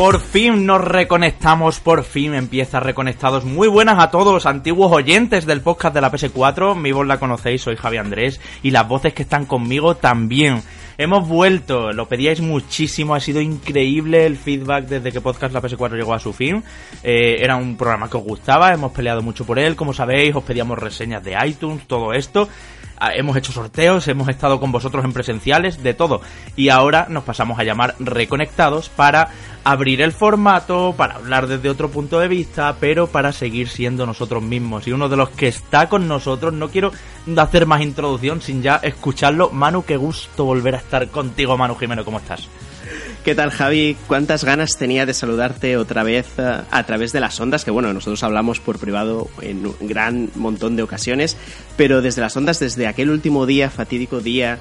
Por fin nos reconectamos, por fin empieza Reconectados. Muy buenas a todos antiguos oyentes del podcast de la PS4. Mi voz la conocéis, soy Javi Andrés. Y las voces que están conmigo también. Hemos vuelto, lo pedíais muchísimo, ha sido increíble el feedback desde que Podcast La PS4 llegó a su fin. Eh, era un programa que os gustaba, hemos peleado mucho por él, como sabéis, os pedíamos reseñas de iTunes, todo esto. Ah, hemos hecho sorteos, hemos estado con vosotros en presenciales, de todo. Y ahora nos pasamos a llamar Reconectados para abrir el formato, para hablar desde otro punto de vista, pero para seguir siendo nosotros mismos. Y uno de los que está con nosotros, no quiero hacer más introducción sin ya escucharlo. Manu, qué gusto volver a estar contigo, Manu Jimeno, ¿cómo estás? ¿Qué tal, Javi? ¿Cuántas ganas tenía de saludarte otra vez eh, a través de las ondas? Que bueno, nosotros hablamos por privado en un gran montón de ocasiones, pero desde las ondas, desde aquel último día, fatídico día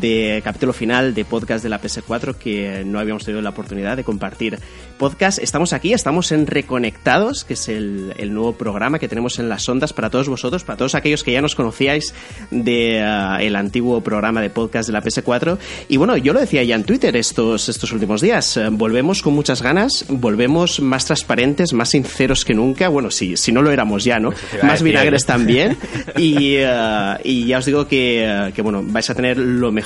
de capítulo final de podcast de la PS4 que no habíamos tenido la oportunidad de compartir. Podcast, estamos aquí, estamos en Reconectados, que es el, nuevo programa que tenemos en las ondas para todos vosotros, para todos aquellos que ya nos conocíais de eh, el antiguo programa de podcast de la PS4. Y bueno, yo lo decía ya en Twitter estos, estos últimos días, eh, volvemos con muchas ganas, volvemos más transparentes, más sinceros que nunca, bueno, si, si no lo éramos ya, ¿no? Pues más vinagres también. y, eh, y ya os digo que, que, bueno, vais a tener lo mejor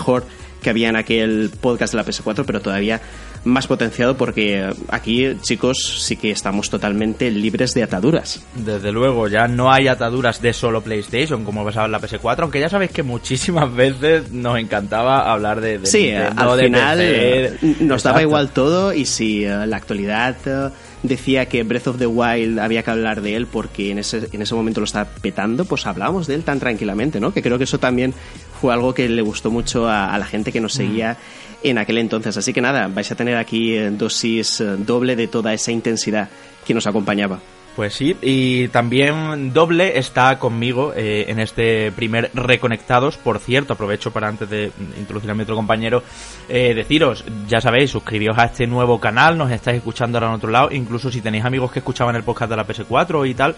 que había en aquel podcast de la PS4, pero todavía más potenciado porque aquí, chicos, sí que estamos totalmente libres de ataduras. Desde luego, ya no hay ataduras de solo PlayStation como pasaba en la PS4, aunque ya sabéis que muchísimas veces nos encantaba hablar de... de sí, al final eh, nos daba igual todo y si eh, la actualidad... Eh, decía que Breath of the Wild había que hablar de él porque en ese, en ese momento lo estaba petando, pues hablábamos de él tan tranquilamente, ¿no? Que creo que eso también fue algo que le gustó mucho a, la gente que nos mm. seguía en aquel entonces. Así que nada, vais a tener aquí dosis eh, doble de toda esa intensidad que nos acompañaba. Pues sí, y también Doble está conmigo eh, en este primer Reconectados. Por cierto, aprovecho para antes de introducir a mi otro compañero, eh, deciros, ya sabéis, suscribíos a este nuevo canal, nos estáis escuchando ahora en otro lado, incluso si tenéis amigos que escuchaban el podcast de la PS4 y tal,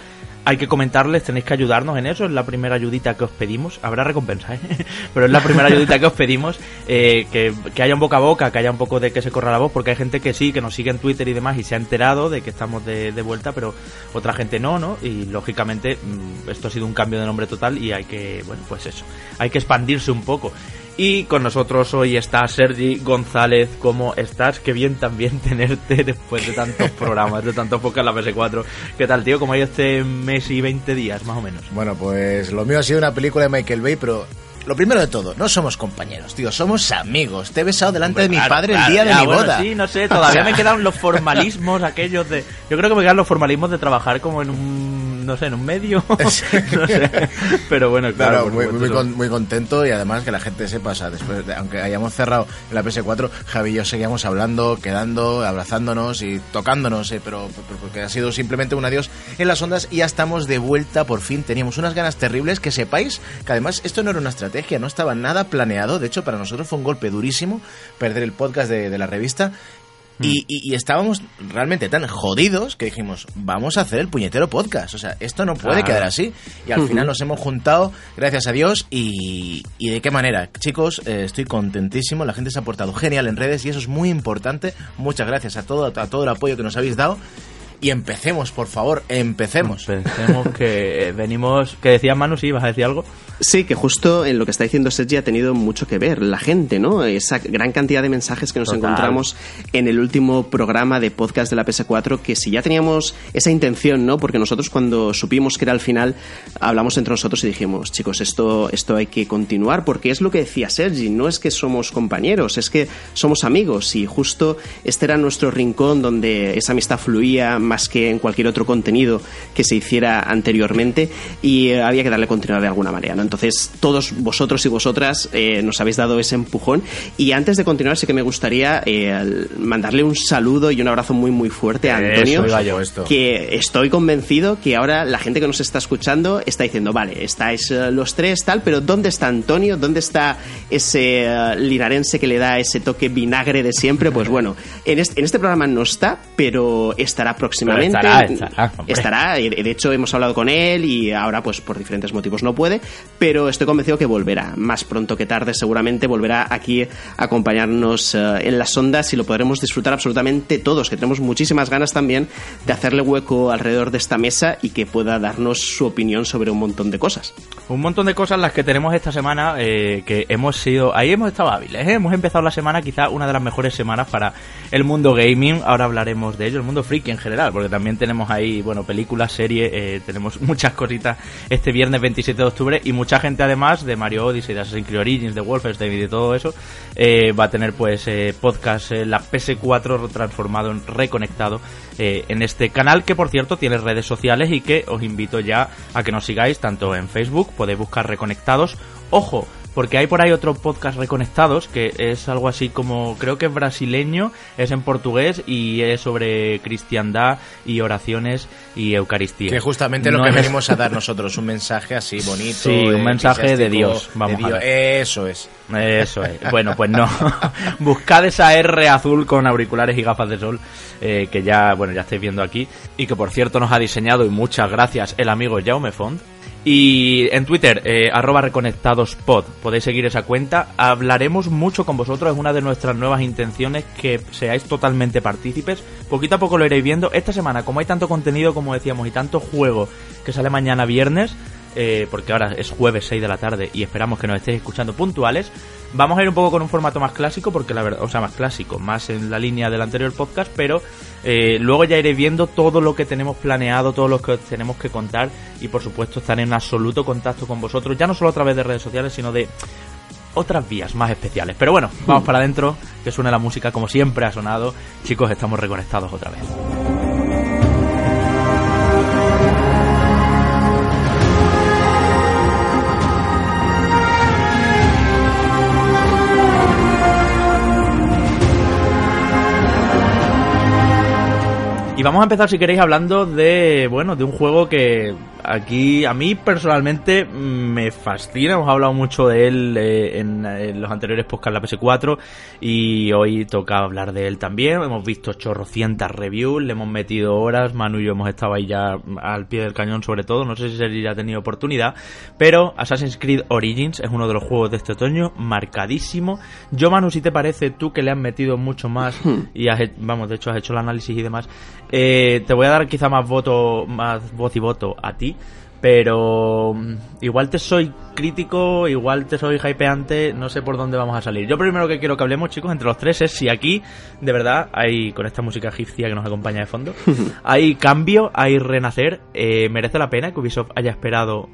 hay que comentarles, tenéis que ayudarnos en eso, es la primera ayudita que os pedimos, habrá recompensa, ¿eh? pero es la primera ayudita que os pedimos, eh, que, que, haya un boca a boca, que haya un poco de que se corra la voz, porque hay gente que sí, que nos sigue en Twitter y demás y se ha enterado de que estamos de, de vuelta, pero otra gente no, ¿no? Y lógicamente mm, esto ha sido un cambio de nombre total y hay que, bueno, pues eso, hay que expandirse un poco. Y con nosotros hoy está Sergi González. ¿Cómo estás? Qué bien también tenerte después de tantos programas, de tantos pocas en la PS4. ¿Qué tal, tío? ¿Cómo ha ido este mes y 20 días, más o menos? Bueno, pues lo mío ha sido una película de Michael Bay, pero lo primero de todo, no somos compañeros, tío, somos amigos. Te he besado delante de mi padre el día de mi boda. Sí, no sé, todavía me quedan los formalismos aquellos de... Yo creo que me quedan los formalismos de trabajar como en un no sé, en un medio. no sé. Pero bueno, claro. muy, muy, contento y además que la gente sepa, o sea, después, de, aunque hayamos cerrado en la PS4, Javi y yo seguíamos hablando, quedando, abrazándonos y tocándonos, eh, pero, porque ha sido simplemente un adiós en las ondas y ya estamos de vuelta por fin. Teníamos unas ganas terribles, que sepáis que además esto no era una estrategia, no estaba nada planeado. De hecho, para nosotros fue un golpe durísimo perder el podcast de, de la revista Mm. Y, estábamos realmente tan jodidos que dijimos, vamos a hacer el puñetero podcast. O sea, esto no puede quedar así. Y al final nos hemos juntado, gracias a Dios. Y, de qué manera. Chicos, eh, estoy contentísimo. La gente se ha portado genial en redes y eso es muy importante. Muchas gracias a todo, a todo el apoyo que nos habéis dado y empecemos, por favor, empecemos. Pensemos que eh, venimos, que decía Manu, sí, vas a decir algo. Sí, que justo en lo que está diciendo Sergi ha tenido mucho que ver la gente, ¿no? Esa gran cantidad de mensajes que nos encontramos en el último programa de podcast de la PS4, que si ya teníamos esa intención, ¿no? Porque nosotros cuando supimos que era el final, hablamos entre nosotros y dijimos, chicos, esto, esto hay que continuar, porque es lo que decía Sergi, no es que somos compañeros, es que somos amigos y justo este era nuestro rincón donde esa amistad fluía más que en cualquier otro contenido que se hiciera anteriormente y eh, había que darle continuidad de alguna manera. ¿no? Entonces, todos vosotros y vosotras eh, nos habéis dado ese empujón y antes de continuar sí que me gustaría eh, mandarle un saludo y un abrazo muy muy fuerte a Antonio, que estoy convencido que ahora la gente que nos está escuchando está diciendo, vale, estáis los tres tal, pero ¿dónde está Antonio? ¿Dónde está ese linarense que le da ese toque vinagre de siempre? Pues bueno, en este, en este programa no está, pero estará próximo próximamente. estará, estará. Estará, de hecho hemos hablado con él y ahora pues por diferentes motivos no puede, pero estoy convencido que volverá, más pronto que tarde seguramente volverá aquí a acompañarnos eh, en las ondas y lo podremos disfrutar absolutamente todos, que tenemos muchísimas ganas también de hacerle hueco alrededor de esta mesa y que pueda darnos su opinión sobre un montón de cosas. Un montón de cosas las que tenemos esta semana eh, que hemos sido... Ahí hemos estado hábiles, ¿eh? Hemos empezado la semana quizá una de las mejores semanas para el mundo gaming. Ahora hablaremos de ello, el mundo friki en general, porque también tenemos ahí, bueno, películas, series, eh, tenemos muchas cositas este viernes 27 de octubre y mucha gente además de Mario Odyssey, de Assassin's Creed Origins, de Wolfenstein y de todo eso, eh, va a tener pues eh, podcast, la PS4 transformado en reconectado en este canal que por cierto tiene redes sociales y que os invito ya a que nos sigáis tanto en Facebook, podéis buscar reconectados, ojo, porque hay por ahí otro podcast reconectados que es algo así como, creo que es brasileño, es en portugués y es sobre cristiandad y oraciones y eucaristía. Que justamente No lo que es- venimos a dar nosotros, un mensaje así bonito. Sí, un eh, mensaje de Dios, vamos a Dios. ver. Eso es. Eso es. Bueno, pues no. Buscad esa R azul con auriculares y gafas de sol eh, que ya, bueno, ya estáis viendo aquí y que por cierto nos ha diseñado y muchas gracias el amigo Jaume Font. Y en Twitter, eh, arroba reconectadospod, podéis seguir esa cuenta. Hablaremos mucho con vosotros, es una de nuestras nuevas intenciones que seáis totalmente partícipes. Poquito a poco lo iréis viendo. Esta semana, como hay tanto contenido, como decíamos, y tanto juego que sale mañana viernes, eh, porque ahora es jueves 6 de la tarde y esperamos que nos estéis escuchando puntuales. Vamos a ir un poco con un formato más clásico, porque la verdad, o sea, más clásico, más en la línea del anterior podcast, pero eh, luego ya iréis viendo todo lo que tenemos planeado, todo lo que os tenemos que contar y por supuesto estar en absoluto contacto con vosotros, ya no solo a través de redes sociales, sino de otras vías más especiales. Pero bueno, vamos para adentro, que suene la música como siempre ha sonado. Chicos, estamos reconectados otra vez. Y vamos a empezar, si queréis, hablando de, bueno, de un juego que aquí a mí personalmente mm, me fascina. Hemos hablado mucho de él eh, en, en los anteriores podcasts de la PS4 y hoy toca hablar de él también. Hemos visto chorrocientas reviews, le hemos metido horas. Manu y yo hemos estado ahí ya al pie del cañón, sobre todo. No sé si Sergi ya ha tenido oportunidad, pero Assassin's Creed Origins es uno de los juegos de este otoño, marcadísimo. Yo, Manu, si te parece, tú que le has metido mucho más y has, vamos, de hecho has hecho el análisis y demás, eh, te voy a dar quizá más voto, más voz y voto a ti. Pero mm, igual te soy crítico, igual te soy hypeante, no sé por dónde vamos a salir. Yo primero que quiero que hablemos, chicos, entre los tres es si aquí, de verdad, hay, con esta música egipcia que nos acompaña de fondo, hay cambio, hay renacer, eh, merece la pena que Ubisoft haya esperado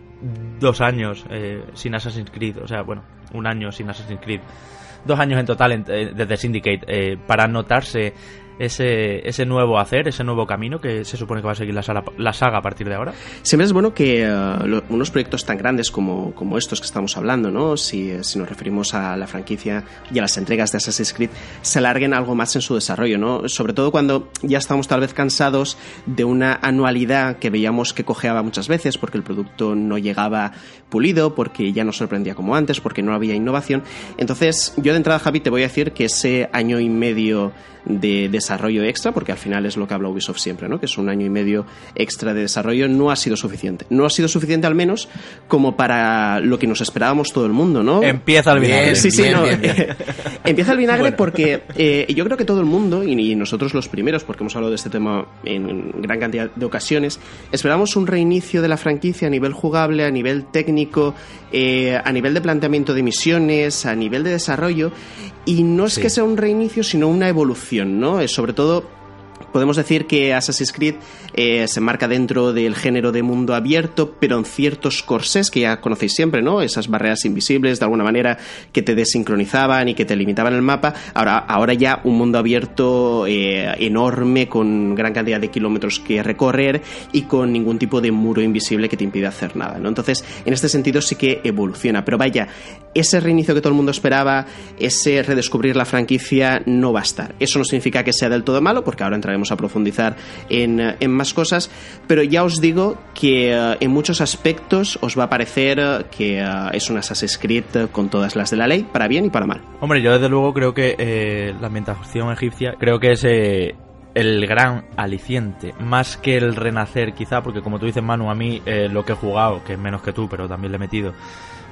dos años eh, sin Assassin's Creed, o sea, bueno, un año sin Assassin's Creed, dos años en total en- eh, desde Syndicate, eh, para notarse ese, ese nuevo hacer, ese nuevo camino que se supone que va a seguir la, sala- la saga a partir de ahora. Siempre es bueno que eh, unos proyectos tan grandes como, como estos que estamos hablando, ¿no? Si, si nos referimos a la franquicia y a las entregas de Assassin's Creed, se alarguen algo más en su desarrollo, ¿no? Sobre todo cuando ya estamos tal vez cansados de una anualidad que veíamos que cojeaba muchas veces porque el producto no llegaba pulido, porque ya no sorprendía como antes, porque no había innovación. Entonces, yo de entrada, Javi, te voy a decir que ese año y medio de desarrollo extra, porque al final es lo que habla Ubisoft siempre, ¿no? que es un año y medio extra de desarrollo, no ha sido suficiente. No ha sido suficiente al menos como para lo que nos esperábamos todo el mundo, ¿no? Empieza el vinagre. Bien, Sí, sí, bien, no. bien. Empieza el vinagre porque eh, yo creo que todo el mundo, y, y nosotros los primeros, porque hemos hablado de este tema en gran cantidad de ocasiones, esperamos un reinicio de la franquicia a nivel jugable, a nivel técnico, eh, a nivel de planteamiento de misiones, a nivel de desarrollo, y no es Sí. que sea un reinicio, sino una evolución, ¿no? Eh, sobre todo Podemos decir que Assassin's Creed eh, se marca dentro del género de mundo abierto, pero en ciertos corsés que ya conocéis siempre, ¿no? Esas barreras invisibles, de alguna manera, que te desincronizaban y que te limitaban el mapa. Ahora, ahora ya un mundo abierto eh, enorme, con gran cantidad de kilómetros que recorrer y con ningún tipo de muro invisible que te impida hacer nada, ¿no? Entonces, en este sentido sí que evoluciona. Pero vaya, ese reinicio que todo el mundo esperaba, ese redescubrir la franquicia, no va a estar. Eso no significa que sea del todo malo, porque ahora entraremos a profundizar en, en más cosas, pero ya os digo que eh, en muchos aspectos os va a parecer eh, que eh, es un Assassin's Creed con todas las de la ley, para bien y para mal. Hombre, yo desde luego creo que eh, la ambientación egipcia creo que es eh, el gran aliciente, más que el renacer quizá, porque como tú dices Manu, a mí eh, lo que he jugado, que es menos que tú, pero también le he metido,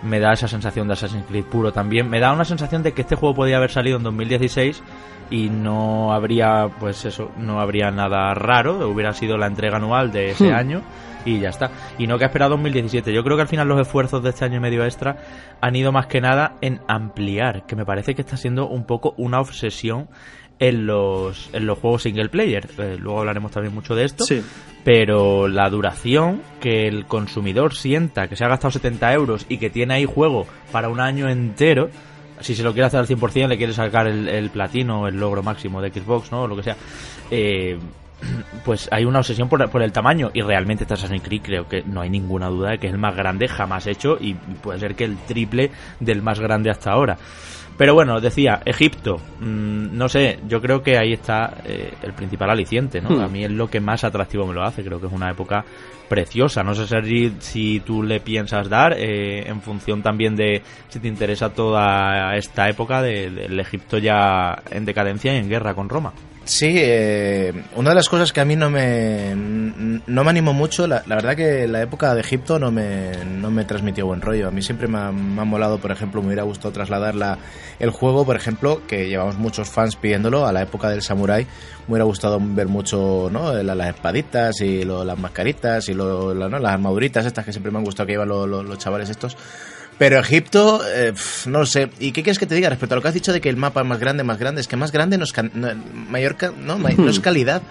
me da esa sensación de Assassin's Creed puro también. Me da una sensación de que este juego podía haber salido en 2016 y no habría, pues eso, no habría nada raro, hubiera sido la entrega anual de ese Hmm. año y ya está. Y no que ha esperado 2017. Yo creo que al final los esfuerzos de este año y medio extra han ido más que nada en ampliar, que me parece que está siendo un poco una obsesión en los, en los juegos single player. Eh, luego hablaremos también mucho de esto. Sí. Pero la duración que el consumidor sienta que se ha gastado 70 euros y que tiene ahí juego para un año entero, si se lo quiere hacer al 100% le quiere sacar el, el platino, el logro máximo de Xbox, ¿no? O lo que sea. Eh, pues hay una obsesión por, por el tamaño y realmente este Assassin's Creed creo que no hay ninguna duda de que es el más grande jamás hecho y puede ser que el triple del más grande hasta ahora. Pero bueno, decía, Egipto, mm, no sé, yo creo que ahí está eh, el principal aliciente, ¿no? Hmm. A mí es lo que más atractivo me lo hace, creo que es una época preciosa. No sé, Sergi, si tú le piensas dar, eh, en función también de si te interesa toda esta época de- del Egipto ya en decadencia y en guerra con Roma. Sí, eh, una de las cosas que a mí no me, no me animó mucho, la, la verdad que la época de Egipto no me, no me transmitió buen rollo. A mí siempre me ha, molado, por ejemplo, me hubiera gustado trasladar la, el juego, por ejemplo, que llevamos muchos fans pidiéndolo, a la época del samurái. Me hubiera gustado ver mucho ¿no? La- las espaditas y lo- las mascaritas y lo- las armaduritas estas que siempre me han gustado que llevan lo- lo- los chavales estos. Pero Egipto, eh, pf, no lo sé. ¿Y qué quieres que te diga respecto a lo que has dicho de que el mapa es más grande, más grande? Es que más grande no es, no, mayor no, no es calidad.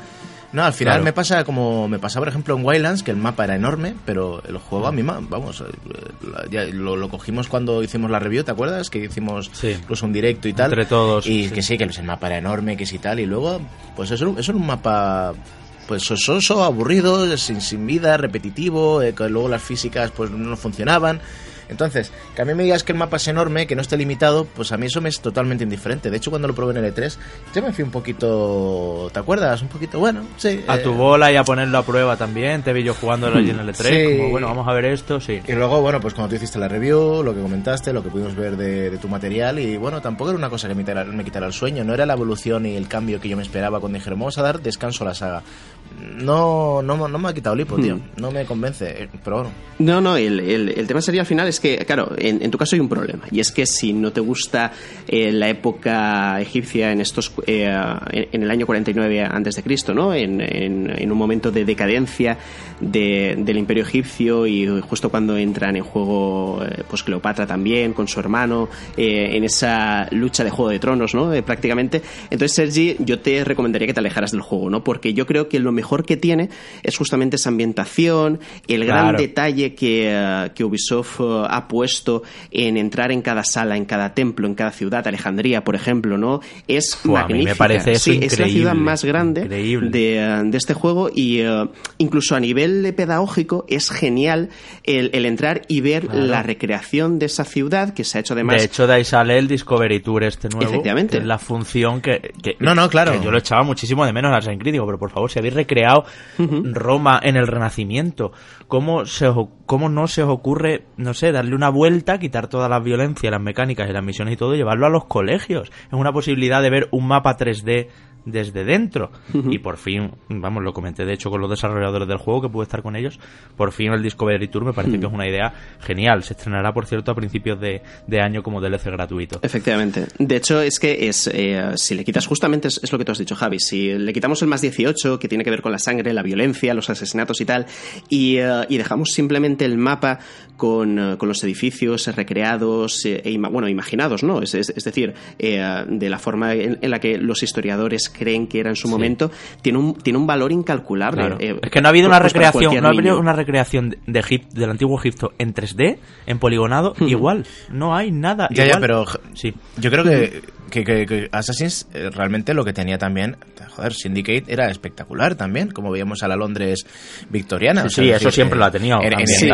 No, al final Claro. me pasa como me pasaba, por ejemplo, en Wildlands, que el mapa era enorme, pero el juego a mí, vamos, eh, ya lo, lo cogimos cuando hicimos la review, ¿te acuerdas? Que hicimos Sí. incluso un directo y tal. Entre todos, Y sí. que sí, que el mapa era enorme, que sí tal. Y luego, pues eso, eso era un mapa pues sososo, aburrido, sin, sin vida, repetitivo, eh, que luego las físicas pues no funcionaban. Entonces, que a mí me digas que el mapa es enorme, que no esté limitado, pues a mí eso me es totalmente indiferente. De hecho, cuando lo probé en el E3, yo me fui un poquito, ¿te acuerdas? Un poquito, bueno, sí. A eh, tu bola y a ponerlo a prueba también, te vi yo allí en el E3, Sí. como bueno, vamos a ver esto, sí. Y luego, bueno, pues cuando tú hiciste la review, lo que comentaste, lo que pudimos ver de, de tu material, y bueno, tampoco era una cosa que me quitara, me quitara el sueño, no era la evolución y el cambio que yo me esperaba cuando dijeron, vamos a dar descanso a la saga. No, no, no me ha quitado el hipo, tío, no me convence, eh, pero bueno. No, no, el, el- el tema sería al final es que, claro, en, en tu caso hay un problema. Y es que si no te gusta eh, la época egipcia en estos eh, en, en el año 49 antes de Cristo, ¿no? En, en- en un momento de decadencia de- del imperio egipcio y justo cuando entran en juego eh, pues Cleopatra también con su hermano eh, en esa lucha de Juego de Tronos, ¿no? Eh, prácticamente. Entonces, Sergi, yo te recomendaría que te alejaras del juego, ¿no? Porque yo creo que lo mejor que tiene es justamente esa ambientación, el gran Claro. detalle que, eh, que Ubisoft eh, ha puesto en entrar en cada sala, en cada templo, en cada ciudad, Alejandría, por ejemplo, ¿no? Es a mí me parece eso sí, es la ciudad increíble, más grande increíble. de, eh, de este juego y eh, incluso a nivel de pedagógico es genial el, el entrar y ver Claro. la recreación de esa ciudad que se ha hecho además de hecho, de ahí sale el Discovery Tour este nuevo. Efectivamente. que es la función que, que- No, no, claro. que yo lo echaba muchísimo de menos al Assassin's Creed. Digo, pero por favor, si habéis recreado Roma en el Renacimiento, ¿cómo, se os, ¿cómo no se os ocurre, no sé, darle una vuelta, quitar toda la violencia, las mecánicas y las misiones y todo, y llevarlo a los colegios? Es una posibilidad de ver un mapa 3D desde dentro. Y por fin, vamos, lo comenté de hecho con los desarrolladores del juego, que pude estar con ellos, por fin el Discovery Tour me parece que es una idea genial. Se estrenará, por cierto, a principios de, de año como DLC gratuito. Efectivamente. De hecho, es que es eh, si le quitas justamente, es, es lo que tú has dicho, Javi, si le quitamos el más 18, que tiene que ver con la sangre, la violencia, los asesinatos y tal, y, eh, y dejamos simplemente el mapa con, eh, con los edificios recreados, eh, e ima- bueno, imaginados, ¿no? Es, es- es decir, de la forma en, en la que los historiadores creen que era en su momento, tiene un, tiene un valor incalculable. Claro. eh, es que no ha habido una pues recreación, no ha habido niño. una recreación de- de Egip- del antiguo Egipto en 3D, en poligonado, igual. No hay nada. Ya, ya, igual. pero Sí. yo creo que, que, que- que Assassin's eh, realmente lo que tenía también, joder, Syndicate era espectacular también, como veíamos a la Londres victoriana. Sí, o sea, sí, es eso decir, siempre eh, lo ha tenido, en- en- en- eso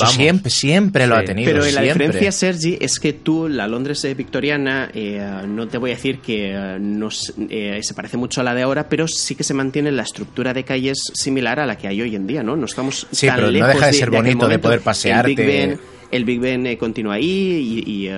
vamos. siempre, siempre lo ha tenido. Pero la siempre. diferencia, Sergi, es que tú, la Londres victoriana, eh, no te voy a decir que eh, no s- eh, se parece mucho a la de ahora, pero sí que se mantiene la estructura de calles similar a la que hay hoy en día, ¿no? No estamos Sí, tan pero no lejos deja de ser aquel bonito de poder pasearte. El Big Ben eh, continúa ahí y,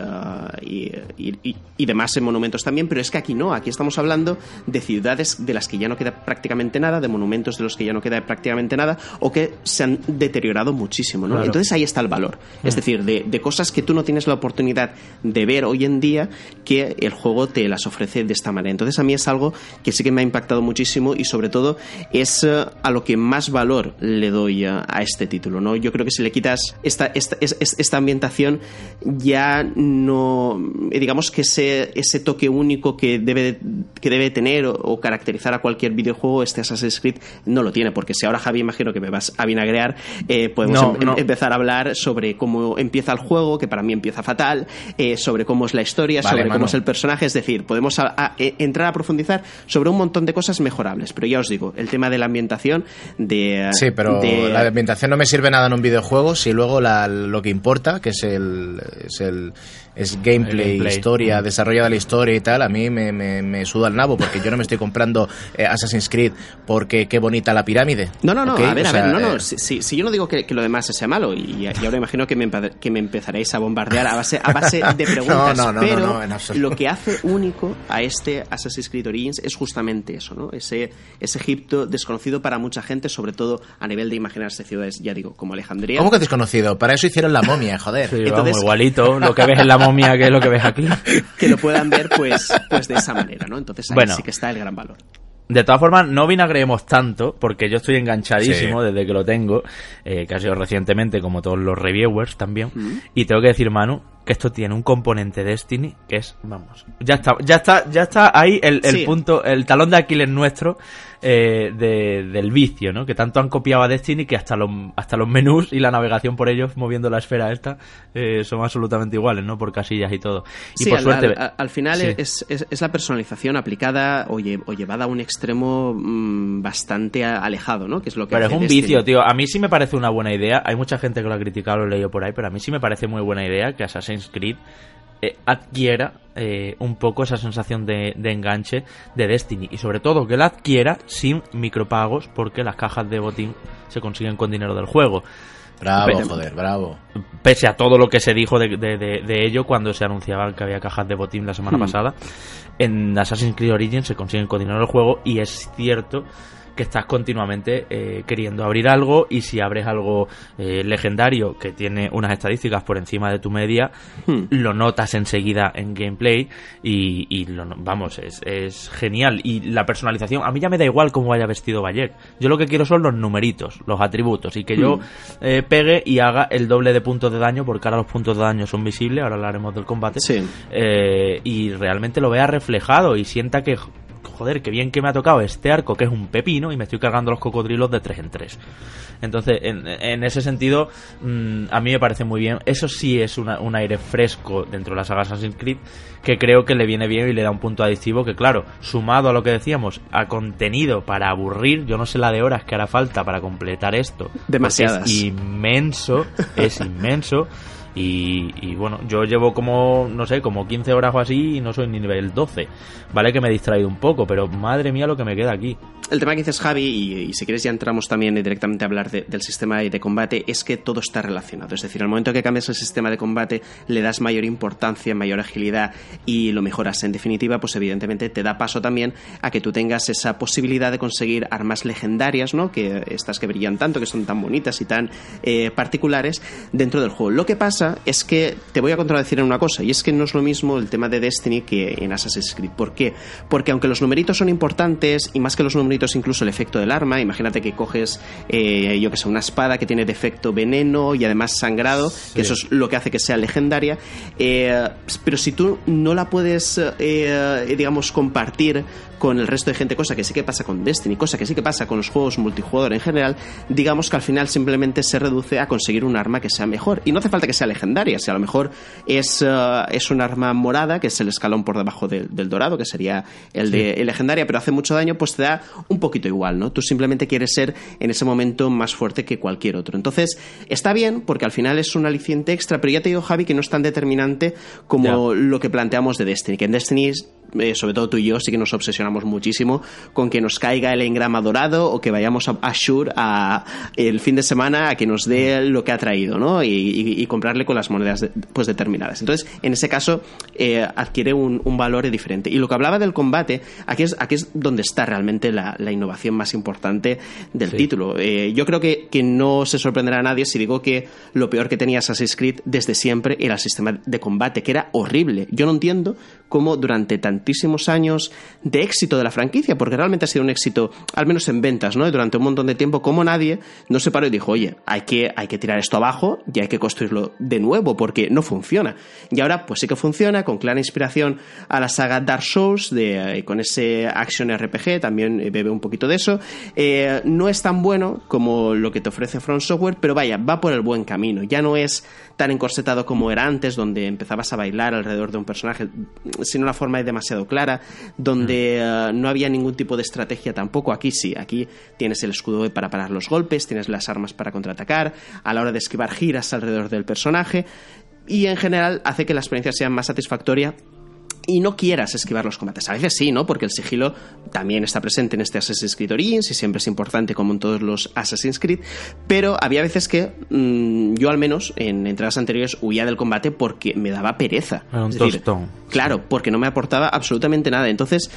y, y, demás monumentos también, pero es que aquí no, aquí estamos hablando de ciudades de las que ya no queda prácticamente nada, de monumentos de los que ya no queda prácticamente nada o que se han deteriorado muchísimo, ¿no? Entonces ahí está el valor, es mm. decir, de, de cosas que tú no tienes la oportunidad de ver hoy en día que el juego te las ofrece de esta manera. Entonces a mí es algo que sí que me ha impactado muchísimo y sobre todo es eh, a lo que más valor le doy a, este título, ¿no? Yo creo que si le quitas esta, esta, esta ambientación ya no, digamos que ese, ese toque único que debe, que debe tener o, caracterizar a cualquier videojuego, este Assassin's Creed no lo tiene, porque si ahora Javi imagino que me vas a vinagrear, eh, podemos em, em, empezar a hablar sobre cómo empieza el juego, que para mí empieza fatal, eh, sobre cómo es la historia, sobre cómo es el personaje, es decir, podemos e, entrar a profundizar sobre un montón de cosas mejorables, pero ya os digo, el tema de la ambientación, de... Sí, pero la ambientación no me sirve nada en un videojuego si luego lo que importa, que es el, es el es gameplay, historia, mm. desarrollada la historia y tal, a mí me, me, suda el nabo porque yo no me estoy comprando eh, Assassin's Creed porque qué bonita la pirámide. No, no, no, a ver, a ver, no, no, eh, si, si, yo no digo que, lo demás sea malo y, ahora imagino que me, que me empezaréis a bombardear a base, a base de preguntas, no, no, pero lo que hace único a este Assassin's Creed Origins es justamente eso, ¿no? Ese, ese Egipto desconocido para mucha gente, sobre todo a nivel de imaginarse ciudades, ya digo, como Alejandría. ¿Cómo que desconocido? Para eso hicieron la momia, joder. Sí, Entonces, igualito, lo que ves en la momia que es lo que ves aquí. que lo puedan ver pues, pues de esa manera, ¿no? Entonces ahí sí que está el gran valor. De todas formas, no vinagreemos tanto, porque yo estoy enganchadísimo desde que lo tengo, eh, que ha sido recientemente, como todos los reviewers también. Mm. Y tengo que decir, Manu, que esto tiene un componente Destiny que es, vamos, ya está, ya está, ya está ahí el, punto, el talón de Aquiles nuestro eh, del vicio, ¿no? Que tanto han copiado a Destiny que hasta los, hasta los menús y la navegación por ellos, moviendo la esfera esta, eh, son absolutamente iguales, ¿no? Por casillas y todo. Y por al, suerte. Al, final es, es, la personalización aplicada o, llevada a un extremo mm, bastante alejado, ¿no? Que es lo que pero es un vicio, tío. A mí sí me parece una buena idea. Hay mucha gente que lo ha criticado, lo he leído por ahí, pero a mí sí me parece muy buena idea que Assassin's Creed eh, adquiera eh, un poco esa sensación de, enganche de Destiny y sobre todo que la adquiera sin micropagos porque las cajas de botín se consiguen con dinero del juego. Bravo, joder, bravo. Pese a todo lo que se dijo de, ello cuando se anunciaba que había cajas de botín la semana hmm. pasada, en Assassin's Creed Origins se consiguen con dinero del juego y es cierto que estás continuamente eh, queriendo abrir algo y si abres algo eh, legendario que tiene unas estadísticas por encima de tu media, hmm. lo notas enseguida en gameplay y, lo, vamos, es, es, genial. Y la personalización, a mí ya me da igual cómo vaya vestido Bayek. Yo lo que quiero son los numeritos, los atributos y que yo hmm. eh, pegue y haga el doble de puntos de daño porque ahora los puntos de daño son visibles, ahora hablaremos del combate. y realmente lo vea reflejado y sienta que joder, qué bien que me ha tocado este arco que es un pepino y me estoy cargando los cocodrilos de 3 en 3. Entonces, en, ese sentido, mm, a mí me parece muy bien. Eso sí es un aire fresco dentro de la saga Assassin's Creed que creo que le viene bien y le da un punto adictivo que, claro, sumado a lo que decíamos, a contenido para aburrir, yo no sé la de horas que hará falta para completar esto. Demasiadas. Es inmenso, es inmenso. Y, bueno, yo llevo como, no sé, como 15 horas o así y no soy ni nivel 12. Vale que me he distraído un poco, pero madre mía lo que me queda aquí. El tema que dices Javi, y, si quieres ya entramos también directamente a hablar del sistema de combate, es que todo está relacionado. Es decir, al momento que cambias el sistema de combate, le das mayor importancia, mayor agilidad y lo mejoras. En definitiva, pues evidentemente te da paso también a que tú tengas esa posibilidad de conseguir armas legendarias, ¿no? Que estas que brillan tanto, que son tan bonitas y tan eh, particulares dentro del juego. Lo que pasa es que te voy a contradecir en una cosa, y es que no es lo mismo el tema de Destiny que en Assassin's Creed. ¿Por qué? Porque aunque los numeritos son importantes, y más que los numeritos, incluso el efecto del arma, imagínate que coges, eh, yo que sé, una espada que tiene defecto veneno y además sangrado, que eso es lo que hace que sea legendaria, eh, pero si tú no la puedes, eh, digamos, compartir con el resto de gente, cosa que sí que pasa con Destiny, cosa que sí que pasa con los juegos multijugador en general, digamos que al final simplemente se reduce a conseguir un arma que sea mejor. Y no hace falta que sea legendaria, si a lo mejor es, uh, es un arma morada, que es el escalón por debajo del dorado, que sería el de legendaria, pero hace mucho daño, pues te da un poquito igual, ¿no? Tú simplemente quieres ser en ese momento más fuerte que cualquier otro. Entonces, está bien, porque al final es un aliciente extra, pero ya te digo, Javi, que no es tan determinante como lo que planteamos de Destiny, que en Destiny eh, sobre todo tú y yo, sí que nos obsesionamos muchísimo con que nos caiga el engrama dorado o que vayamos a Ashur a, el fin de semana a que nos dé lo que ha traído, ¿no? Y, comprarle con las monedas pues determinadas. Entonces, en ese caso, eh, adquiere un, valor diferente. Y lo que hablaba del combate, aquí es, aquí es donde está realmente la, innovación más importante del título. Eh, yo creo que, que no se sorprenderá a nadie si digo que lo peor que tenía Assassin's Creed desde siempre era el sistema de combate, que era horrible. Yo no entiendo cómo durante tantísimos años de éxito de la franquicia, porque realmente ha sido un éxito, al menos en ventas, ¿no? durante un montón de tiempo, como nadie no se paró y dijo, oye, hay que, hay que tirar esto abajo y hay que construirlo de nuevo, porque no funciona. Y ahora, pues sí que funciona, con clara inspiración a la saga Dark Souls, de, eh, con ese action RPG, también bebe un poquito de eso. Eh, no es tan bueno como lo que te ofrece Front Software, pero vaya, va por el buen camino. Ya no es tan encorsetado como era antes, donde empezabas a bailar alrededor de un personaje sin una forma demasiado clara, donde mm. eh, no había ningún tipo de estrategia tampoco. Aquí sí, aquí tienes el escudo para parar los golpes, tienes las armas para contraatacar, a la hora de esquivar giras alrededor del personaje y en general hace que la experiencia sea más satisfactoria y no quieras esquivar los combates. A veces sí, ¿no? Porque el sigilo también está presente en este Assassin's Creed Origins y siempre es importante como en todos los Assassin's Creed, pero había veces que mm, yo al menos en entradas anteriores huía del combate porque me daba pereza. un tostón. Claro, porque no me aportaba absolutamente nada. Entonces,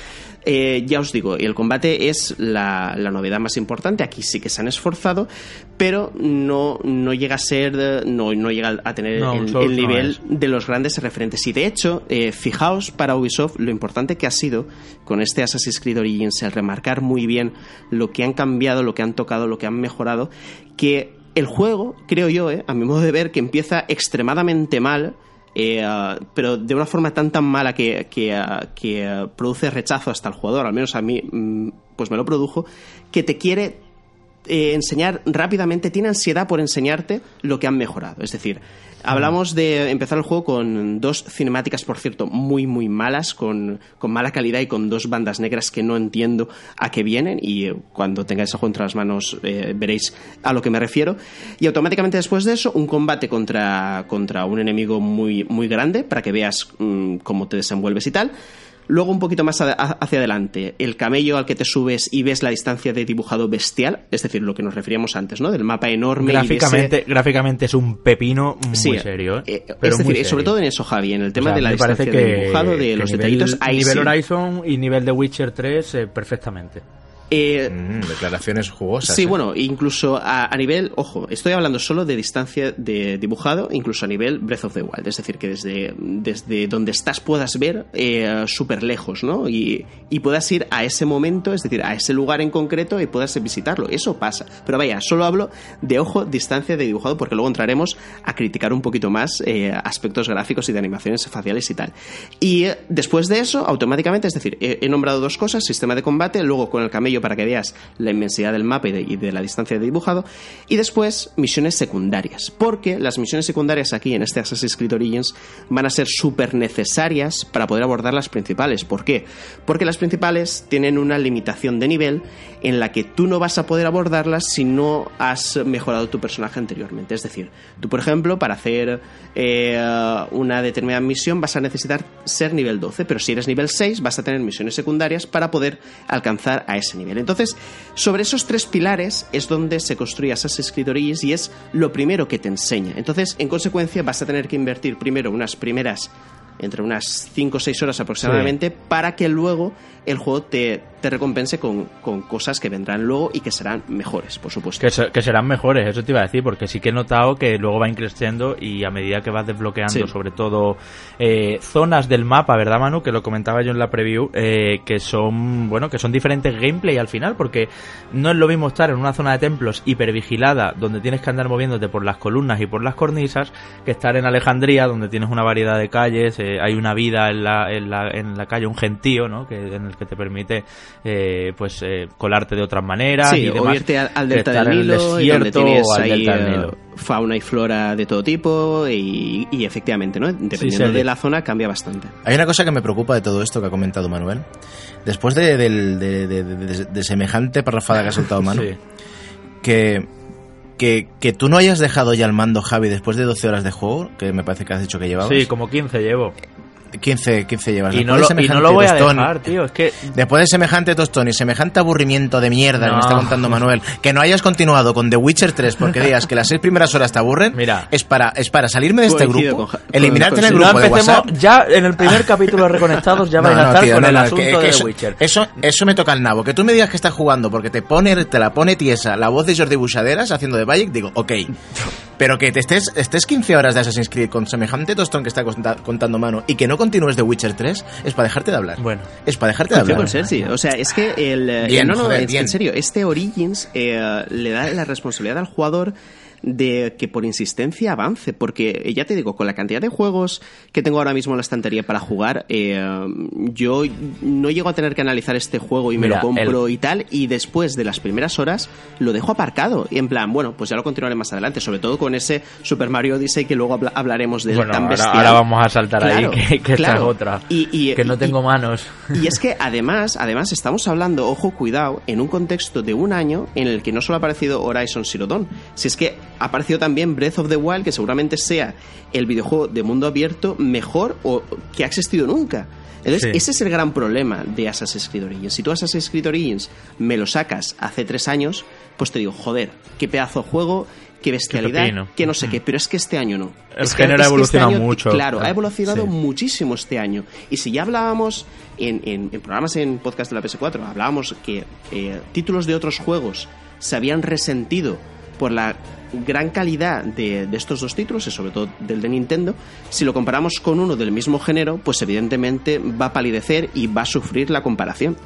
eh, ya os digo, el combate es la, novedad más importante. Aquí sí que se han esforzado, pero no, no llega a ser, no, no llega a tener el, nivel de los grandes referentes. Y de hecho, eh, fijaos para Ubisoft lo importante que ha sido con este Assassin's Creed Origins el remarcar muy bien lo que han cambiado, lo que han tocado, lo que han mejorado, que el juego, creo yo, eh, a mi modo de ver, que empieza extremadamente mal, eh, pero de una forma tan tan mala que, que, produce rechazo hasta el jugador, al menos a mí, mm, pues me lo produjo, que te quiere eh, enseñar rápidamente, tiene ansiedad por enseñarte lo que han mejorado. Es decir, hablamos de empezar el juego con dos cinemáticas, por cierto, muy, muy malas, con, mala calidad y con dos bandas negras que no entiendo a qué vienen. Y eh, cuando tengáis el juego entre las manos eh, veréis a lo que me refiero. Y automáticamente después de eso, un combate contra, contra un enemigo muy, muy grande para que veas mm, cómo te desenvuelves y tal. Luego, un poquito más hacia adelante, el camello al que te subes y ves la distancia de dibujado bestial, es decir, lo que nos referíamos antes, ¿no? Del mapa enorme. Gráficamente, gráficamente es un pepino muy serio. ¿eh? eh es decir, sobre todo en eso, Javi, en el tema de la distancia de dibujado, de los detallitos. Ahí nivel Horizon y nivel de Witcher 3, eh, perfectamente. Eh, mm, declaraciones jugosas. Sí, ¿eh? bueno, incluso a, nivel, ojo, estoy hablando solo de distancia de dibujado, incluso a nivel Breath of the Wild, es decir, que desde, desde donde estás puedas ver eh, súper lejos, ¿no? Y, y, puedas ir a ese momento, es decir, a ese lugar en concreto y puedas visitarlo. Eso pasa. Pero vaya, solo hablo de ojo, distancia de dibujado, porque luego entraremos a criticar un poquito más aspectos gráficos y de animaciones faciales y tal. Y después de eso, automáticamente, es decir, he nombrado dos cosas, sistema de combate, luego con el camello para que veas la inmensidad del mapa y de, la distancia de dibujado. Y después, misiones secundarias. Porque las misiones secundarias aquí en este Assassin's Creed Origins van a ser súper necesarias para poder abordar las principales. ¿Por qué? Porque las principales tienen una limitación de nivel en la que tú no vas a poder abordarlas si no has mejorado tu personaje anteriormente. Es decir, tú, por ejemplo, para hacer eh, una determinada misión vas a necesitar ser nivel 12, pero si eres nivel 6 vas a tener misiones secundarias para poder alcanzar a ese nivel. Entonces, sobre esos tres pilares es donde se construye Assassin's Creed Origins y es lo primero que te enseña. Entonces, en consecuencia, vas a tener que invertir primero unas primeras entre unas 5 o 6 horas aproximadamente para que luego el juego te, te recompense con, cosas que vendrán luego y que serán mejores, por supuesto. Que, serán mejores, eso te iba a decir, porque sí que he notado que luego va creciendo y a medida que vas desbloqueando, sobre todo eh, zonas del mapa, ¿verdad, Manu? Que lo comentaba yo en la preview, eh, que son, bueno, que son diferentes gameplay al final, porque no es lo mismo estar en una zona de templos hipervigilada, donde tienes que andar moviéndote por las columnas y por las cornisas, que estar en Alejandría, donde tienes una variedad de calles, eh, hay una vida en la, en la, en la calle, un gentío, ¿no? Que, en el que te permite eh, pues eh, colarte de otras maneras y demás, o irte al, delta del Nilo y donde tienes ahí eh, fauna y flora de todo tipo y, efectivamente no dependiendo de la zona cambia bastante. Hay una cosa que me preocupa de todo esto que ha comentado Manuel. Después de, de, semejante parrafada que ha soltado Manu que que, que, tú no hayas dejado ya el mando, Javi, después de 12 horas de juego, que me parece que has dicho que llevabas. Sí, como 15 llevo 15, 15 llevas. Y no, lo, y no lo voy a tostón, dejar, tío. Es que Después de semejante tostón y semejante aburrimiento de mierda que me está contando Manuel, que no hayas continuado con The Witcher 3 porque digas que las seis primeras horas te aburren, Mira. es para, es para salirme de este grupo, con eliminarte con- en el con- no grupo de. WhatsApp. Ya en el primer capítulo de Reconectados ya No, vais a estar tío, con no, el no, asunto que- que de eso, Witcher. Eso, eso me toca el nabo. Que tú me digas que estás jugando porque te pone, te la pone tiesa la voz de Jordi Busaderas haciendo de Bayek, digo, ok. Pero que te estés, estés 15 horas de Assassin's Creed con semejante tostón que está conta- contando mano y que no continúes de Witcher 3, es para dejarte de hablar. Bueno. Es para dejarte de hablar. con Sergi. O sea, es que el. eh, Bien, no, no, joder, en, bien. en serio, este Origins eh, le da la responsabilidad al jugador de que por insistencia avance, porque eh, ya te digo, con la cantidad de juegos que tengo ahora mismo en la estantería para jugar, eh, yo no llego a tener que analizar este juego y me Mira, lo compro el- y tal, y después de las primeras horas lo dejo aparcado, y en plan, bueno, pues ya lo continuaré más adelante, sobre todo con ese Super Mario Odyssey que luego habla- hablaremos de Bueno, tan ahora, bestial. ahora vamos a saltar Claro, ahí, que, que esta claro. es otra. Y- y- que no y- tengo manos. y es que además, además estamos hablando, ojo, cuidado, en un contexto de un año en el que no solo ha aparecido Horizon Zero Dawn, si es que ha aparecido también Breath of the Wild, que seguramente sea el videojuego de mundo abierto mejor o que ha existido nunca. Entonces, Sí. ese es el gran problema de Assassin's Creed Origins. Si tú Assassin's Creed Origins me lo sacas hace tres años, pues te digo, joder, qué pedazo de juego, qué bestialidad, que no sé qué, pero es que este año no. El Es que- género ha es que este evolucionado año- mucho. Claro, ha evolucionado Sí. muchísimo este año. Y si ya hablábamos en, en- en programas en podcast de la PS4, hablábamos que eh, títulos de otros juegos se habían resentido por la gran calidad de, estos dos títulos, y sobre todo del de Nintendo, si lo comparamos con uno del mismo género, pues evidentemente va a palidecer y va a sufrir la comparación.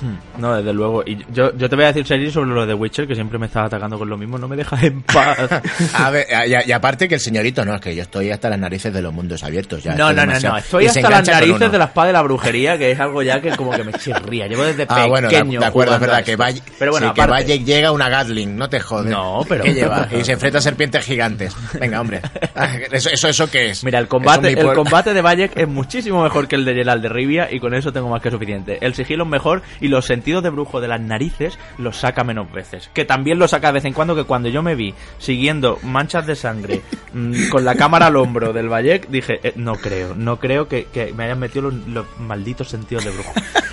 Hmm, No, desde luego. Y yo, yo te voy a decir, Sergi, sobre lo de Witcher, que siempre me estás atacando con lo mismo. No me dejas en paz. A ver, y, y aparte que el señorito, no, es que yo estoy hasta las narices de los mundos abiertos ya. No, no, no. Estoy hasta las narices de la espada de la brujería, que es algo ya que como que me chirría. Llevo desde Ah, bueno, de, de acuerdo, es verdad que. Valle, Pero bueno, sí, que Valle llega una Gatling, no te jodes. No, pero- ¿Qué lleva? Y se enfrenta a serpientes gigantes. Venga, hombre. Ah, ¿Eso, eso, eso qué es? Mira, el combate, el combate de Bayek es muchísimo mejor que el de Gerald de Rivia y con eso tengo más que suficiente. El sigilo es mejor y los sentidos de brujo de las narices los saca menos veces. Que también lo saca de vez en cuando, que cuando yo me vi siguiendo manchas de sangre mm, con la cámara al hombro del Bayek, dije, eh, no creo, no creo que, que me hayan metido los, los malditos sentidos de brujo.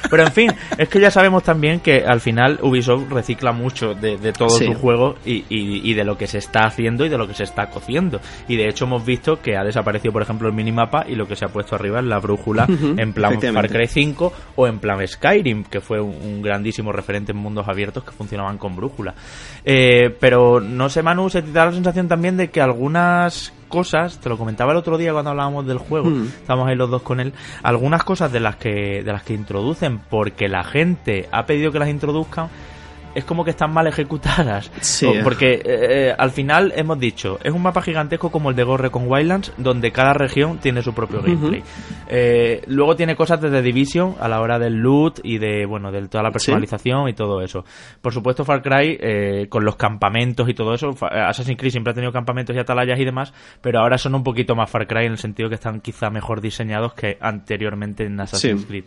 Pero en fin, es que ya sabemos también que al final Ubisoft recicla mucho de, de todo Sí. su juego y, y- y de lo que se está haciendo y de lo que se está cociendo. Y de hecho hemos visto que ha desaparecido, por ejemplo, el minimapa y lo que se ha puesto arriba es la brújula Ujú, en plan Far. Cry 5 o en plan Skyrim, que fue un, un grandísimo referente en mundos abiertos que funcionaban con brújula. Eh, pero no sé, Manu, se te da la sensación también de que algunas cosas, te lo comentaba el otro día cuando hablábamos del juego, Mm. estábamos ahí los dos con él, algunas cosas de las que de las que introducen porque la gente ha pedido que las introduzcan es como que están mal ejecutadas. Sí. Porque eh, eh, al final hemos dicho, es un mapa gigantesco como el de Gorre con Wildlands, donde cada región tiene su propio gameplay. Eh, luego tiene cosas de The Division a la hora del loot y de, bueno, de toda la personalización y todo eso. Por supuesto, Far Cry, eh, con los campamentos y todo eso, eh, Assassin's Creed siempre ha tenido campamentos y atalayas y demás, pero ahora son un poquito más Far Cry en el sentido que están quizá mejor diseñados que anteriormente en Assassin's Sí. Creed.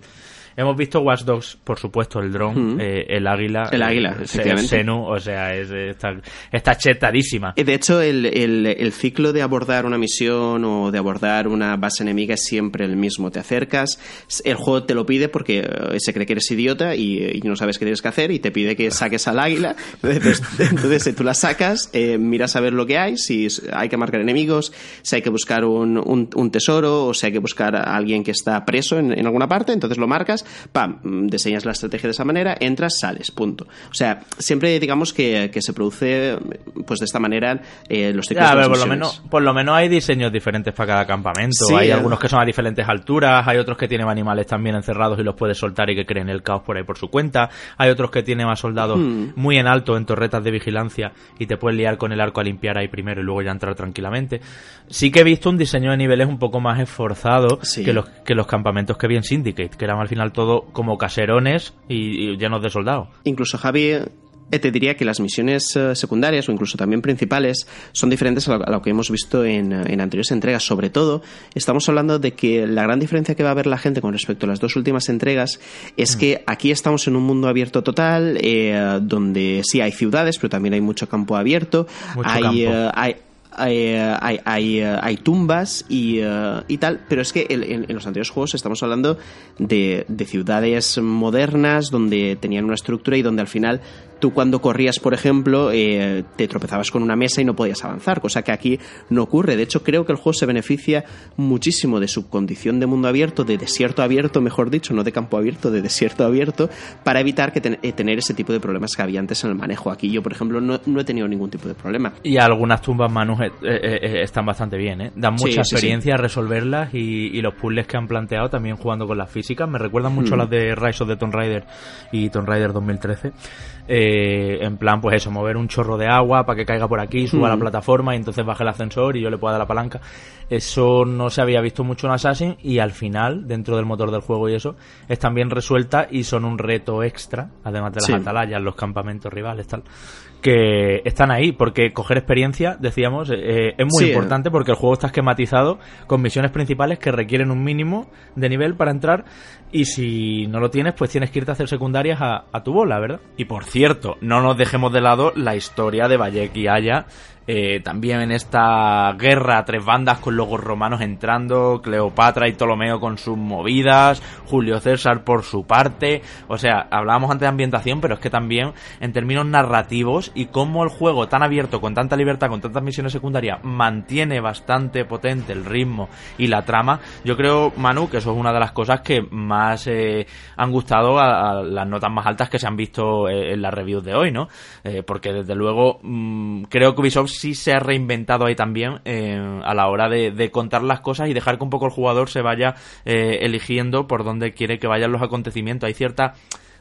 Hemos visto Watch Dogs, por supuesto, el dron, Ujú. eh, el águila. El águila, eh, efectivamente. Senu, o sea, es, está, está chetadísima. Y De hecho, el, el- el ciclo de abordar una misión o de abordar una base enemiga es siempre el mismo. Te acercas, el juego te lo pide porque eh, se cree que eres idiota y, y no sabes qué tienes que hacer y te pide que saques al águila. Entonces, entonces, eh, tú la sacas, eh, miras a ver lo que hay, si hay que marcar enemigos, si hay que buscar un, un- un tesoro o si hay que buscar a alguien que está preso en, en alguna parte, entonces lo marcas, pam, diseñas la estrategia de esa manera, entras, sales, punto. O sea, siempre digamos que, que se produce pues de esta manera eh, los ciclos Ya, a de ver, por lo, menos, por lo menos hay diseños diferentes para cada campamento. Sí, hay eh. algunos que son a diferentes alturas, hay otros que tienen animales también encerrados y los puedes soltar y que creen el caos por ahí por su cuenta. Hay otros que tienen a soldados Hmm. muy en alto en torretas de vigilancia y te puedes liar con el arco a limpiar ahí primero y luego ya entrar tranquilamente. Sí que he visto un diseño de niveles un poco más esforzado Sí. que, los, que los campamentos que vi en Syndicate, que eran al final todo como caserones y, y llenos de soldados. Incluso Javi, eh, te diría que las misiones eh, secundarias o incluso también principales son diferentes a lo, a lo que hemos visto en, eh, en anteriores entregas. Sobre todo, estamos hablando de que la gran diferencia que va a ver la gente con respecto a las dos últimas entregas es Mm. que aquí estamos en un mundo abierto total, eh, donde sí hay ciudades, pero también hay mucho campo abierto. Mucho hay, campo. eh, hay eh, eh, hay tumbas y, eh, y tal, pero es que en, en- los anteriores juegos estamos hablando de ciudades modernas donde tenían una estructura y donde al final tú cuando corrías, por ejemplo, eh, te tropezabas con una mesa y no podías avanzar, cosa que aquí no ocurre. De hecho, creo que el juego se beneficia muchísimo de su condición de mundo abierto, de desierto abierto, mejor dicho, no de campo abierto, de desierto abierto, para evitar que ten- eh, tener ese tipo de problemas que había antes en el manejo. Aquí yo, por ejemplo, no, no he tenido ningún tipo de problema. Y algunas tumbas, Manu, eh, eh, eh, están bastante bien, ¿eh? Dan Sí, mucha sí, experiencia resolverlas y, y los puzzles que han planteado también jugando con las físicas. Me recuerdan mucho a Hmm. las de Rise of the Tomb Raider y Tomb Raider 2013. Eh, en plan, pues eso, mover un chorro de agua para que caiga por aquí, suba a la Hmm. plataforma y entonces baje el ascensor y yo le pueda dar la palanca. Eso no se había visto mucho en Assassin y al final, dentro del motor del juego y eso, están bien resueltas y son un reto extra, además de las Sí. atalayas, los campamentos rivales, tal que están ahí, porque coger experiencia, decíamos, eh, es muy Sí, importante porque el juego está esquematizado con misiones principales que requieren un mínimo de nivel para entrar y si no lo tienes, pues tienes que irte a hacer secundarias a, tu bola, ¿verdad? Y por cierto, no nos dejemos de lado la historia de Bayek y Aya, eh, también en esta guerra tres bandas con logos romanos entrando, Cleopatra y Ptolomeo con sus movidas, Julio César por su parte, o sea, hablábamos antes de ambientación, pero es que también en términos narrativos y cómo el juego tan abierto, con tanta libertad, con tantas misiones secundarias, mantiene bastante potente el ritmo y la trama, yo creo, Manu, que eso es una de las cosas que más eh, han gustado a, las notas más altas que se han visto eh, en las reviews de hoy, ¿no? Eh, porque desde luego mm, creo que Ubisoft sí se ha reinventado ahí también a la hora de, contar las cosas y dejar que un poco el jugador se vaya eligiendo por dónde quiere que vayan los acontecimientos. Hay cierta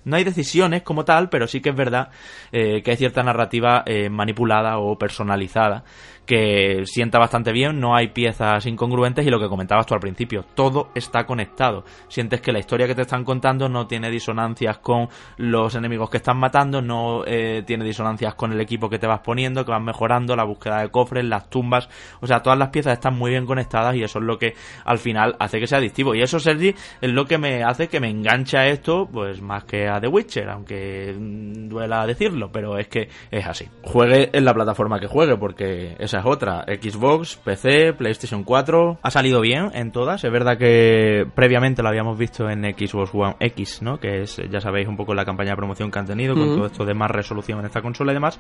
no hay decisiones como tal, pero sí que es verdad que hay cierta narrativa manipulada o personalizada que sienta bastante bien, no hay piezas incongruentes y lo que comentabas tú al principio, todo está conectado. Sientes que la historia que te están contando no tiene disonancias con los enemigos que están matando, no eh, tiene disonancias con el equipo que te vas poniendo, que vas mejorando, la búsqueda de cofres, las tumbas, o sea, todas las piezas están muy bien conectadas y eso es lo que al final hace que sea adictivo. Y eso, Sergi, es lo que me hace que me enganche a esto, pues más que a The Witcher, aunque mm, duela decirlo, pero es que es así. Juegue en la plataforma que juegue, porque esa es otra. Xbox, PC, PlayStation 4, ha salido bien en todas. Es verdad que previamente lo habíamos visto en Xbox One X, ¿no? Que es, ya sabéis, un poco la campaña de promoción que han tenido con todo esto de más resolución en esta consola y demás.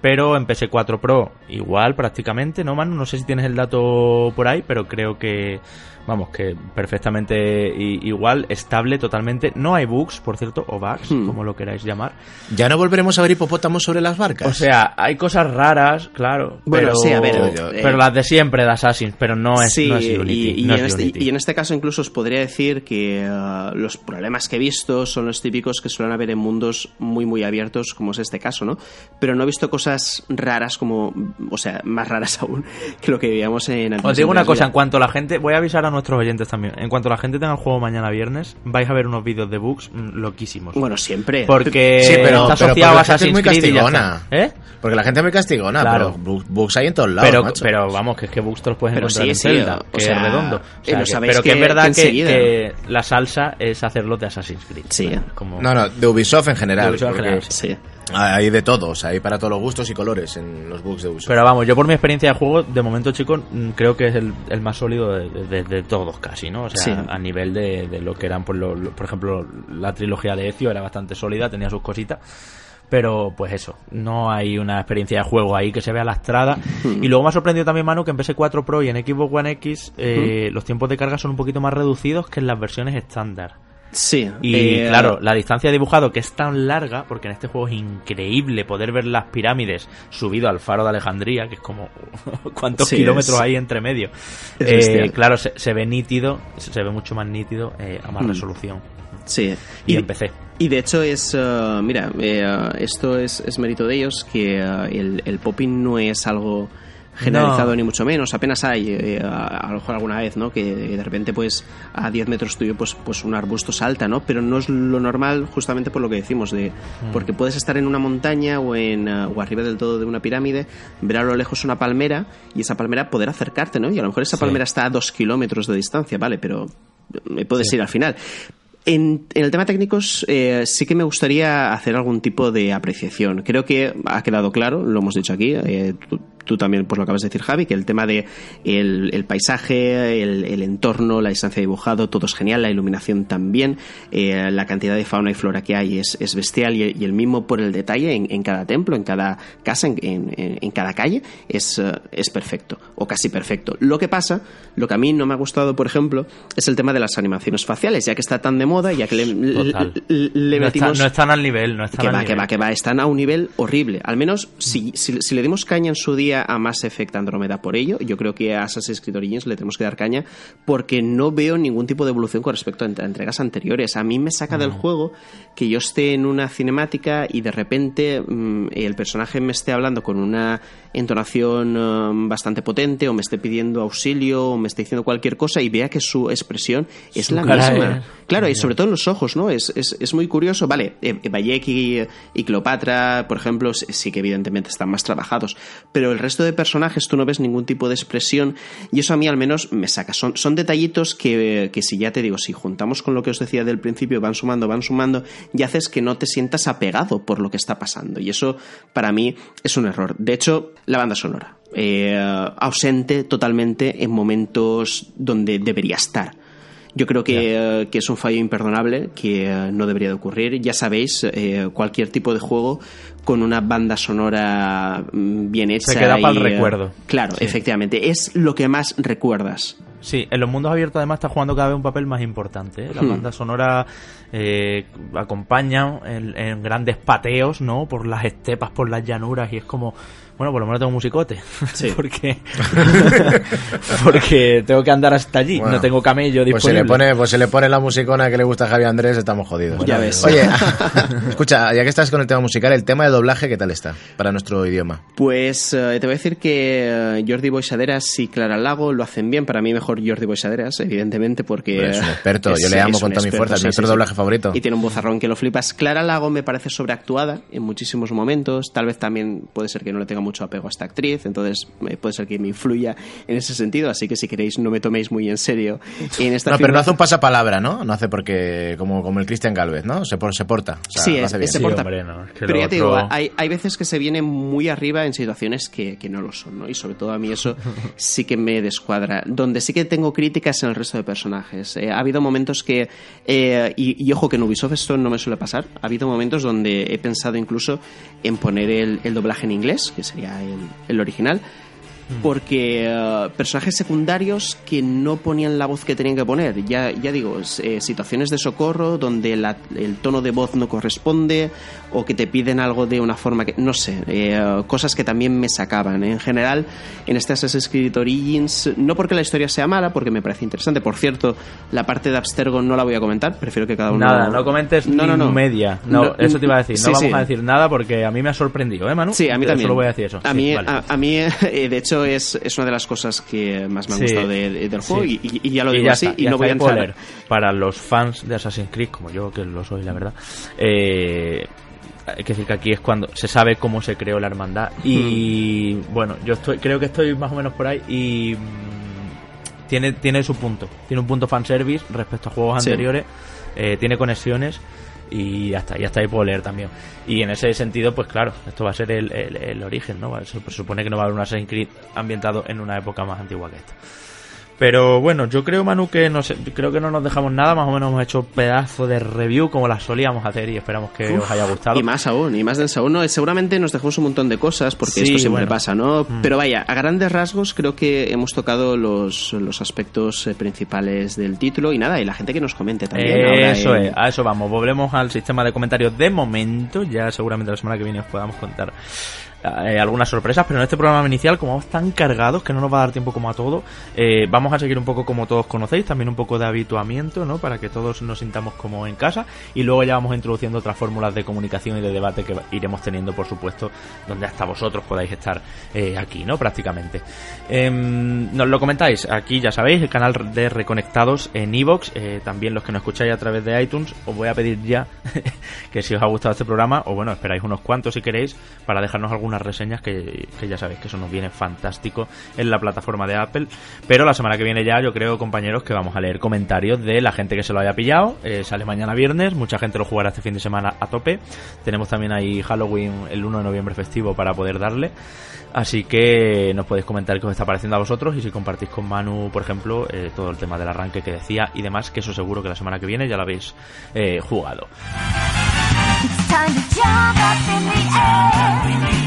Pero en PS4 Pro, igual prácticamente, ¿no, Manu? No sé si tienes el dato por ahí, pero creo que, vamos, que perfectamente igual, estable totalmente. No hay bugs, por cierto, o bugs, Hmm. como lo queráis llamar. Ya no volveremos a ver hipopótamos sobre las barcas. O sea, hay cosas raras, claro. Bueno, pero, sí, a ver, yo- eh, pero las de siempre de Assassin's, pero no es, sí, no es Unity. y, y no en es este, Unity. y en este caso incluso os podría decir que eh, los problemas que he visto son los típicos que suelen haber en mundos muy muy abiertos como es este caso, ¿no? Pero no he visto cosas raras como, o sea, más raras aún que lo que veíamos en Os digo una cosa, en Mira, cuanto la gente, voy a avisar a nuestros oyentes también, en cuanto la gente tenga el juego mañana viernes, vais a ver unos vídeos de bugs mm, loquísimos. Bueno, siempre. porque Sí, pero- está pero asociado a la gente es Assassin's muy Creed y ya castigona. está. ¿Eh? Porque la gente es muy castigona, Claro. pero bu- bugs hay en todos lados, Pero, macho. pero vamos, que es que bugs te los puedes Pero encontrar sí, en sí, Zelda, o que sea, es redondo. O eh, sea, lo que- pero que, es verdad que que, enseguida. que la salsa es hacerlo de Assassin's Creed. Sí. Como, No, no, de Ubisoft en general. De Ubisoft en general, Sí. Hay de todos, hay para todos los gustos y colores en los bugs de Ubisoft. Pero vamos, yo por mi experiencia de juego, de momento, chicos, mm, creo que es el, el más sólido de, de- de todos casi, ¿no? O sea, Sí. a nivel de, de lo que eran, por, lo- lo- por ejemplo, la trilogía de Ezio era bastante sólida, tenía sus cositas. Pero pues eso, no hay una experiencia de juego ahí que se vea lastrada. Hmm. Y luego me ha sorprendido también, Manu, que en PS4 Pro y en Xbox One X eh, Hmm. los tiempos de carga son un poquito más reducidos que en las versiones estándar. Sí. Y eh, claro, la distancia de dibujado que es tan larga, porque en este juego es increíble poder ver las pirámides subido al faro de Alejandría, que es como cuántos Sí, kilómetros es- hay entre medio. Eh, claro, se, se ve nítido, se ve mucho más nítido eh, a más Mm. resolución. Sí. Y empecé. Y de hecho es, eh, mira, eh, esto es, es mérito de ellos, que eh, el, el popping no es algo generalizado No. ni mucho menos, apenas hay, eh, a, lo mejor alguna vez, ¿no? Que de repente pues a 10 metros tuyo pues, pues un arbusto salta, ¿no? Pero no es lo normal justamente por lo que decimos, de Mm. porque puedes estar en una montaña o, en, o arriba del todo de una pirámide, ver a lo lejos una palmera y esa palmera poder acercarte, ¿no? Y a lo mejor esa Sí. palmera está a dos kilómetros de distancia, ¿vale? Pero me puedes ir al final. En, en el tema técnicos eh, sí que me gustaría hacer algún tipo de apreciación. Creo que ha quedado claro, lo hemos dicho aquí, eh, tú, también pues lo acabas de decir Javi, que el tema de el, paisaje, el, entorno, la distancia de dibujado, todo es genial, la iluminación también, eh, la cantidad de fauna y flora que hay es, bestial y, el mismo por el detalle en, cada templo, en cada casa, en, cada calle, es, eh, es perfecto, o casi perfecto. Lo que pasa, lo que a mí no me ha gustado, por ejemplo, es el tema de las animaciones faciales, ya que está tan de moda, ya que le, le, metimos... No, están al nivel, no están que al va, nivel. Que va, que va, están a un nivel horrible. Al menos si, si le dimos caña en su día a Mass Effect Andromeda por ello. Yo creo que a Assassin's Creed Origins le tenemos que dar caña porque no veo ningún tipo de evolución con respecto a entregas anteriores. A mí me saca del juego que yo esté en una cinemática y de repente mm, el personaje me esté hablando con una entonación um, bastante potente o me esté pidiendo auxilio o me esté diciendo cualquier cosa y vea que su expresión es la misma. Claro, y sobre todo en los ojos, ¿no? Es, es, muy curioso. Vale, eh, Bayek y, y, Cleopatra, por ejemplo, sí que evidentemente están más trabajados, pero el resto de personajes tú no ves ningún tipo de expresión y eso a mí al menos me saca. Son, son detallitos que, que si ya te digo, si juntamos con lo que os decía del principio, van sumando, van sumando, y haces que no te sientas apegado por lo que está pasando. Y eso para mí es un error. De hecho, la banda sonora. Eh, ausente totalmente en momentos donde debería estar. Yo creo que, eh, que, es un fallo imperdonable que eh, no debería de ocurrir. Ya sabéis, cualquier tipo de juego con una banda sonora mm, bien hecha. Se queda para el recuerdo. Claro, efectivamente. Es lo que más recuerdas. Sí, en los mundos abiertos además está jugando cada vez un papel más importante. La hmm. banda sonora eh, acompaña en, grandes pateos, ¿no? Por las estepas, por las llanuras y es como bueno, por lo menos tengo un musicote. Sí. porque, porque tengo que andar hasta allí. no tengo camello disponible. Pues se, le pone, pues se le pone la musicona que le gusta a Javi Andrés, estamos jodidos. ya ves. Oye, escucha, ya que estás con el tema musical, el tema de doblaje, ¿qué tal está para nuestro idioma? Pues eh, te voy a decir que eh, Jordi Boixaderas y Clara Lago lo hacen bien. Para mí mejor Jordi Boixaderas, evidentemente, porque... es un experto, yo le amo con toda mi fuerza, es mi doblaje favorito. Y tiene un bozarrón que lo flipas. Clara Lago me parece sobreactuada en muchísimos momentos. Tal vez también puede ser que no le tenga mucho apego a esta actriz, entonces eh, puede ser que me influya en ese sentido, así que si queréis no me toméis muy en serio en esta No, pero no hace un pasapalabra, ¿no? No hace porque, como, como el Cristian Galvez, ¿no? Se, se porta. sí, se porta. pero ya te digo, hay, hay veces que se viene muy arriba en situaciones que, que no lo son, ¿no? Y sobre todo a mí eso sí que me descuadra. Donde sí que tengo críticas en el resto de personajes. Eh, ha habido momentos que, eh, y, ojo que en Ubisoft esto no me suele pasar, ha habido momentos donde he pensado incluso en poner el, el doblaje en inglés, que sería el, original, porque eh, personajes secundarios que no ponían la voz que tenían que poner. Ya, ya digo, eh, situaciones de socorro donde el tono de voz no corresponde o que te piden algo de una forma que, no sé, eh, cosas que también me sacaban. En general, en este Assassin's Creed Origins, no porque la historia sea mala, porque me parece interesante. Por cierto, la parte de Abstergo no la voy a comentar, prefiero que cada uno... Nada, no comentes no, no, no. media. No, eso te iba a decir. No vamos a decir nada porque a mí me ha sorprendido, ¿eh, Manu? Sí, a mí también. Solo voy a decir eso. A, mí, a, mí, de hecho, es, es una de las cosas que más me han gustado del juego y, ya lo digo así y no voy a entrar. Para los fans de Assassin's Creed, como yo, que lo soy, la verdad, eh, hay que decir que aquí es cuando se sabe cómo se creó la hermandad y bueno, yo estoy creo que estoy más o menos por ahí y mm, tiene, tiene su punto. Tiene un punto fanservice respecto a juegos anteriores. Eh, tiene conexiones y hasta, y hasta ahí puedo leer también. Y en ese sentido, pues claro, esto va a ser el, el, origen, ¿no? Se supone que no va a haber un Assassin's Creed ambientado en una época más antigua que esta. Pero bueno, yo creo, Manu, que no creo que no nos dejamos nada. Más o menos hemos hecho pedazo de review como las solíamos hacer y esperamos que os haya gustado. Y más aún, y más densa aún. No, seguramente nos dejamos un montón de cosas porque esto siempre pasa, ¿no? Mm. Pero vaya, a grandes rasgos creo que hemos tocado los, los aspectos eh, principales del título y nada, y la gente que nos comente también. Eso es, a eso vamos. Volvemos al sistema de comentarios de momento. Ya seguramente la semana que viene os podamos contar eh, algunas sorpresas, pero en este programa inicial, como vamos tan cargados que no nos va a dar tiempo como a todo, eh, vamos a seguir un poco como todos conocéis, también un poco de habituamiento, ¿no? Para que todos nos sintamos como en casa y luego ya vamos introduciendo otras fórmulas de comunicación y de debate que iremos teniendo, por supuesto, donde hasta vosotros podáis estar eh, aquí, ¿no? Prácticamente. Em, nos lo comentáis aquí, ya sabéis, el canal de Reconectados en Evox, también los que nos escucháis a través de iTunes, os voy a pedir ya que si os ha gustado este programa, o bueno, esperáis unos cuantos si queréis, para dejarnos alguna unas reseñas que, ya sabéis que eso nos viene fantástico en la plataforma de Apple. Pero la semana que viene ya yo creo, compañeros, que vamos a leer comentarios de la gente que se lo haya pillado. Eh, sale mañana viernes, mucha gente lo jugará este fin de semana a tope. Tenemos también ahí Halloween el 1 de noviembre festivo para poder darle. Así que nos podéis comentar qué os está pareciendo a vosotros y si compartís con Manu, por ejemplo, eh, todo el tema del arranque que decía y demás, que eso seguro que la semana que viene ya lo habéis eh, jugado. It's time to jump up in the air.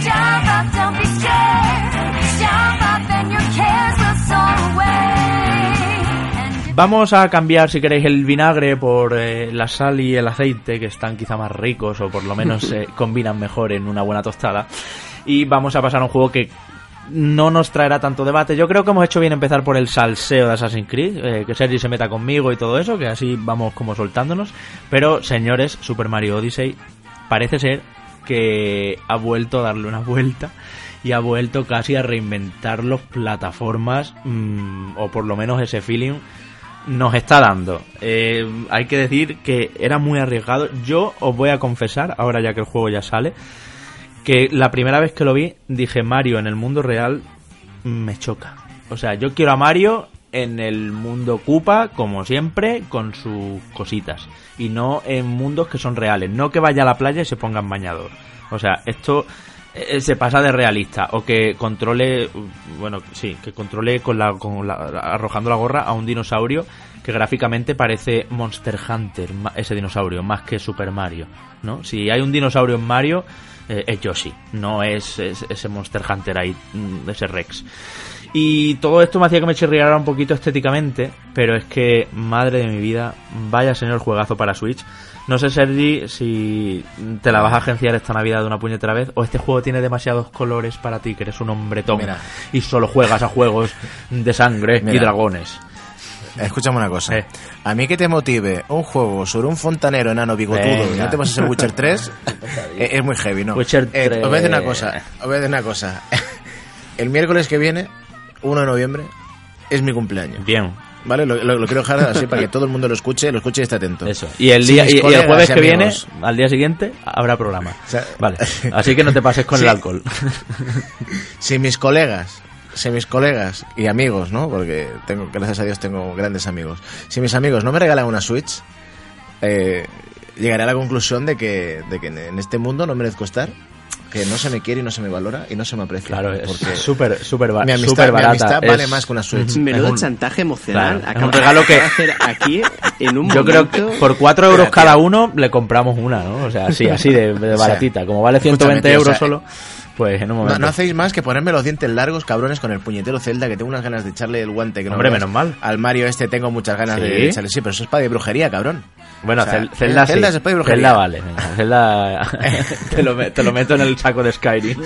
Jump up, don't be scared. Jump up and your cares will soar away. And if Vamos a cambiar, si queréis, el vinagre por eh, la sal y el aceite, que están quizá más ricos o por lo menos se combinan mejor en una buena tostada. Y vamos a pasar a un juego que no nos traerá tanto debate. Yo creo que hemos hecho bien empezar por el salseo de Assassin's Creed, eh, que Sergi se meta conmigo y todo eso, que así vamos como soltándonos. Pero, señores, Super Mario Odyssey parece ser que ha vuelto a darle una vuelta y ha vuelto casi a reinventar las plataformas, mm, o por lo menos ese feeling nos está dando. Eh, hay que decir que era muy arriesgado. Yo os voy a confesar, ahora ya que el juego ya sale, que la primera vez que lo vi dije Mario en el mundo real me choca. O sea, yo quiero a Mario en el mundo Koopa, como siempre, con sus cositas. Y no en mundos que son reales. No que vaya a la playa y se ponga en bañador. O sea, esto eh, se pasa de realista. O que controle, bueno, sí, que controle con la, con la- arrojando la gorra a un dinosaurio que gráficamente parece Monster Hunter, ese dinosaurio, más que Super Mario. ¿no? Si hay un dinosaurio en Mario, eh, es Yoshi, no es, es- ese Monster Hunter ahí, mm, ese Rex. Y todo esto me hacía que me chirriara un poquito estéticamente, pero es que, madre de mi vida, vaya señor juegazo para Switch. No sé, Sergi, si te la vas a agenciar esta Navidad de una puñetera vez, o este juego tiene demasiados colores para ti, que eres un hombretón Mira. y solo juegas a juegos de sangre y Mira. dragones. Escúchame una cosa. Eh. A mí que te motive un juego sobre un fontanero enano bigotudo y no te pasas el Witcher 3, eh, es muy heavy, ¿no? Witcher Eh, 3. os voy a decir una cosa. Os voy a decir una cosa. El miércoles que viene, 1 de noviembre, es mi cumpleaños. Bien, ¿Vale? Lo, lo- lo quiero dejar así para que todo el mundo lo escuche, lo escuche y esté atento. eso. Y el, día, y- y el jueves que viene, al día siguiente, habrá programa. sea- Vale, así que no te pases con Sí. el alcohol. Si mis colegas, si mis colegas y amigos, ¿no? Porque tengo, gracias a Dios tengo grandes amigos. Si mis amigos no me regalan una Switch, eh, llegaré a la conclusión de que, de que en este mundo no merezco estar, que no se me quiere y no se me valora y no se me aprecia. Claro, es porque súper súper ba- mi amistad, súper mi barata. amistad Es- vale más que una Switch. Menudo un- chantaje emocional. Claro, es un regalo que- hacer aquí en un Yo creo que por 4 euros cada uno le compramos una, ¿no? O sea, así, así de, de O sea, baratita. Como vale 120 escúchame, tío, euros o sea, solo, pues en un No, momento. no hacéis más que ponerme los dientes largos, cabrones, con el puñetero Zelda, que tengo unas ganas de echarle el guante. Que no Hombre, menos mal. Al Mario este tengo muchas ganas ¿Sí? de echarle. Sí, pero eso es para de brujería, cabrón. Bueno, O sea, Cel- Zelda, sí. Zelda es brujería. Zelda vale. venga, Zelda te, lo, me- te lo meto en el saco de Skyrim.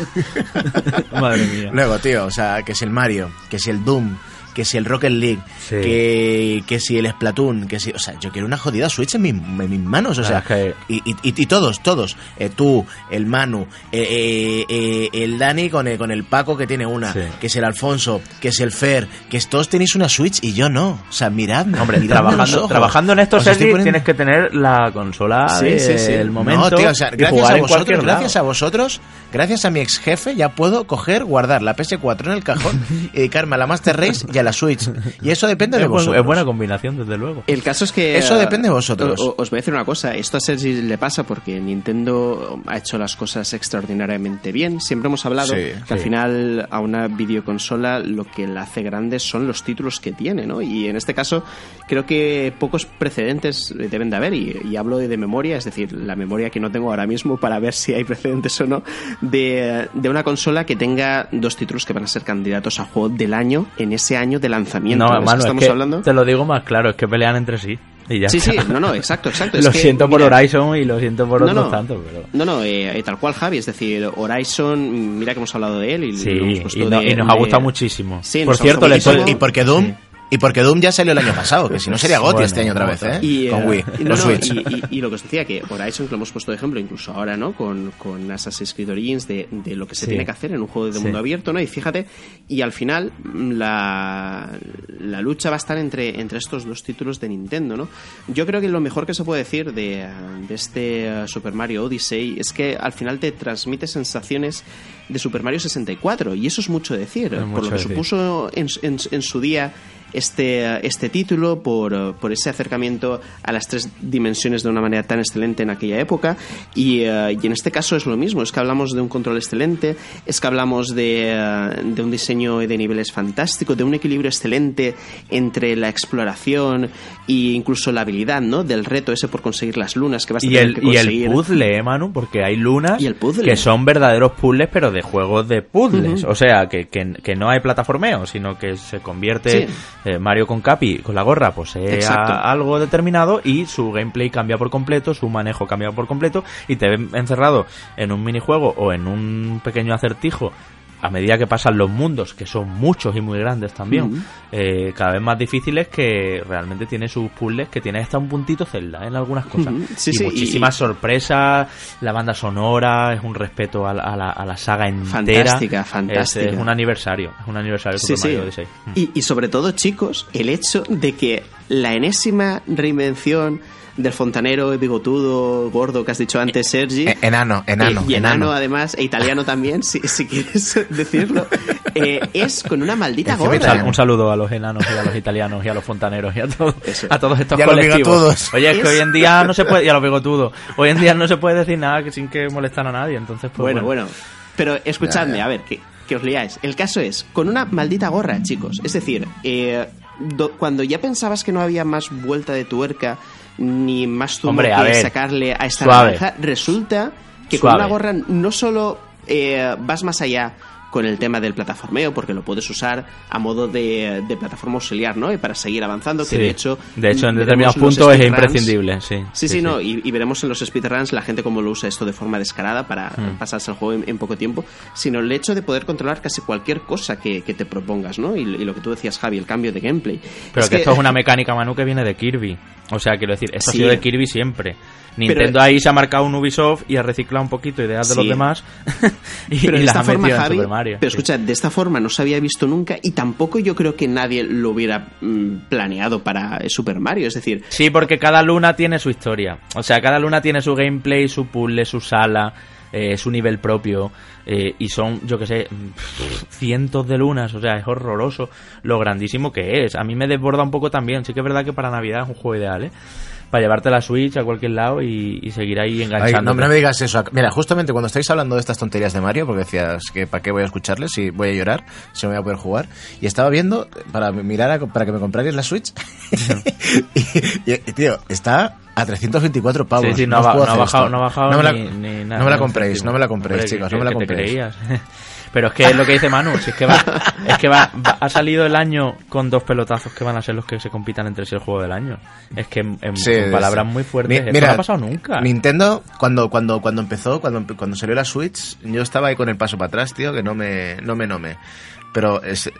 Madre mía. Luego, tío, o sea, que si el Mario, que si el Doom, que si el Rocket League, Sí. que, que si el Splatoon, que si... O sea, yo quiero una jodida Switch en, mi- en mis manos, o sea... Es y, y, y- todos, todos. Eh, tú, el Manu, eh, eh, eh, el Dani con el, con el Paco que tiene una, Sí. que es el Alfonso, que es el Fer, que todos tenéis una Switch y yo no. O sea, miradme, Hombre, miradme trabajando, trabajando en esto, Os estoy Sergi, poniendo- tienes que tener la consola Sí, sí, sí. del momento no, tío, o sea, gracias a vosotros, gracias a vosotros, gracias a mi ex jefe, ya puedo coger, guardar la PS4 en el cajón y dedicarme a la Master Race y a la Switch. Y eso depende de es, vosotros. es buena combinación, desde luego. El caso es que... Eso depende de vosotros. Os voy a decir una cosa. Esto a Sergi le pasa porque Nintendo ha hecho las cosas extraordinariamente bien. Siempre hemos hablado Sí, que al sí. final a una videoconsola lo que la hace grande son los títulos que tiene, ¿no? Y en este caso creo que pocos precedentes deben de haber. Y, y hablo de, de memoria, es decir, la memoria que no tengo ahora mismo para ver si hay precedentes o no, de, de una consola que tenga dos títulos que van a ser candidatos a juego del año en ese año de lanzamiento. No, ¿De eso Manu, es estamos que hablando? te lo digo más claro, es que pelean entre sí. Y ya Sí, sí, está. no, no, exacto, exacto. Es lo que, siento por mira, Horizon y lo siento por No, otros no. tantos, pero... No, no, eh, eh, tal cual Javi, es decir, Horizon, mira que hemos hablado de él y Sí, lo hemos y, no- de- y nos ha de- gustado muchísimo. Sí, por cierto, le muchísimo. Y porque Doom, Y porque Doom ya salió el año pasado, que si no sería GOTY Bueno, este año otra vez, ¿eh? Y, con eh, Wii, y, no, con no, Switch. y- y- y lo que os decía, que Horizon, que lo hemos puesto de ejemplo, incluso ahora, ¿no? Con, con Assassin's Creed Origins, de, de lo que se Sí. tiene que hacer en un juego de Sí. mundo abierto, ¿no? Y fíjate, y al final, mm, la, la lucha va a estar entre, entre estos dos títulos de Nintendo, ¿no? Yo creo que lo mejor que se puede decir de, de este eh, Super Mario Odyssey es que al final te transmite sensaciones de Super Mario 64, y eso es mucho decir, Es por lo que decir. supuso en, en- en su día este, este título, por, por ese acercamiento a las tres dimensiones de una manera tan excelente en aquella época. Y, eh, y en este caso es lo mismo, es que hablamos de un control excelente, es que hablamos de, eh, de un diseño de niveles fantástico, de un equilibrio excelente entre la exploración e incluso la habilidad, ¿no? Del reto ese por conseguir las lunas que vas a Y tener el, que y conseguir. el puzzle, ¿eh, Manu? Porque hay lunas Y el que son verdaderos puzzles, pero de juegos de puzzles. O sea, que, que, que no hay plataformeo, sino que se convierte Sí. Eh, Mario con Capi, con la gorra, posee Exacto. a- algo determinado y su gameplay cambia por completo, su manejo cambia por completo y te ven encerrado en un minijuego o en un pequeño acertijo a medida que pasan los mundos, que son muchos y muy grandes también, eh, cada vez más difíciles que realmente tiene sus puzzles que tiene hasta un puntito Zelda en algunas cosas. Sí, y sí, muchísimas sorpresas, la banda sonora, es un respeto a la, a la, a la saga entera. Fantástica, fantástica. Es, un aniversario, es un aniversario Sí, Super sí. Mario. Y, y sobre todo, chicos, el hecho de que la enésima reinvención del fontanero bigotudo, gordo que has dicho antes, Sergi. Eh, enano, enano, eh, y enano, enano. además, e italiano también, si, si quieres decirlo, eh, es con una maldita gorra. un saludo a los enanos y a los italianos y a los fontaneros y a, todos Eso. a todos estos Y a los colectivos. bigotudos. Oye, es que hoy en día no se puede, y a los bigotudos, hoy en día no se puede decir nada que sin que molestar a nadie, entonces pues bueno, bueno. Pero escuchadme, Ya, ya. a ver, que, que os liáis. El caso es, con una maldita gorra, chicos. Es decir, eh, do- cuando ya pensabas que no había más vuelta de tuerca ni más zumo Hombre, que ver, sacarle a esta suave. naranja, resulta que Suave. con una gorra no solo eh, vas más allá con el tema del plataformeo, porque lo puedes usar a modo de, de plataforma auxiliar, ¿no? Y para seguir avanzando, que Sí. de hecho... de hecho en determinados puntos es imprescindible, sí. Sí, sí, no, Y, y veremos en los speedruns la gente cómo lo usa esto de forma descarada para Mm. pasarse el juego en, en poco tiempo, sino el hecho de poder controlar casi cualquier cosa que, que te propongas, ¿no? Y, y lo que tú decías, Javi, el cambio de gameplay. Pero que, esto es una mecánica, Manu, que viene de Kirby. O sea, quiero decir, esto Sí. ha sido de Kirby siempre. Nintendo Pero- ahí se ha marcado un Ubisoft y ha reciclado un poquito ideas de Sí. los demás y, Pero y de las esta ha forma, metido en Javi, Super Mario. Pero sí. escucha, de esta forma no se había visto nunca y tampoco yo creo que nadie lo hubiera mm, planeado para Super Mario. Es decir, Sí, porque cada luna tiene su historia. O sea, cada luna tiene su gameplay, su puzzle, su sala, eh, su nivel propio. eh, y son, yo que sé, cientos de lunas. O sea, es horroroso lo grandísimo que es. A mí me desborda un poco también. Sí que es verdad que para Navidad es un juego ideal, ¿eh? Para llevarte la Switch a cualquier lado y, y seguir ahí Ay, enganchando. no, no me digas eso. Mira, justamente cuando estáis hablando de estas tonterías de Mario, porque decías que para qué voy a escucharles si voy a llorar, si no voy a poder jugar, y estaba viendo para mirar a- para que me comprarais la Switch, y, y, tío, está a 324 pavos. Sí, sí, no, os ha, no ha bajado, no ha bajado No me la, ni, ni nada. no me la compréis, no me la compréis, chicos, no me la compréis. Pero es que es lo que dice Manu, si es que, va, es que va, va- ha salido el año con dos pelotazos que van a ser los que se compitan entre sí el juego del año. Es que en, en- Sí, con palabras sí. muy fuertes, Mi- mira, no ha pasado nunca. Nintendo, cuando, cuando, cuando empezó, cuando, cuando salió la Switch, yo estaba ahí con el paso para atrás, tío, que no me, no me, no me. Pero es-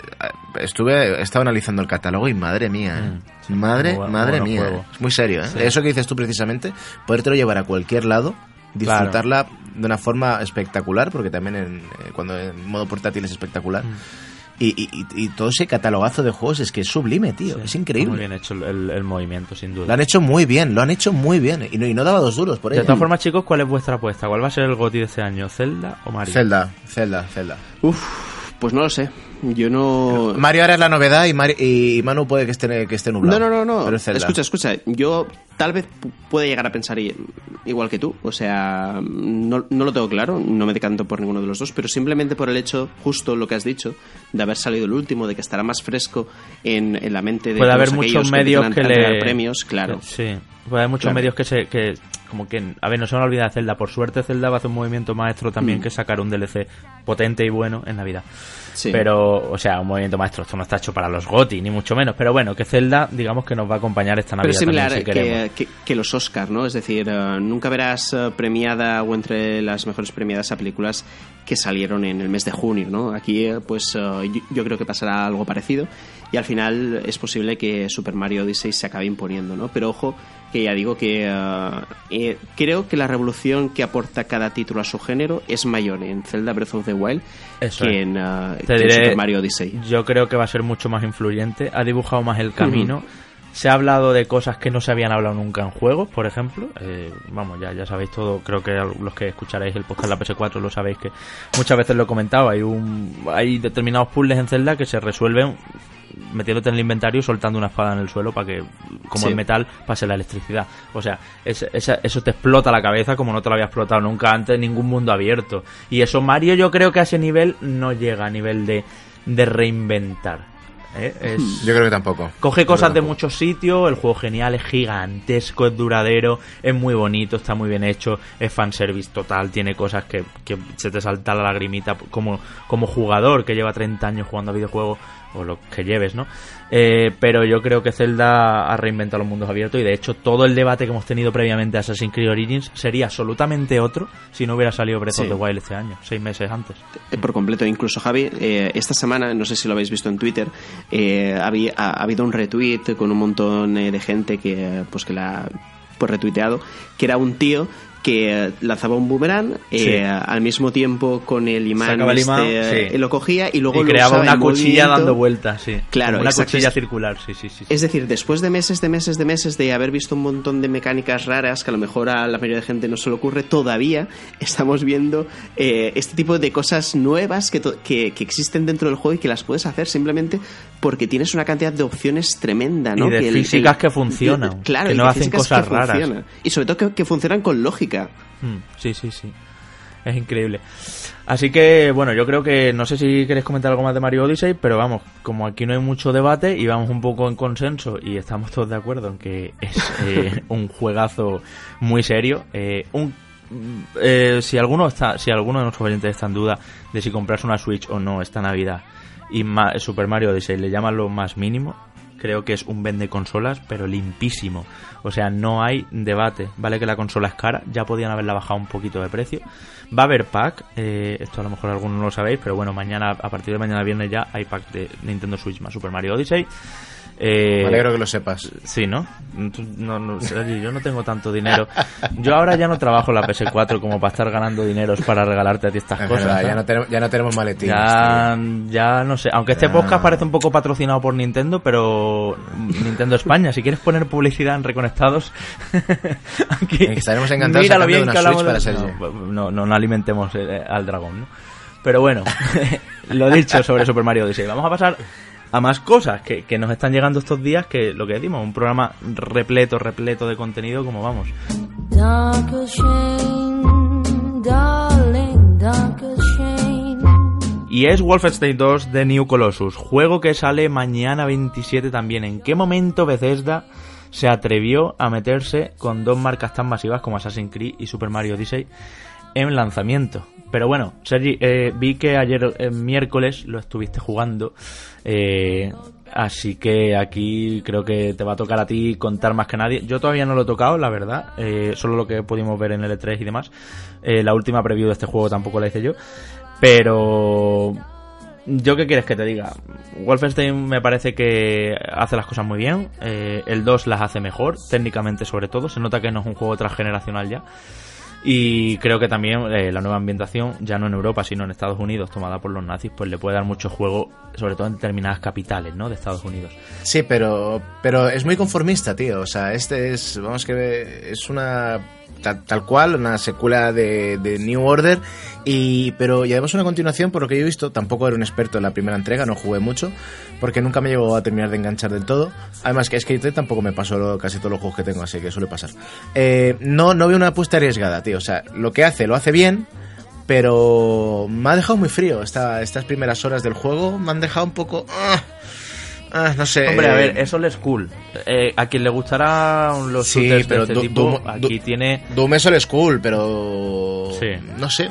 estuve, estaba analizando el catálogo y madre mía, ¿eh? Mm, madre, bueno- madre buenos mía. Es muy serio, ¿eh? Eso que dices tú precisamente, podértelo llevar a cualquier lado, disfrutarla de una forma espectacular, porque también en, eh, cuando en modo portátil es espectacular. Mm. Y, y, todo ese catalogazo de juegos es que es sublime, tío. Sí, es increíble. Muy bien hecho el, movimiento, sin duda. Lo han hecho muy bien, lo han hecho muy bien. Y no, y no daba dos duros por De ello. todas formas, chicos, ¿cuál es vuestra apuesta? ¿Cuál va a ser el GOTI de este año? ¿Zelda o Mario? Zelda, Zelda, Zelda. uff, pues no lo sé. Yo no... Mario ahora es la novedad y, Mari- y Manu puede que esté, que esté nublado. No, no, no, no. Pero es Zelda. Escucha, escucha. Yo tal vez pu- pueda llegar a pensar igual que tú. O sea, no, no lo tengo claro. No me decanto por ninguno de los dos. Pero simplemente por el hecho, justo lo que has dicho, de haber salido el último, de que estará más fresco en, en la mente de Puede todos haber aquellos muchos medios que le... premios, claro. Sí, puede haber muchos Claro. medios que se... Que como que, a ver, no se me olvida de Zelda. Por suerte, Zelda va a hacer un movimiento maestro también Mm. que sacar un DLC potente y bueno en Navidad. Sí. Pero, o sea, un movimiento maestro. Esto no está hecho para los GOTI, ni mucho menos. Pero bueno, que Zelda, digamos que nos va a acompañar esta Pero Navidad es similar también, si queremos. que, que- que los Oscar, ¿no? Es decir, eh, nunca verás eh, premiada o entre las mejores premiadas a películas que salieron en el mes de junio, ¿no? Aquí, eh, pues, eh, yo, yo creo que pasará algo parecido y al final es posible que Super Mario Odyssey se acabe imponiendo, ¿no? Pero ojo, que ya digo que eh, creo que la revolución que aporta cada título a su género es mayor en Zelda Breath of the Wild Eso que es. en, eh, Te que en diré, Super Mario Odyssey. Yo creo que va a ser mucho más influyente. Ha dibujado más el camino. Se ha hablado de cosas que no se habían hablado nunca en juegos, por ejemplo. Eh, vamos, ya, ya sabéis todo. Creo que los que escucharéis el podcast de la PS4 lo sabéis que muchas veces lo he comentado. Hay, un, hay determinados puzzles en Zelda que se resuelven metiéndote en el inventario y soltando una espada en el suelo para que, como Sí. el metal, pase la electricidad. O sea, es- eso te explota la cabeza como no te lo había explotado nunca antes en ningún mundo abierto. Y eso Mario yo creo que a ese nivel no llega a nivel de, de reinventar. ¿eh? Es- Yo creo que tampoco. Coge cosas de muchos sitios, el juego genial, es gigantesco, es duradero, es muy bonito, está muy bien hecho, es fanservice total, tiene cosas que, que se te salta la lagrimita como, como jugador que lleva 30 años jugando a videojuegos, o lo que lleves, ¿no? Eh, pero yo creo que Zelda ha reinventado los mundos abiertos y de hecho todo el debate que hemos tenido previamente a Assassin's Creed Origins sería absolutamente otro si no hubiera salido Breath Sí. of the Wild este año, seis meses antes. Eh, por completo. Incluso Javi, eh, esta semana, no sé si lo habéis visto en Twitter, eh, había- ha, ha habido un retweet con un montón eh, de gente que pues que la ha pues, retuiteado, que era un tío que lanzaba un boomerang eh, Sí. al mismo tiempo con el imán, Sacaba el imán, este, sí. eh, lo cogía y luego y lo creaba una cuchilla movimiento. dando vueltas, sí. Claro, Como una exacto. cuchilla circular, sí, sí, sí. Es decir, después de meses, de meses, de meses de haber visto un montón de mecánicas raras que a lo mejor a la mayoría de gente no se le ocurre, todavía estamos viendo eh, este tipo de cosas nuevas que, que, que existen dentro del juego y que las puedes hacer simplemente porque tienes una cantidad de opciones tremenda, ¿no? Y de Que físicas el- que funcionan, claro, que y no hacen cosas raras. funcionan. Y sobre todo que, que funcionan con lógica. Mm, Sí, sí, sí. Es increíble. Así que, bueno, yo creo que no sé si queréis comentar algo más de Mario Odyssey, pero vamos, como aquí no hay mucho debate y vamos un poco en consenso y estamos todos de acuerdo en que es eh, un juegazo muy serio, eh, un eh, si alguno está, si alguno de nuestros oyentes está en duda de si comprarse una Switch o no esta Navidad y Ma- Super Mario Odyssey le llaman lo más mínimo, creo que es un vende consolas, pero limpísimo. O sea, no hay debate. Vale que la consola es cara, ya podían haberla bajado un poquito de precio. Va a haber pack, eh, esto a lo mejor algunos no lo sabéis, pero bueno, mañana, a partir de mañana viernes ya hay pack de Nintendo Switch más Super Mario Odyssey. Eh, Me alegro que lo sepas. Sí, ¿no? No, no, yo no tengo tanto dinero. Yo ahora ya no trabajo en la PS4 como para estar ganando dineros para regalarte a ti estas Es cosas. verdad, ya no, tenemos, ya no tenemos maletines. Ya, ya no sé. Aunque este podcast parece un poco patrocinado por Nintendo, pero Nintendo España. Si quieres poner publicidad en Reconectados, aquí, Estaremos encantados mira lo a cambio bien que una Switch de- para Sergi. No, no, no, no alimentemos eh, al dragón, ¿no? Pero bueno, lo dicho sobre Super Mario Odyssey. Vamos a pasar a más cosas que, que nos están llegando estos días, que lo que decimos, un programa repleto, repleto de contenido, como vamos. Y es Wolfenstein 2 de New Colossus, juego que sale mañana 27 también. ¿En qué momento Bethesda se atrevió a meterse con dos marcas tan masivas como Assassin's Creed y Super Mario Odyssey en lanzamiento? Pero bueno, Sergi, eh, vi que ayer eh, miércoles lo estuviste jugando, eh, así que aquí creo que te va a tocar a ti contar más que nadie. Yo todavía no lo he tocado, la verdad, eh, solo lo que pudimos ver en el E3 y demás. Eh, la última preview de este juego tampoco la hice yo. Pero ¿Yo qué quieres que te diga? Wolfenstein me parece que hace las cosas muy bien. eh, el 2 las hace mejor, técnicamente sobre todo. Se nota que no es un juego transgeneracional ya. Y creo que también eh, la nueva ambientación, ya no en Europa, sino en Estados Unidos, tomada por los nazis, pues le puede dar mucho juego, sobre todo en determinadas capitales, ¿no? De Estados Unidos. Sí, pero, pero es muy conformista, tío. O sea, este es, vamos que es una tal, cual, una secuela de, New Order, y pero y además una continuación, por lo que yo he visto, tampoco era un experto en la primera entrega, no jugué mucho, porque nunca me llegó a terminar de enganchar del todo. Además que Skate 3 tampoco me pasó lo- casi todos los juegos que tengo, así que suele pasar. Eh, no, no veo una apuesta arriesgada, tío. O sea, lo que hace, lo hace bien, pero me ha dejado muy frío esta- estas primeras horas del juego, me han dejado un poco... ah, Ah, no sé. Hombre, a ver, es old school. Eh, a quien le gustará los Sí, shooters pero de este tipo, Doom- aquí Du- tiene... Doom es old school, pero. Sí. No sé.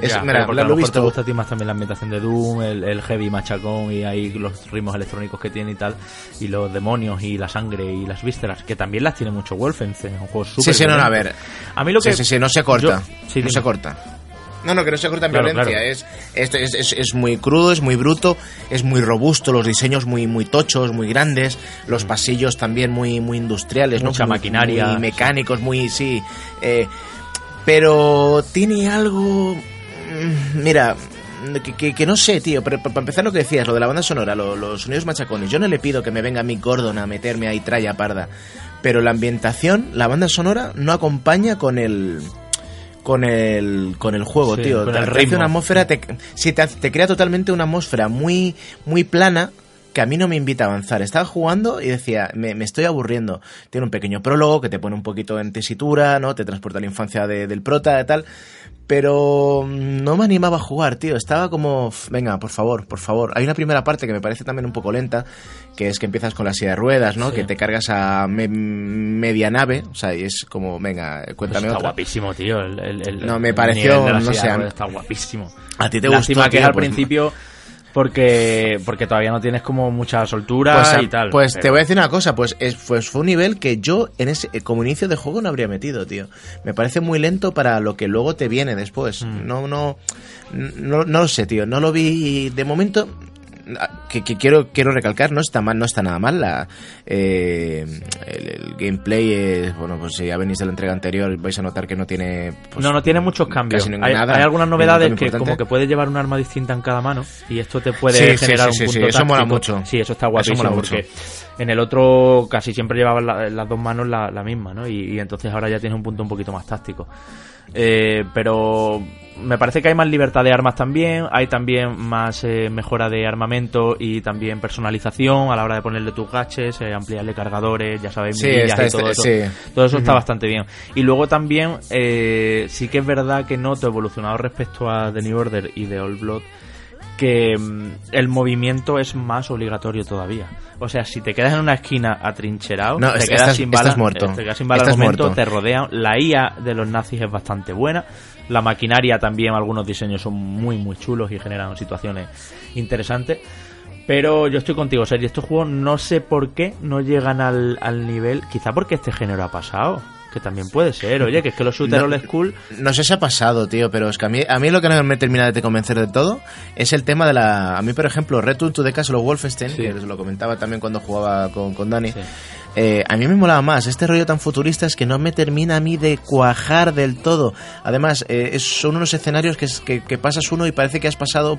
Es, Ya, mira, porque lo a lo he mejor te visto. gusta a ti más también la ambientación de Doom, el, el heavy machacón y ahí los ritmos electrónicos que tiene y tal, y los demonios y la sangre y las vísceras, que también las tiene mucho Wolfenstein, es un juego súper Sí, sí, no, a ver. A mí lo que... Sí, sí, sí, no se corta. Yo- sí, no dime. se corta. No, no, que no se corta en Claro, violencia. claro. Es, es, es, es muy crudo, es muy bruto, es muy robusto, los diseños muy, muy tochos, muy grandes, los pasillos también muy, muy industriales. Mm. Mucha maquinaria, Muy mecánicos, muy, sí. eh, pero tiene algo. mm, Mira. Que, que- que no sé, tío, pero para empezar lo que decías, lo de la banda sonora, lo- los sonidos machacones, yo no le pido que me venga Mick Gordon a meterme ahí tralla parda, pero la ambientación, la banda sonora no acompaña con el con el con el juego, Sí, tío. con te, el te hace una atmósfera, te, sí, te, crea totalmente una atmósfera muy muy plana que a mí no me invita a avanzar. Estaba jugando y decía, me, me estoy aburriendo. Tiene un pequeño prólogo que te pone un poquito en tesitura, ¿no? Te transporta a la infancia de- del prota y tal. Pero mm, no me animaba a jugar, tío. Estaba como, "F, venga, por favor, por favor. Hay una primera parte que me parece también un poco lenta, que es que empiezas con la silla de ruedas, ¿no? Sí. Que te cargas a me- media nave, o sea, y es como, venga, Pues cuéntame está otra. guapísimo, tío. el- el- el- No, me pareció, no sé, Está guapísimo. A ti te Lástima gustó, que tío, al pues- principio porque porque todavía no tienes como mucha soltura Pues, y tal. pues te voy a decir una cosa, pues, es, pues fue un nivel que yo en ese eh, como inicio de juego no habría metido, tío. Me parece muy lento para lo que luego te viene después. Mm. No, no, no, no lo sé, tío. No lo vi de momento. Que, que quiero quiero recalcar no está mal no está nada mal la eh, el, el gameplay es, bueno pues si ya venís de la entrega anterior vais a notar que no tiene pues, no, no tiene muchos cambios. casi Hay, nada, hay algunas novedades que importante. como que puedes llevar un arma distinta en cada mano y esto te puede Sí, generar sí, un punto eso mola mucho. Sí, eso está guapísimo mola mucho. porque en el otro casi siempre llevabas la- las dos manos la, la misma, ¿no? Y, y entonces ahora ya tienes un punto un poquito más táctico. Eh, pero me parece que hay más libertad de armas también, hay también más eh, mejora de armamento y también personalización a la hora de ponerle tus gaches, eh, ampliarle cargadores, ya sabéis, Sí, está- y todo está- eso. sí. Todo eso está bastante bien. Y luego también, eh, sí que es verdad que noto evolucionado respecto a The New Order y The Old Blood que mm, el movimiento es más obligatorio todavía. O sea, si te quedas en una esquina atrincherado, No, te quedas estás- sin bala, estás muerto. eh, te quedas sin bala al momento, muerto. te rodean. La IA de los nazis es bastante buena. La maquinaria también, algunos diseños son muy, muy chulos y generan situaciones interesantes. Pero yo estoy contigo, Sergio. Estos juegos no sé por qué no llegan al, al nivel. Quizá porque este género ha pasado. Que también puede ser. Oye, que es que los shooters No- old school. No sé si ha pasado, tío, pero es que a mí, a mí lo que no me termina de convencer de todo es el tema de la... A mí, por ejemplo, Return to the Castle of Wolfenstein, Sí. que os lo comentaba también cuando jugaba con, con Dani, Sí. Eh, a mí me molaba más. Este rollo tan futurista es que no me termina a mí de cuajar del todo. Además, eh, son unos escenarios que, es- que, que pasas uno y parece que has pasado,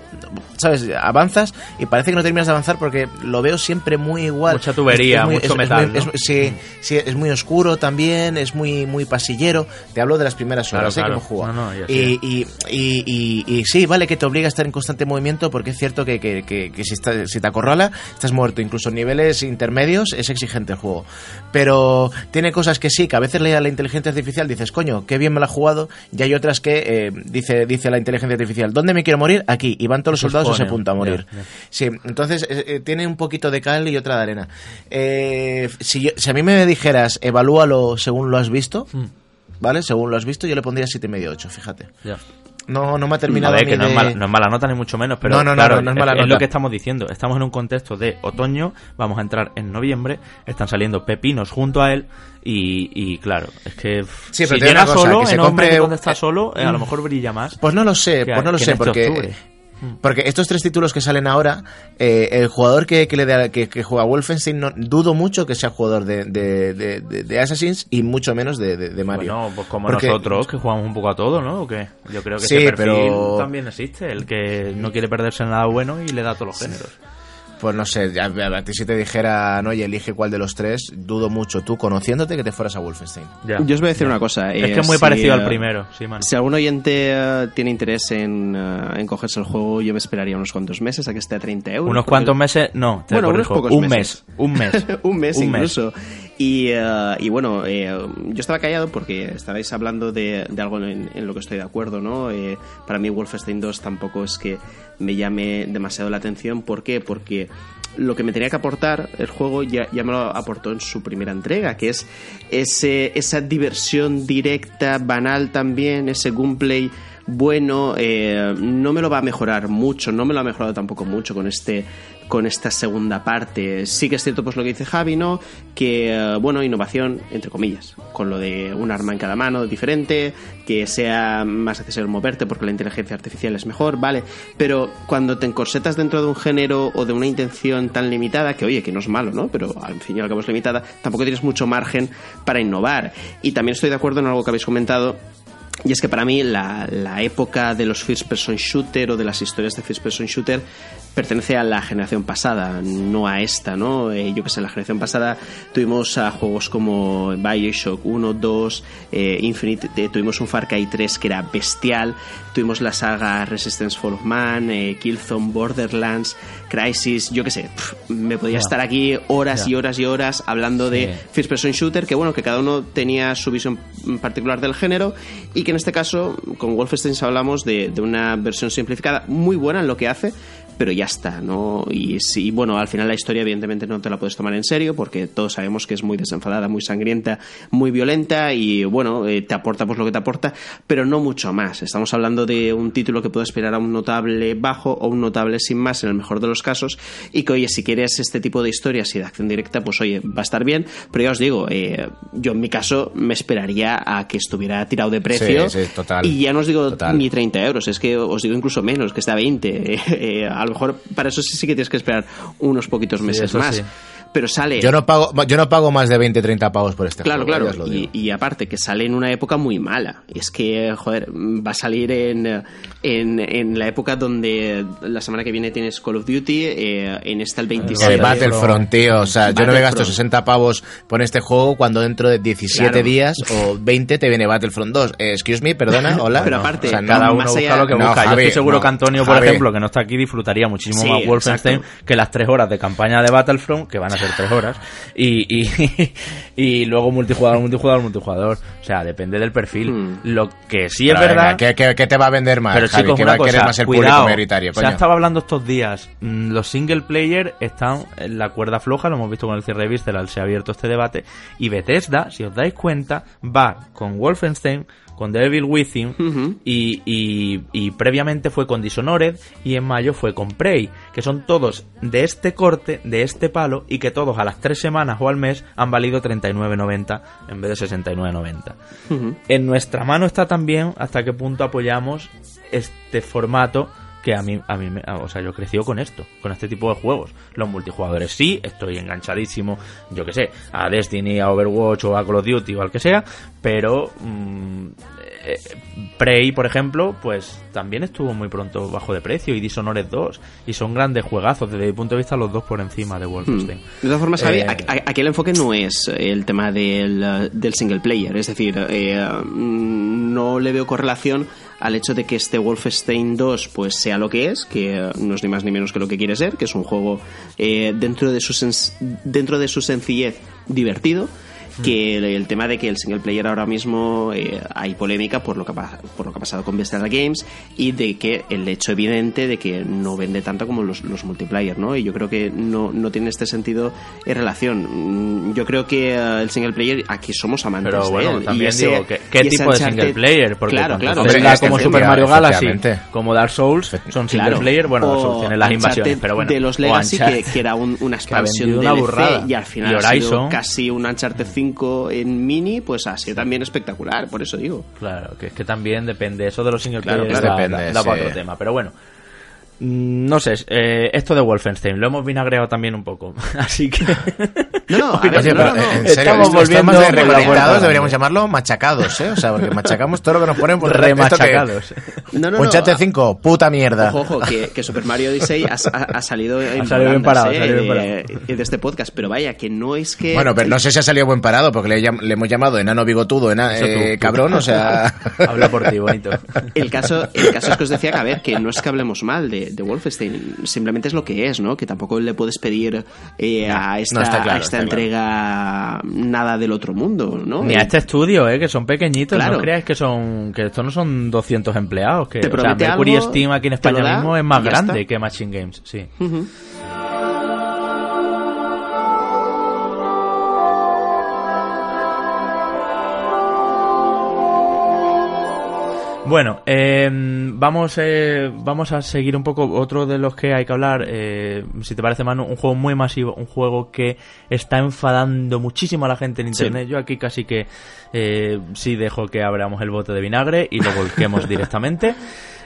¿sabes? Avanzas y parece que no terminas de avanzar porque lo veo siempre muy igual. Mucha tubería, muy- mucho metal, muy- ¿no? sí, sí, es muy oscuro también, es muy, muy pasillero. Te hablo de las primeras Claro, horas ¿eh? claro. que hemos. No, no, y sí, vale que te obliga a estar en constante movimiento porque es cierto que si, está- si te acorrala, estás muerto. Incluso en niveles intermedios es exigente el juego. Pero tiene cosas que sí, que a veces leía la inteligencia artificial dices, coño, qué bien me la ha jugado. Y hay otras que eh, dice, dice la inteligencia artificial, ¿dónde me quiero morir? Aquí. Y van todos los soldados a ese punto a morir. Sí, entonces eh, eh, tiene un poquito de cal y otra de arena. Eh, si, yo- si a mí me dijeras, evalúalo según lo has visto, Mm. ¿vale? Según lo has visto, yo le pondría 7,5 8, fíjate. Ya. No, no me ha A terminado ver, a mí que no, de- es mala, no es mala nota ni mucho menos, pero No, claro, es mala es, nota. lo que estamos diciendo. Estamos en un contexto de otoño, vamos a entrar en noviembre, están saliendo pepinos junto a él y, y claro, es que pff, Sí, pero si llega cosa, solo, que se en compre donde está solo, eh, a lo mejor brilla más. Pues no lo sé, pues no lo sé, este porque... octubre. Porque estos tres títulos que salen ahora, eh, el jugador que, que le da- que, que juega Wolfenstein, no, dudo mucho que sea jugador de, de, de, de- de Assassin's y mucho menos de, Mario. Bueno, pues como Porque- nosotros, que jugamos un poco a todo, ¿no? ¿O qué? Yo creo que Sí, ese perfil pero- también existe, el que no quiere perderse en nada bueno y le da a todos los géneros. Pues no sé, a, a- a ti si te dijera, no, y elige cuál de los tres, dudo mucho tú, conociéndote, que te fueras a Wolfenstein. Ya. Yo os voy a decir una cosa. Es eh, que es muy si, parecido eh, al primero, sí, man. Si algún oyente eh, tiene interés en, eh, en cogerse el juego, yo me esperaría unos cuantos meses a que esté a 30 euros. Unos porque- cuantos meses, no, te Bueno, unos pocos un meses. mes, un mes. un mes incluso. Y, eh, y bueno, eh, yo estaba callado porque estabais hablando de, de algo en, lo que estoy de acuerdo, ¿no? Eh, para mí Wolfenstein 2 tampoco es que me llame demasiado la atención. ¿Por qué? Porque lo que me tenía que aportar el juego ya, ya me lo aportó en su primera entrega, que es ese, esa diversión directa, banal también, ese gameplay bueno, no me lo va a mejorar mucho, no me lo ha mejorado tampoco mucho con este con esta segunda parte. Sí que es cierto pues lo que dice Javi, ¿no? Que eh, bueno, innovación entre comillas, con lo de un arma en cada mano diferente, que sea más necesario moverte porque la inteligencia artificial es mejor, vale, pero cuando te encorsetas dentro de un género o de una intención tan limitada, que oye, que no es malo, ¿no? Pero al fin y al cabo es limitada, tampoco tienes mucho margen para innovar. Y también estoy de acuerdo en algo que habéis comentado y es que para mí la, la, época de los first person shooter o de las historias de first person shooter pertenece a la generación pasada, no a esta, ¿no? Eh, yo que sé, en la generación pasada tuvimos a juegos como Bioshock 1, 2, eh, Infinite, eh, tuvimos un Far Cry 3 que era bestial, tuvimos la saga Resistance Fall of Man, Killzone, Borderlands, Crisis, yo que sé, pff, me podía estar aquí horas y horas y horas hablando de first person shooter, que bueno, que cada uno tenía su visión particular del género y que en este caso con Wolfenstein hablamos de, de una versión simplificada muy buena en lo que hace, pero ya está, ¿no? Y sí, bueno, al final la historia evidentemente no te la puedes tomar en serio porque todos sabemos que es muy desenfadada, muy sangrienta, muy violenta y bueno, eh, te aporta pues lo que te aporta, pero no mucho más. Estamos hablando de un título que puede esperar a un notable bajo o un notable sin más en el mejor de los casos y que oye, si quieres este tipo de historias y de acción directa, pues oye, va a estar bien, pero ya os digo, eh, yo en mi caso me esperaría a que estuviera tirado de precio Sí, sí, total. y ya no os digo Total. ni 30 euros, es que os digo incluso menos, que está a 20. Eh, eh, a lo mejor para eso sí, sí que tienes que esperar unos poquitos meses más. sí. Pero sale. Yo no pago, yo no pago más de 20, 30 pavos por este Claro, juego. claro. lo Y, y aparte, que sale en una época muy mala. Y es que, joder, va a salir en, en, en la época donde la semana que viene tienes Call of Duty, eh, en esta el 26 El Battlefront, tío. O sea, yo no me gasto 60 pavos por este juego cuando dentro de 17 Claro. días o 20 te viene Battlefront 2. Eh, excuse me, perdona, hola. Pero No, aparte, o sea, no, Cada uno más busca allá- lo que No, busca. Yo Javi, estoy seguro no. que Antonio, por Javi. ejemplo, que no está aquí, disfrutaría muchísimo Sí, más Wolfenstein exacto. que las tres horas de campaña de Battlefront, que van a ser tres horas, y, y, y luego multijugador, multijugador, multijugador. O sea, depende del perfil. Hmm. Lo que sí es venga, verdad... ¿qué, te va a vender más, Pero Javi? chicos, ¿Qué una va a querer cosa, más el cuidado, público mayoritario, se ha estado hablando estos días, mm, los single player están en la cuerda floja, lo hemos visto con el cierre de se ha abierto este debate, y Bethesda, si os dais cuenta, va con Wolfenstein, con The Devil Within, y, y, y previamente fue con Dishonored, y en mayo fue con Prey, que son todos de este corte, de este palo, y que todos a las tres semanas o al mes han valido 39.90 en vez de 69.90 Ujú. en nuestra mano está también hasta qué punto apoyamos este formato que a mí, a mí, me- o sea, yo he crecido con esto, con este tipo de juegos. Los multijugadores sí, estoy enganchadísimo, yo que sé, a Destiny, a Overwatch o a Call of Duty o al que sea, pero mm, eh, Prey, por ejemplo, pues también estuvo muy pronto bajo de precio y Dishonored 2 y son grandes juegazos desde mi punto de vista los dos por encima de Wolfenstein. De todas formas, Javi, Eh, aquí el enfoque no es el tema del, eh, del single player. Es decir, eh, mm, no le veo correlación al hecho de que este Wolfenstein 2 pues sea lo que es, que eh, no es ni más ni menos que lo que quiere ser, que es un juego eh, dentro, de su dentro de su sencillez divertido. Que el, el tema de que el single player ahora mismo eh, hay polémica por lo, que ha, por lo que ha pasado con Bethesda Games y de que el hecho evidente de que no vende tanto como los, los multiplayer, ¿no? Y yo creo que no, no tiene este sentido en relación. Mm, Yo creo que eh, el single player aquí somos amantes Pero de bueno, él. Y también ese- digo, ¿qué, qué y tipo de single player? Porque claro, claro. Hombre, es como efectiva- Super Mario Galaxy, como Dark Souls, son single Claro. player, bueno, O las invasiones, pero bueno. de los Legacy que, que era un- una expansión de una burrada. y al final Y ha sido Horizon. casi un Uncharted 5 en mini, pues ha sido también espectacular, por eso digo. Claro, que es que también depende. Eso de los single Claro, Depende, da- da sí. otro tema. Pero bueno, no sé, eh, esto de Wolfenstein lo hemos vinagreado también un poco. Así que. No, no, a ver, no, pero, no, no. eh, en Estamos serio, estos volviendo de reconectados deberíamos llamarlo machacados, ¿eh? O sea, porque machacamos todo lo que nos ponen por Remachacados. No, no, no, a- 5, puta mierda. Ojo, ojo, que, que Super Mario Odyssey ha, ha- ha salido en Ha salido bien parado, eh, salido bien de, de este podcast, pero vaya, que no es que... Bueno, pero no sé si ha salido buen parado, porque le, le hemos llamado enano bigotudo, ena- Eso tú, eh, cabrón, o sea... Habla por ti, bonito. El caso, el caso es que os decía que, a ver, que no es que hablemos mal de, de, de Wolfenstein. Simplemente es lo que es, ¿no? Que tampoco le puedes pedir eh, a esta, no, está claro, a esta claro. entrega nada del otro mundo, ¿no? Ni a este estudio, eh, que son pequeñitos, Claro. no creáis que son que estos no son 200 empleados, que Te o sea, Mercury algo, Steam aquí en España mismo es más grande está. que Machine Games, sí. Ujú. Bueno, eh, vamos, eh, vamos a seguir un poco otro de los que hay que hablar. eh, si te parece, Manu, un juego muy masivo, un juego que está enfadando muchísimo a la gente en Sí. internet. Yo aquí casi que eh, sí dejo que abramos el bote de vinagre y lo volquemos directamente.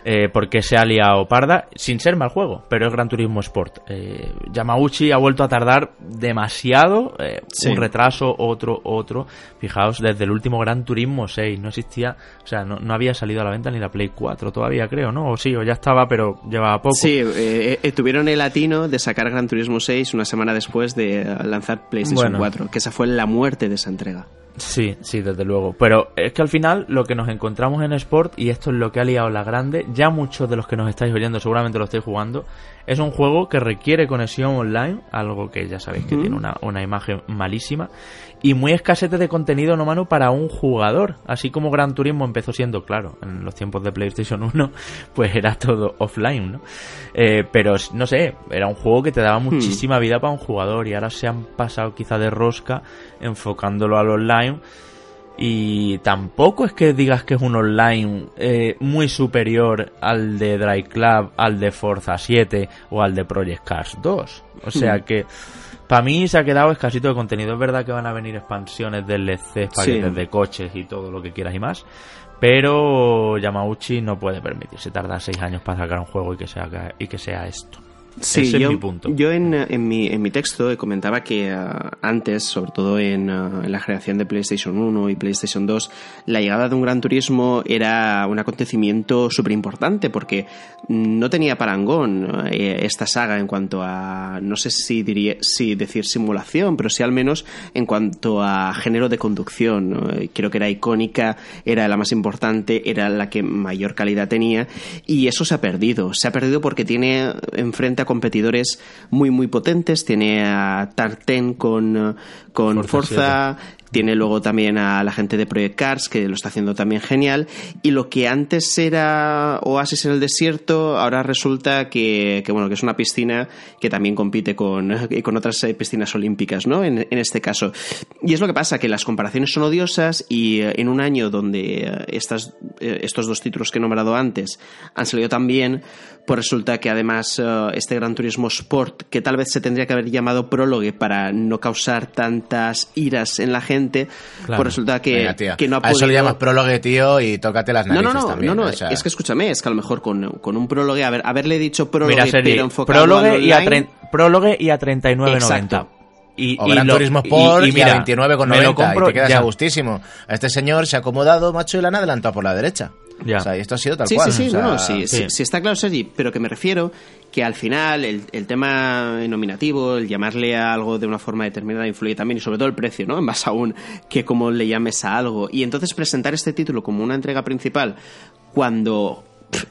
Eh, porque se ha liado parda, sin ser mal juego, pero es Gran Turismo Sport. Eh, Yamauchi ha vuelto a tardar demasiado, eh, Sí. un retraso, otro, otro. Fijaos, desde el último Gran Turismo 6 no existía, o sea, no, no había salido a la venta ni la Play 4 todavía, creo, ¿no? O sí, o ya estaba, pero llevaba poco. Sí, eh, eh, tuvieron el latino de sacar Gran Turismo 6 una semana después de lanzar PlayStation Bueno. 4, que esa fue la muerte de esa entrega. Sí, sí, desde luego. Pero es que al final lo que nos encontramos en Sport, y esto es lo que ha liado la grande, ya muchos de los que nos estáis oyendo seguramente lo estáis jugando, es un juego que requiere conexión online, algo que ya sabéis que Mm. tiene una, una imagen malísima, y muy escasete de contenido no mano para un jugador. Así como Gran Turismo empezó siendo, claro, en los tiempos de PlayStation 1, pues era todo offline, ¿no? Eh, pero no sé, era un juego que te daba muchísima vida para un jugador y ahora se han pasado quizá de rosca enfocándolo al online y tampoco es que digas que es un online eh, muy superior al de Drive Club, al de Forza 7 o al de Project Cars 2. O sea que para mí se ha quedado escasito de contenido. Es verdad que van a venir expansiones DLC, paquetes Sí. de coches y todo lo que quieras y más. Pero Yamauchi no puede permitirse tardar seis años para sacar un juego y que sea, y que sea esto. Sí, Ese yo, es mi punto. yo en, en mi, en mi texto comentaba que ah, antes, sobre todo en, ah, en la generación de PlayStation 1 y PlayStation 2, la llegada de un Gran Turismo era un acontecimiento súper importante porque no tenía parangón eh, esta saga en cuanto a, no sé si, diría, si decir simulación, pero sí al menos en cuanto a género de conducción. Eh, Creo que era icónica, era la más importante, era la que mayor calidad tenía y eso se ha perdido. Se ha perdido porque tiene enfrente a competidores muy muy potentes. Tiene a Tarten con, con Forza Forza, tiene luego también a la gente de Project Cars que lo está haciendo también genial. Y lo que antes era Oasis en el desierto, ahora resulta que, que, bueno que es una piscina que también compite con, con otras eh, piscinas olímpicas, ¿no? En, en este caso. Y es lo que pasa, que las comparaciones son odiosas y eh, en un año donde eh, estas, estos dos títulos que he nombrado antes han salido tan bien, pues resulta que además eh, este Gran Turismo Sport, que tal vez se tendría que haber llamado prólogue para no causar tantas iras en la gente, Claro. pues resulta que, Venga, que no ha a eso le podido- llamas prólogue, tío, y tócate las no, narices no, no, también. no, no, o sea, es que escúchame, es que a lo mejor con, con un prólogue, haber, haberle dicho prólogue, Mira, pero enfocado prólogue y, a online, prólogue y a 39.90. Y, O y Gran lo- Turismo Sport y y, mira, a 29,90 me lo compro y te quedas ya. a gustísimo. A este señor se ha acomodado, macho, y la han adelantado por la derecha. Ya. O sea, y esto ha sido tal Sí, cual. sí, sí, o sea, no, no, sí, sí. sí, está claro, Sergi, pero que me refiero que al final el, el tema nominativo, el llamarle a algo de una forma determinada influye también y sobre todo el precio, ¿no? En base aún que cómo le llames a algo. Y entonces presentar este título como una entrega principal cuando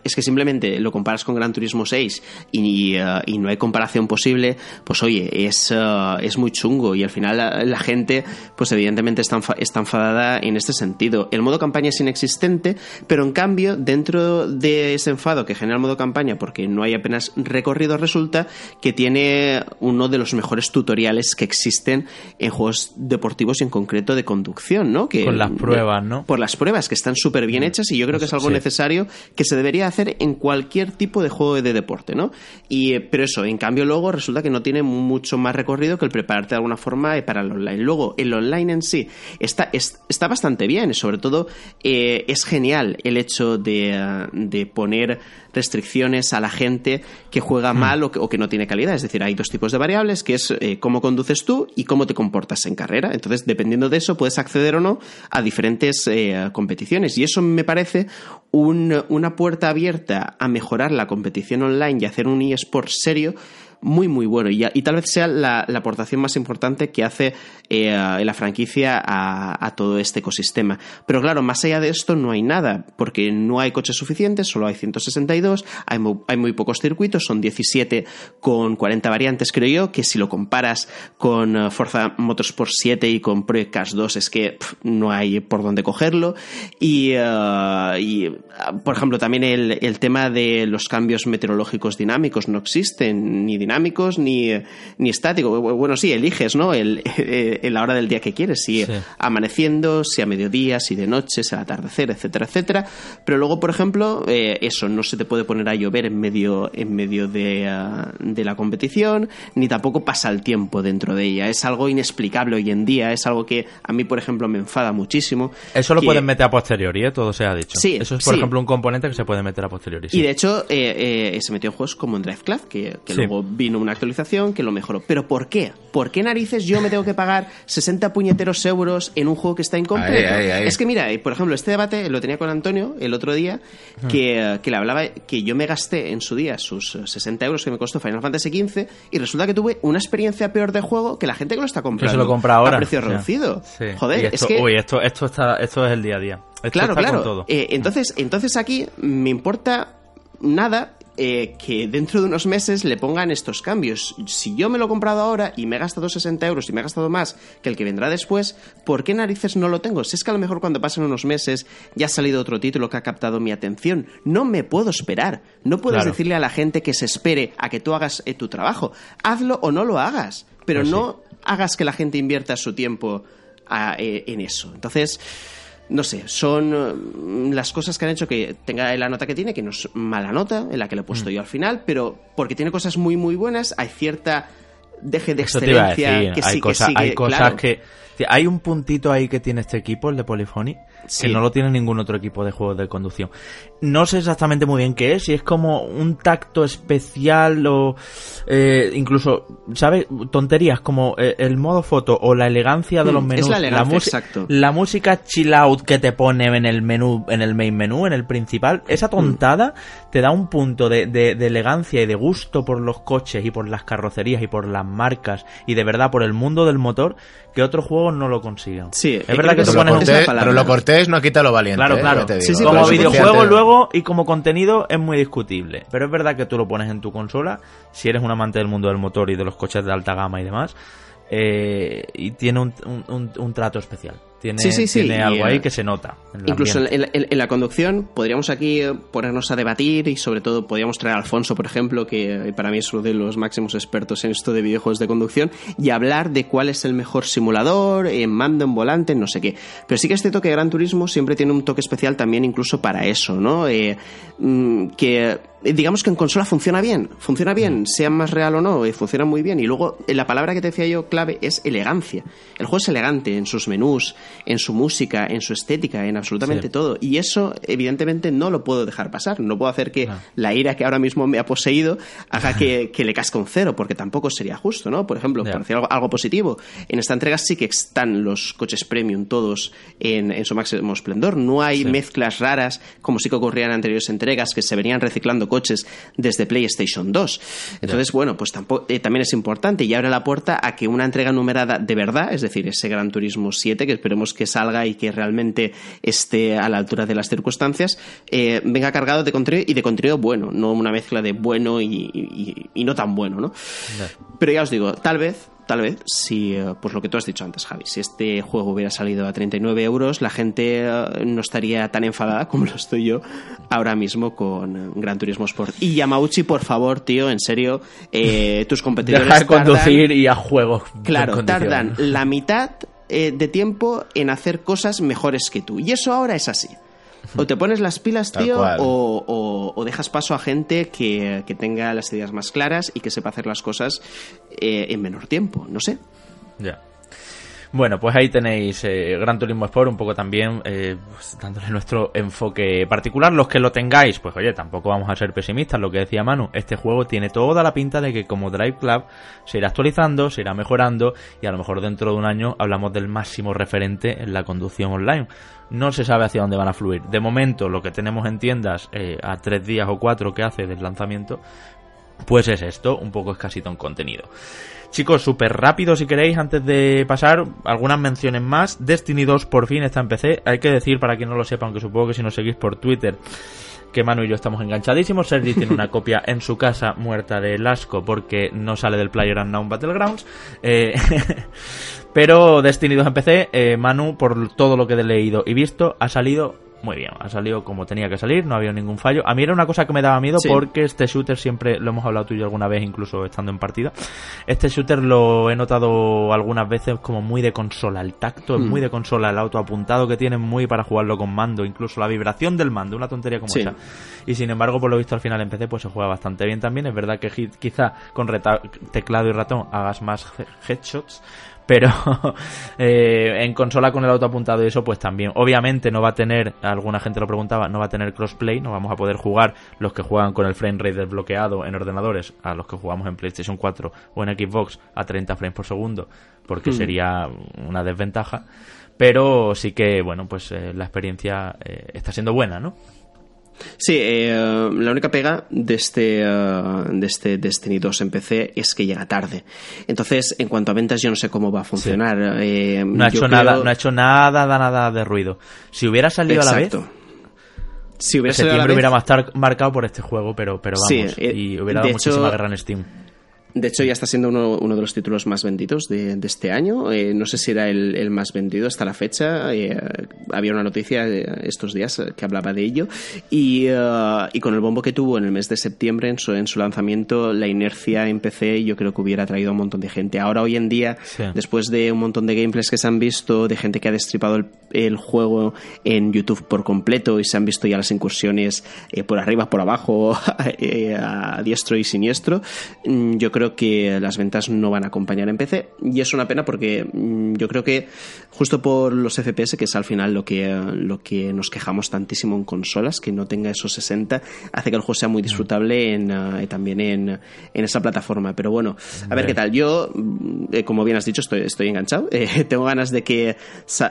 es que simplemente lo comparas con Gran Turismo 6 y, eh, y no hay comparación posible, pues oye, es, eh, es muy chungo y al final la, la gente, pues evidentemente está, enfa- está enfadada en este sentido. El modo campaña es inexistente, pero en cambio, dentro de ese enfado que genera el modo campaña, porque no hay apenas recorrido, resulta que tiene uno de los mejores tutoriales que existen en juegos deportivos y en concreto de conducción, ¿no? Que, Con las pruebas, ¿no? por las pruebas que están súper bien hechas y yo creo que es algo Sí. necesario que se hacer en cualquier tipo de juego de deporte, ¿no? Y, eh, pero eso, en cambio luego resulta que no tiene mucho más recorrido que el prepararte de alguna forma eh, para el online. Luego, el online en sí está, es- está bastante bien, sobre todo eh, es genial el hecho de, de poner restricciones a la gente que juega mal o que, o que no tiene calidad. Es decir, hay dos tipos de variables, que es eh, cómo conduces tú y cómo te comportas en carrera. Entonces, dependiendo de eso, puedes acceder o no a diferentes eh, competiciones. Y eso me parece un- una puerta abierta a mejorar la competición online y hacer un eSport serio muy, muy bueno. Y, tal vez sea la, aportación más importante que hace eh, la franquicia a, todo este ecosistema. Pero claro, más allá de esto no hay nada, porque no hay coches suficientes, solo hay 162, hay muy, pocos circuitos, son 17 con 40 variantes, creo yo, que si lo comparas con eh, Forza Motorsport 7 y con Project Cars 2 es que no hay por dónde cogerlo. Y, eh, ah, por ejemplo, también el, el tema de los cambios meteorológicos dinámicos no existen, ni dinámicos ni, ni estáticos. Bueno, sí, eliges, ¿no? El, el- la hora del día que quieres, si Sí. amaneciendo, si a mediodía, si de noche, si al atardecer, etcétera, etcétera. Pero luego, por ejemplo, eh, eso, no se te puede poner a llover en medio, en medio de, ah, de la competición, ni tampoco pasa el tiempo dentro de ella. Es algo inexplicable hoy en día, es algo que a mí, por ejemplo, me enfada muchísimo. Eso lo que- pueden meter a posteriori, ¿eh? todo se ha dicho. Sí, Eso es, por sí. ejemplo, un componente que se puede meter a posteriori. sí. Y de hecho, eh, eh, se metió en juegos como en Drive Club, que, que luego vino una actualización que lo mejoró. ¿Pero por qué? ¿Por qué narices yo me tengo que pagar 60 puñeteros euros en un juego que está incompleto? Ahí, ahí, ahí. Es que mira, eh, por ejemplo, este debate lo tenía con Antonio el otro día, que, eh, que le hablaba que yo me gasté en su día sus eh, 60 euros que me costó Final Fantasy XV y resulta que tuve una experiencia peor de juego que la gente que lo está Que comprando se lo compra ahora. a precio reducido. Sí. Joder, esto, es que... Uy, esto, esto, está, esto es el día a día. Esto Claro, está claro. con todo. Eh, entonces, entonces aquí me importa nada eh, que dentro de unos meses le pongan estos cambios. Si yo me lo he comprado ahora y me he gastado 60 euros y me he gastado más que el que vendrá después, ¿por qué narices no lo tengo? Si es que a lo mejor cuando pasen unos meses ya ha salido otro título que ha captado mi atención. No me puedo esperar. No puedes Claro. decirle a la gente que se espere a que tú hagas eh, tu trabajo. Hazlo o no lo hagas. Pero Pues sí. no hagas que la gente invierta su tiempo a- eh, en eso. Entonces, no sé, son eh, las cosas que han hecho que tenga la nota que tiene, que no es mala nota, en la que le he puesto Mm. yo al final, pero porque tiene cosas muy, muy buenas, hay cierta deje de Eso excelencia decir. que hay sí cosas, que sigue, hay cosas claro. que. Hay un puntito ahí que tiene este equipo, el de Polyphony, Sí. que no lo tiene ningún otro equipo de juegos de conducción. No sé exactamente muy bien qué es, si es como un tacto especial o eh, incluso, ¿sabes? Tonterías como eh, el modo foto o la elegancia de Mm, los es menús. la elegancia, exacto. la música chill out que te pone en el menú, en el main menú, en el principal, esa tontada te da un punto de, de- de elegancia y de gusto por los coches y por las carrocerías y por las marcas y de verdad por el mundo del motor que otros no lo consiguen. Sí, es verdad que que Pero pones cortés, palabra. pero lo cortés no quita lo valiente. Claro, claro. Sí, sí, como pero videojuego luego y como contenido es muy discutible. Pero es verdad que tú lo pones en tu consola, si eres un amante del mundo del motor y de los coches de alta gama y demás, eh, y tiene un, un- un- un trato especial. Tiene, Sí, sí, sí, tiene algo eh, ahí que se nota. en Incluso en, ambiente. en- en la conducción podríamos aquí eh, ponernos a debatir y sobre todo podríamos traer a Alfonso, por ejemplo, que eh, para mí es uno de los máximos expertos en esto de videojuegos de conducción, y hablar de cuál es el mejor simulador, en mando, en volante, no sé qué. Pero sí que es cierto que Gran Turismo siempre tiene un toque especial también incluso para eso, ¿no? Eh, mm, que eh, digamos que en consola funciona bien, funciona bien, sea más real o no, eh, funciona muy bien. Y luego eh, la palabra que te decía yo clave es elegancia. El juego es elegante en sus menús, en su música, en su estética, en absolutamente Sí. todo. Y eso, evidentemente, no lo puedo dejar pasar. No puedo hacer que la ira que ahora mismo me ha poseído haga que, que le casque un cero, porque tampoco sería justo, ¿no? Por ejemplo, Ya. por decir algo, algo positivo, en esta entrega sí que están los coches premium todos en, en su máximo esplendor. No hay mezclas raras, como sí que ocurría en anteriores entregas, que se venían reciclando coches desde PlayStation 2. Entonces, bueno, pues tampoco, eh, también es importante y abre la puerta a que una entrega numerada de verdad, es decir, ese Gran Turismo 7, que esperemos que salga y que realmente esté a la altura de las circunstancias, eh, venga cargado de contenido y de contenido bueno, no una mezcla de bueno y, y- y no tan bueno, ¿no? Pero ya os digo, tal vez, tal vez, si, eh, pues lo que tú has dicho antes, Javi, si este juego hubiera salido a 39 euros, la gente eh, no estaría tan enfadada como lo estoy yo ahora mismo con eh, Gran Turismo Sport. Y Yamauchi, por favor, tío, en serio, eh, tus competidores Deja de tardan- conducir y a juegos. Claro, tardan la mitad eh, de tiempo en hacer cosas mejores que tú. Y eso ahora es así. O te pones las pilas, tío, cual. o, o- dejas paso a gente que, que tenga las ideas más claras y que sepa hacer las cosas eh, en menor tiempo. No sé. Ya. Bueno, pues ahí tenéis eh, Gran Turismo Sport, un poco también eh, pues, dándole nuestro enfoque particular. Los que lo tengáis, pues oye, tampoco vamos a ser pesimistas, lo que decía Manu. Este juego tiene toda la pinta de que como Drive Club se irá actualizando, se irá mejorando y a lo mejor dentro de un año hablamos del máximo referente en la conducción online. No se sabe hacia dónde van a fluir. De momento, lo que tenemos en tiendas eh, a tres días o cuatro que hace del lanzamiento, Pues es esto, un poco escasito en contenido. Chicos, súper rápido si queréis, antes de pasar, algunas menciones más. Destiny 2 por fin está en PC. Hay que decir, para quien no lo sepa, aunque supongo que si nos seguís por Twitter, que Manu y yo estamos enganchadísimos. Sergi tiene una copia en su casa muerta de asco porque no sale del Player Unknown Battlegrounds. Eh, pero Destiny 2 en PC, eh, Manu, por todo lo que he leído y visto, ha salido muy bien. Ha salido como tenía que salir, no ha habido ningún fallo. A mí era una cosa que me daba miedo Sí. porque este shooter siempre, lo hemos hablado tú y yo alguna vez, incluso estando en partida. Este shooter lo he notado algunas veces como muy de consola. El tacto es Mm. muy de consola. El autoapuntado que tienen muy para jugarlo con mando. Incluso la vibración del mando, una tontería como Sí. esa. Y sin embargo, por lo visto al final en PC pues se juega bastante bien también. Es verdad que quizá con teclado y ratón hagas más he- headshots. Pero eh, en consola con el autoapuntado y eso, pues también. Obviamente no va a tener, alguna gente lo preguntaba, no va a tener crossplay, no vamos a poder jugar los que juegan con el frame rate desbloqueado en ordenadores a los que jugamos en PlayStation 4 o en Xbox a 30 frames por segundo, porque Mm. sería una desventaja. Pero sí que, bueno, pues eh, la experiencia eh, está siendo buena, ¿no? Sí, eh, la única pega de este, eh, de este Destiny 2 en PC es que llega tarde. Entonces, en cuanto a ventas, yo no sé cómo va a funcionar. Eh, No ha hecho creo- nada, no ha hecho nada, da nada de ruido. Si hubiera salido a la vez. Si hubiera salido a la septiembre hubiera más marcado por este juego, pero, pero Sí, vamos, eh, y hubiera dado muchísima guerra en Steam. De hecho, ya está siendo uno, uno de los títulos más vendidos de, de este año. Eh, no sé si era el, el más vendido hasta la fecha. Eh, había una noticia eh, estos días eh, que hablaba de ello. Y, y con el bombo que tuvo en el mes de septiembre, en su, en su lanzamiento, la inercia en PC yo creo que hubiera traído a un montón de gente. Ahora, hoy en día, Sí. después de un montón de gameplays que se han visto, de gente que ha destripado el, el juego en YouTube por completo y se han visto ya las incursiones eh, por arriba, por abajo, a diestro y siniestro, mm, yo creo que las ventas no van a acompañar en PC y es una pena porque mm, yo creo que justo por los FPS, que es al final lo que, lo que nos quejamos tantísimo en consolas, que no tenga esos 60, hace que el juego sea muy disfrutable en, eh, también en, en esa plataforma. Pero bueno, a ver qué tal. Yo, mm, eh, como bien has dicho, estoy, estoy enganchado. Eh, tengo ganas de que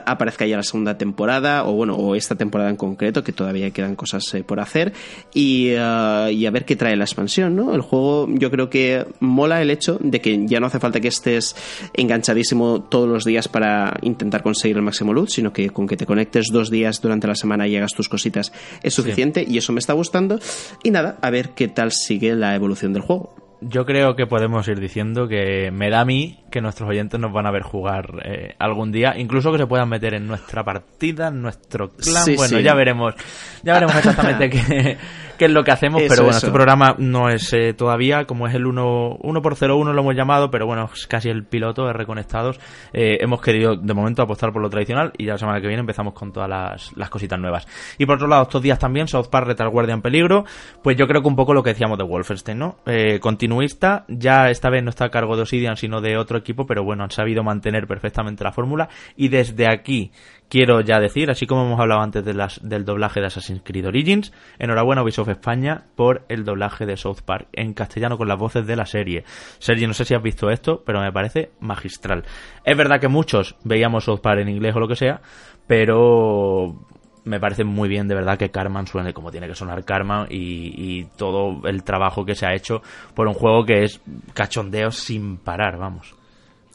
aparezca ya la segunda temporada, o bueno, o esta temporada en concreto, que todavía quedan cosas eh, por hacer, y, y a ver qué trae la expansión, ¿no? El juego, yo creo que mola el hecho de que ya no hace falta que estés enganchadísimo todos los días para intentar conseguir el máximo loot, sino que con que te conectes dos días durante la semana y hagas tus cositas es suficiente, y eso me está gustando. Y nada, a ver qué tal sigue la evolución del juego. Yo creo que podemos ir diciendo que me da a mí que nuestros oyentes nos van a ver jugar eh, algún día, incluso que se puedan meter en nuestra partida, en nuestro clan. Sí, bueno, sí. ya veremos, ya veremos exactamente qué, qué es lo que hacemos, Eso, pero bueno, eso. este programa no es eh, todavía, como es el 1, 1 por 01 lo hemos llamado, pero bueno, es casi el piloto de Reconectados. Eh, hemos querido de momento apostar por lo tradicional y ya la semana que viene empezamos con todas las, las cositas nuevas. Y por otro lado, estos días también, South Park Retaguardia en peligro, pues yo creo que un poco lo que decíamos de Wolfenstein, ¿no? Eh, continuista, ya esta vez no está a cargo de Obsidian, sino de otro equipo, pero bueno, han sabido mantener perfectamente la fórmula y desde aquí quiero ya decir, así como hemos hablado antes del doblaje de Assassin's Creed Origins, enhorabuena a Ubisoft España por el doblaje de South Park en castellano con las voces de la serie. Sergi, no sé si has visto esto, pero me parece magistral. Es verdad que muchos veíamos South Park en inglés o lo que sea, pero me parece muy bien de verdad que Carman suene como tiene que sonar Carman y, y todo el trabajo que se ha hecho por un juego que es cachondeo sin parar, vamos.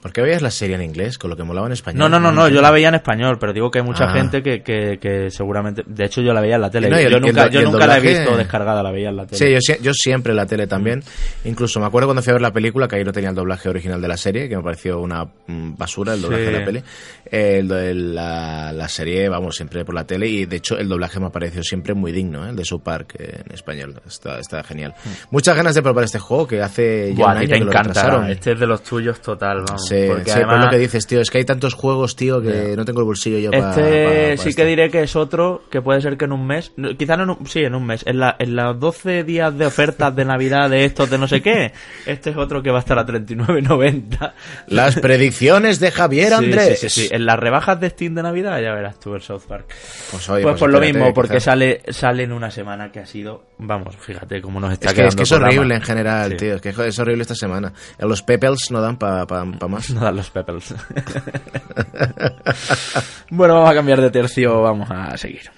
¿Por qué veías la serie en inglés con lo que molaba en español? No, no, no, no, yo la veía en español, pero digo que hay mucha Ah. gente que, que, que seguramente... De hecho, yo la veía en la tele. Y no, y el- yo y el nunca, do- y yo el nunca la he doblaje- visto descargada, la veía en la tele. Sí, yo, sie- yo siempre la tele también. Incluso me acuerdo cuando fui a ver la película, que ahí no tenía el doblaje original de la serie, que me pareció una mm, basura el doblaje Sí. de la peli. El la, la serie, vamos, siempre por la tele. Y de hecho, el doblaje me ha parecido siempre muy digno, ¿eh? el de South Park eh, en español. Está, está genial. Muchas ganas de probar este juego, que hace ya. Buah, un a ti año te que lo encanta. retrasaron. Este es de los tuyos total, vamos. Sí, porque sí, además, por lo que dices, tío. Es que hay tantos juegos, tío, que no tengo el bolsillo yo para. Este sí que diré que es otro que puede ser que en un mes, quizá no en un, sí, en un mes, en, la, en los 12 días de ofertas de Navidad de estos de no sé qué, este es otro que va a estar a 39.90. Las predicciones de Javier Andrés. Sí, sí, sí. En las rebajas de Steam de Navidad ya verás tú el South Park. Pues, oye, pues, pues por lo mismo, porque sale, sale en una semana que ha sido, vamos, fíjate cómo nos está Es que, es quedando que es el programa. horrible en general, Sí. tío. Es que es horrible esta semana. Los Peppels no dan para pa, pa más. No dan los peppers. bueno, vamos a cambiar de tercio, vamos a seguir.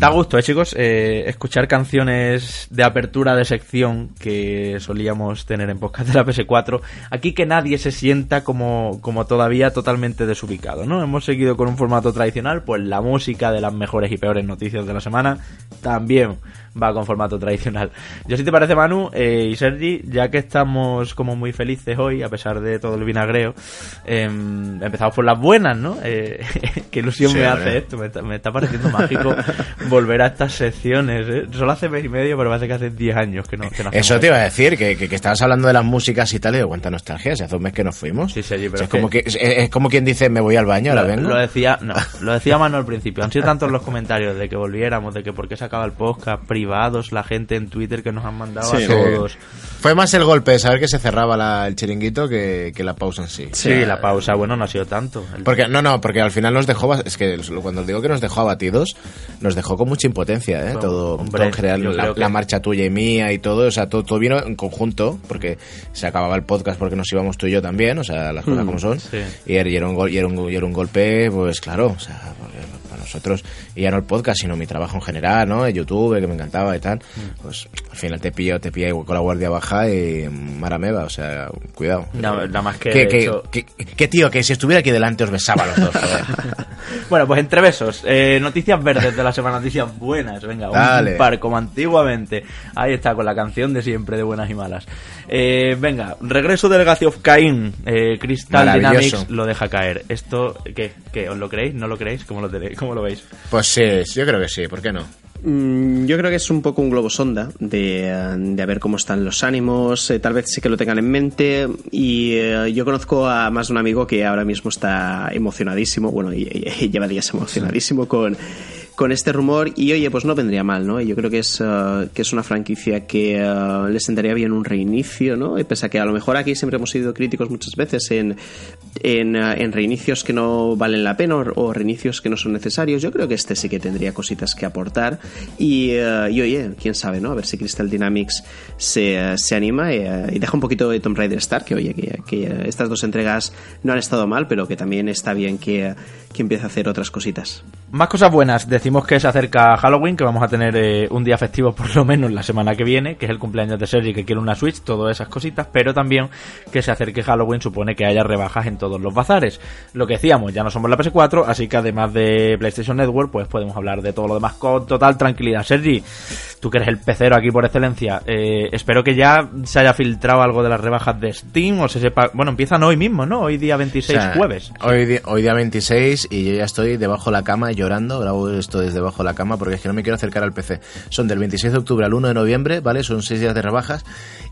Da gusto, ¿eh, chicos? Eh, escuchar canciones de apertura de sección que solíamos tener en podcast de la PS4. Aquí que nadie se sienta como, como todavía totalmente desubicado, ¿no? Hemos seguido con un formato tradicional, pues la música de las mejores y peores noticias de la semana también va con formato tradicional. Yo si te parece, Manu eh, y Sergi, ya que estamos como muy felices hoy, a pesar de todo el vinagreo, em, empezamos por las buenas, ¿no? Eh, qué ilusión Sí, me hace esto, me está, me está pareciendo mágico volver a estas secciones. ¿eh? Solo hace mes y medio, pero parece que hace 10 años que no, que no Eso te iba a decir, que, que, que estabas hablando de las músicas y tal, y de cuánta nostalgia, si hace un mes que nos fuimos. Sí, Sergi, pero O sea, es como que- es, es como quien dice, me voy al baño, ahora vengo. Lo decía, no, lo decía Manu al principio. Han sido tantos los comentarios de que volviéramos, de que por qué se acaba el podcast, privados, la gente en Twitter que nos han mandado Sí. a todos. Fue más el golpe de saber que se cerraba la- el chiringuito que, que la pausa en sí. Sí, la pausa, bueno, no ha sido tanto. El- Porque, no, no, porque al final nos dejó, es que cuando digo que nos dejó abatidos, nos dejó con mucha impotencia, ¿eh? No, todo, hombre, todo en general, la, que- la marcha tuya y mía y todo, o sea, todo, todo vino en conjunto, porque se acababa el podcast porque nos íbamos tú y yo también, o sea, las cosas como son, sí. y, era, y era un y, era un, y era un golpe, pues claro, o sea, porque nosotros, y ya no el podcast, sino mi trabajo en general, ¿no? De YouTube, que me encantaba y tal, Mm. pues al final te pillo, te pillo con la guardia baja y marameba, o sea, cuidado. No, nada más que, Que, de que, hecho- que- que, tío, que si estuviera aquí delante os besaba a los dos. Bueno, pues entre besos, eh, noticias verdes de la semana, noticias buenas, venga, un Dale. par como antiguamente. Ahí está, con la canción de siempre de buenas y malas. Eh, venga, regreso del Legacy of Cain, eh, Crystal. Dynamics lo deja caer. ¿Esto qué? ¿Qué? ¿Os lo creéis? ¿No lo creéis? ¿Cómo lo, tenéis? ¿Cómo lo veis? Pues sí, yo creo que sí, ¿por qué no? Mm, Yo creo que es un poco un globo sonda de, de a ver cómo están los ánimos, eh, tal vez sí que lo tengan en mente y eh, yo conozco a más de un amigo que ahora mismo está emocionadísimo, bueno, y, y- y lleva días emocionadísimo con, con este rumor y oye, pues no vendría mal, ¿no? Yo creo que es, eh, que es una franquicia que eh, le sentaría bien un reinicio, ¿no? Y pese a que a lo mejor aquí siempre hemos sido críticos muchas veces en, en, eh, en reinicios que no valen la pena o, o reinicios que no son necesarios, yo creo que este sí que tendría cositas que aportar y, y oye, quién sabe, ¿no? A ver si Crystal Dynamics se, se anima y, y deja un poquito de Tomb Raider Star, que oye, que, que, estas dos entregas no han estado mal, pero que también está bien que, que empiece a hacer otras cositas. Más cosas buenas. Decimos que se acerca Halloween, que vamos a tener eh, un día festivo por lo menos la semana que viene, que es el cumpleaños de Sergi, que quiere una Switch, todas esas cositas, pero también que se acerque Halloween supone que haya rebajas en todos los bazares. Lo que decíamos, ya no somos la PS4, así que además de PlayStation Network, pues podemos hablar de todo lo demás con total tranquilidad. Sergi, tú que eres el pecero aquí por excelencia, eh, espero que ya se haya filtrado algo de las rebajas de Steam o se sepa... Bueno, empiezan hoy mismo, ¿no? Hoy día 26 O sea, jueves. Hoy, hoy día 26 y yo ya estoy debajo de la cama llorando, grabo esto desde debajo de la cama porque es que no me quiero acercar al PC. Son del 26 de octubre al 1 de noviembre, ¿vale? Son seis días de rebajas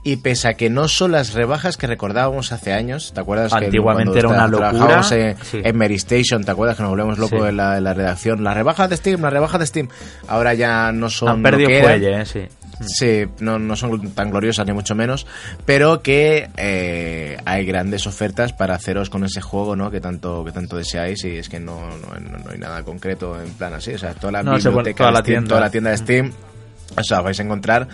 y pese a que no son las rebajas que recordábamos hace años, ¿te acuerdas? que Antiguamente cuando era una locura. trabajábamos En, Sí. en Mary Station, ¿te acuerdas? Que nos volvemos locos Sí. en, la, en la redacción. Las rebajas de Steam, las rebajas de Steam. Ahora ya no son... Han perdido que fuelle, ¿eh? Sí. Sí, no, no son tan gloriosas ni mucho menos, pero que eh, hay grandes ofertas para haceros con ese juego, ¿no? Que tanto que tanto deseáis y es que no, no, no- hay nada concreto en plan así, o sea, toda la No, se pone- biblioteca toda la tienda. toda la tienda de Steam, o sea, vais a encontrar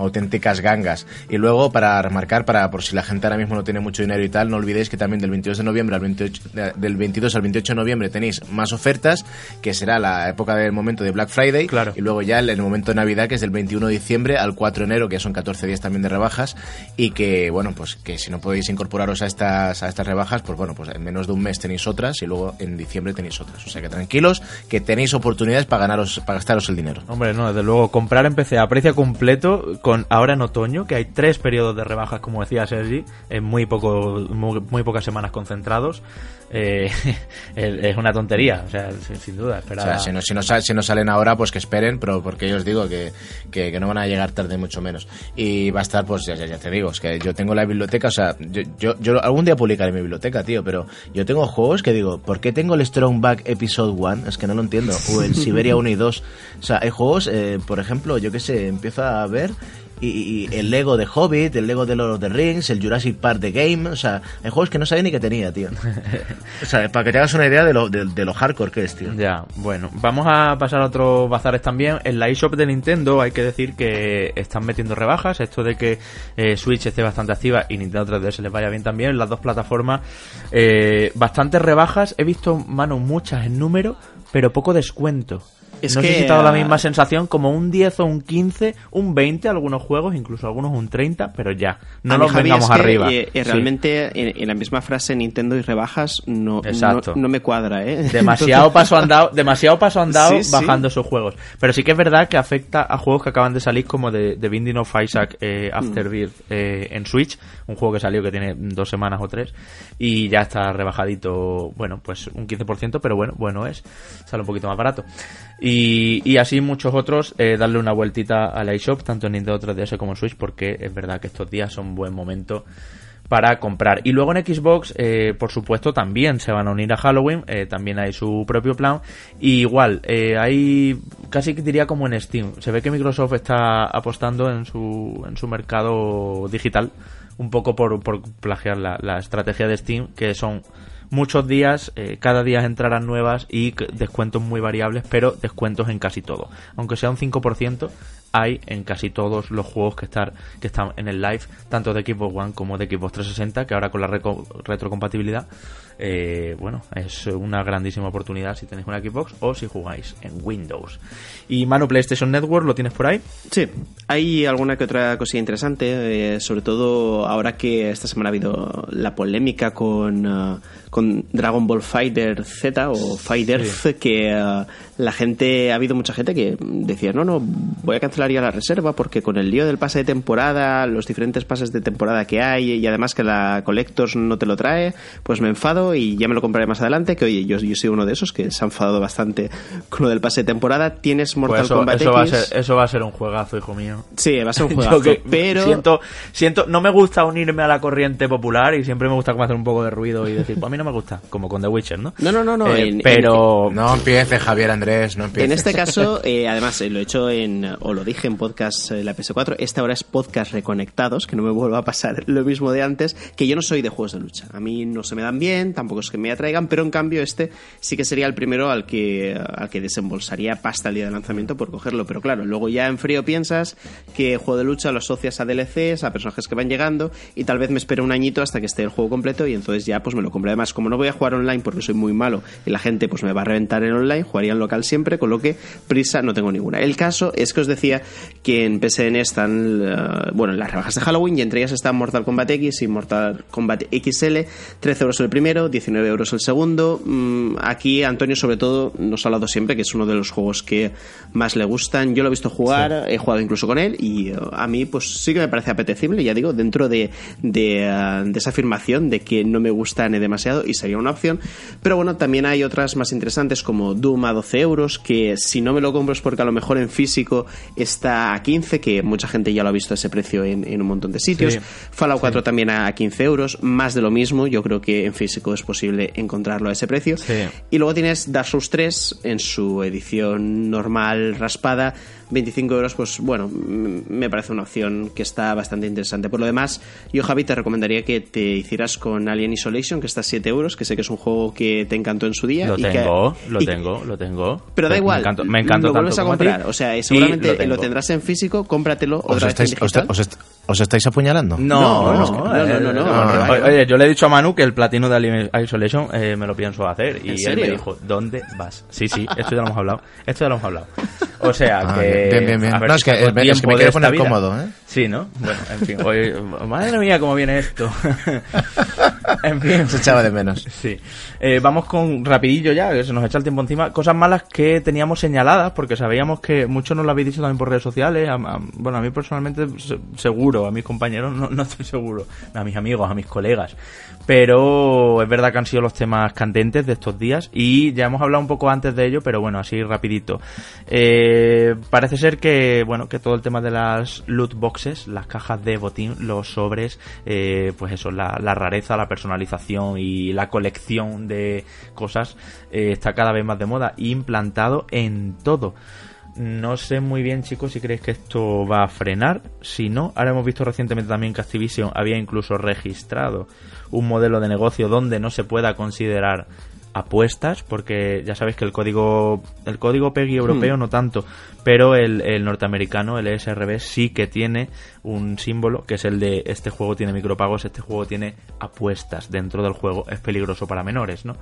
auténticas gangas. Y luego, para remarcar, para por si la gente ahora mismo no tiene mucho dinero y tal, no olvidéis que también del 22 de noviembre al 28, de- del 22 al 28 de noviembre tenéis más ofertas, que será la época del momento de Black Friday. Claro. Y luego ya el, el momento de Navidad, que es del 21 de diciembre al 4 de enero, que son 14 días también de rebajas. Y que, bueno, pues que si no podéis incorporaros a estas, a estas rebajas, pues bueno, pues en menos de un mes tenéis otras y luego en diciembre tenéis otras. O sea que tranquilos, que tenéis oportunidades para ganaros, para gastaros el dinero. Hombre, no, desde luego, comprar en PC a precio completo, con ahora en otoño, que hay tres periodos de rebajas, como decía Sergi, en muy, poco, muy, muy pocas semanas concentrados, eh, es una tontería, o sea, sin, sin duda. O sea, si no, si, no, sal- si no salen ahora, pues que esperen, pero porque yo os digo que, que, que no van a llegar tarde, mucho menos. Y va a estar, pues ya, ya, ya te digo, es que yo tengo la biblioteca, o sea, yo, yo, yo algún día publicaré mi biblioteca, tío, pero yo tengo juegos que digo, ¿por qué tengo el Strong Back Episode 1? Es que no lo entiendo. O el Siberia 1 y 2. O sea, hay juegos, eh, por ejemplo, yo qué sé, empiezo a ver. Y, y- el Lego de Hobbit, el Lego de Lord of the Rings, el Jurassic Park de Game, o sea, hay juegos que no sabía ni que tenía, tío. O sea, para que te hagas una idea de lo, de, de lo hardcore que es, tío. Ya, bueno, vamos a pasar a otros bazares también. En la eShop de Nintendo hay que decir que están metiendo rebajas. Esto de que eh, Switch esté bastante activa y Nintendo 3DS les vaya bien también. En las dos plataformas, eh, bastantes rebajas. He visto, mano, muchas en número, pero poco descuento. Es no sé que, si te la misma sensación como un 10 o un 15, un 20 algunos juegos, incluso algunos un 30, pero ya, no Javi, vengamos es que, arriba. eh, eh, Sí. realmente en, en la misma frase Nintendo y rebajas no, no, no me cuadra, ¿eh? Demasiado paso andado, demasiado paso andado Sí, sí. bajando esos juegos. Pero sí que es verdad que afecta a juegos que acaban de salir como de, de Binding of Isaac eh, Afterbirth eh, en Switch, un juego que salió que tiene dos semanas o tres y ya está rebajadito, bueno, pues un 15%, pero bueno, bueno es, sale un poquito más barato. Y, así muchos otros, eh, darle una vueltita a la eShop, tanto en Nintendo 3DS como en Switch, porque es verdad que estos días son buen momento para comprar. Y luego en Xbox, eh, por supuesto, también se van a unir a Halloween, eh, también hay su propio plan. Y igual, eh, hay casi que diría como en Steam. Se ve que Microsoft está apostando en su, en su mercado digital un poco por, por plagiar la, la estrategia de Steam, que son muchos días, eh, cada día entrarán nuevas y descuentos muy variables, pero descuentos en casi todo. Aunque sea un 5%, hay en casi todos los juegos que, estar, que están en el live, tanto de Xbox One como de Xbox 360, que ahora con la retrocompatibilidad, eh, bueno, es una grandísima oportunidad si tenéis una Xbox o si jugáis en Windows. Y Manu PlayStation Network, ¿lo tienes por ahí? Sí, hay alguna que otra cosilla interesante, eh, sobre todo ahora que esta semana ha habido la polémica con, eh, con Dragon Ball Fighter Z o Fighters, que eh, la gente, ha habido mucha gente que decía, no, no, voy a cancelar ya la reserva porque con el lío del pase de temporada, los diferentes pases de temporada que hay y además que la Collectors no te lo trae, pues me enfado y ya me lo compraré más adelante, que oye, yo, yo soy uno de esos que se ha enfadado bastante con lo del pase de temporada. Tienes Mortal Pues eso, Kombat eso va a X. ser, eso va a ser un juegazo, hijo mío. Sí, va a ser un juegazo, que pero... siento, siento, no me gusta unirme a la corriente popular y siempre me gusta como hacer un poco de ruido y decir, pues a mí no me gusta, como con The Witcher, ¿no? No, no, no, no. Eh, en- pero No empieces, Javier Andrés, no empieces. En este caso, eh, además, eh, lo he hecho en, o lo dije en podcast eh, la PS4, esta ahora es podcast reconectados, que no me vuelva a pasar lo mismo de antes, que yo no soy de juegos de lucha. A mí no se me dan bien, tampoco es que me atraigan, pero en cambio este sí que sería el primero al que, al que desembolsaría pasta el día de lanzamiento por cogerlo. Pero claro, luego ya en frío piensas que juego de lucha lo asocias a DLCs, a personajes que van llegando, y tal vez me espero un añito hasta que esté el juego completo y entonces ya pues me lo compro. Además, como no voy a jugar online porque soy muy malo y la gente pues me va a reventar en online, jugaría en local siempre, con lo que prisa no tengo ninguna. El caso es que os decía que en PSN están, eh, bueno, las rebajas de Halloween y entre ellas están Mortal Kombat X y Mortal Kombat XL, 13 euros el primero, 19 euros el segundo. Mm, aquí Antonio sobre todo nos ha hablado siempre que es uno de los juegos que más le gustan. Yo lo he visto jugar, he jugado incluso con él y eh, a mí pues sí que me parece apetecible, ya digo, dentro de, de, de esa afirmación de que no me gustan demasiado y sería una opción. Pero bueno, también hay otras más interesantes como Doom a 12 euros, que si no me lo compro es porque a lo mejor en físico está a 15, que mucha gente ya lo ha visto a ese precio en, en un montón de sitios. Sí. Fallout 4 también a 15 euros, más de lo mismo, yo creo que en físico es posible encontrarlo a ese precio. Sí. Y luego tienes Dark Souls 3 en su edición normal raspada, 25 euros, pues bueno, me parece una opción que está bastante interesante. Por lo demás, yo Javi te recomendaría que te hicieras con Alien Isolation, que está a 7 euros, que sé que es un juego que te encantó en su día. lo y que- tengo, lo y- tengo, lo tengo. Pero da igual, Me encantó, me encantó lo vuelves tanto a comprar. O sea, seguramente lo, tengo. tendrás en físico, cómpratelo ¿Os otra estáis, vez en digital. os os estáis apuñalando? No, No, no, no, no, no, no, no, no. Oye, yo le he dicho a Manu que el platino de Alien Isolation eh, me lo pienso hacer. Y ¿En él me dijo, ¿dónde vas? Sí, sí, esto ya lo hemos hablado. Esto ya lo hemos hablado. O sea Ah, que. bien, bien, bien. a ver No, es que- tengo es que me quiero poner cómodo, ¿eh? Sí, ¿no? Bueno, en fin. Hoy, madre mía, cómo viene esto. en fin. Se echaba de menos. Sí. Eh, vamos con rapidillo ya, que se nos echa el tiempo encima. Cosas malas que teníamos señaladas, porque sabíamos que muchos nos lo habéis dicho también por redes sociales. A- a- bueno, a mí personalmente se- a mis compañeros no, no estoy seguro. A mis amigos, a mis colegas. Pero es verdad que han sido los temas candentes de estos días y ya hemos hablado un poco antes de ello, pero bueno, así rapidito. Eh, parece ser que, bueno, que todo el tema de las loot boxes, las cajas de botín, los sobres, eh, pues eso, la, rareza, la personalización y la colección de cosas eh, está cada vez más de moda implantado en todo. No sé muy bien, chicos, si creéis que esto va a frenar. Si no, ahora hemos visto recientemente también que Activision había incluso registrado un modelo de negocio donde no se pueda considerar apuestas, porque ya sabéis que el código el código PEGI europeo no tanto, pero el, el norteamericano, el ESRB, sí que tiene un símbolo que es el de este juego tiene micropagos, este juego tiene apuestas dentro del juego, es peligroso para menores, ¿no?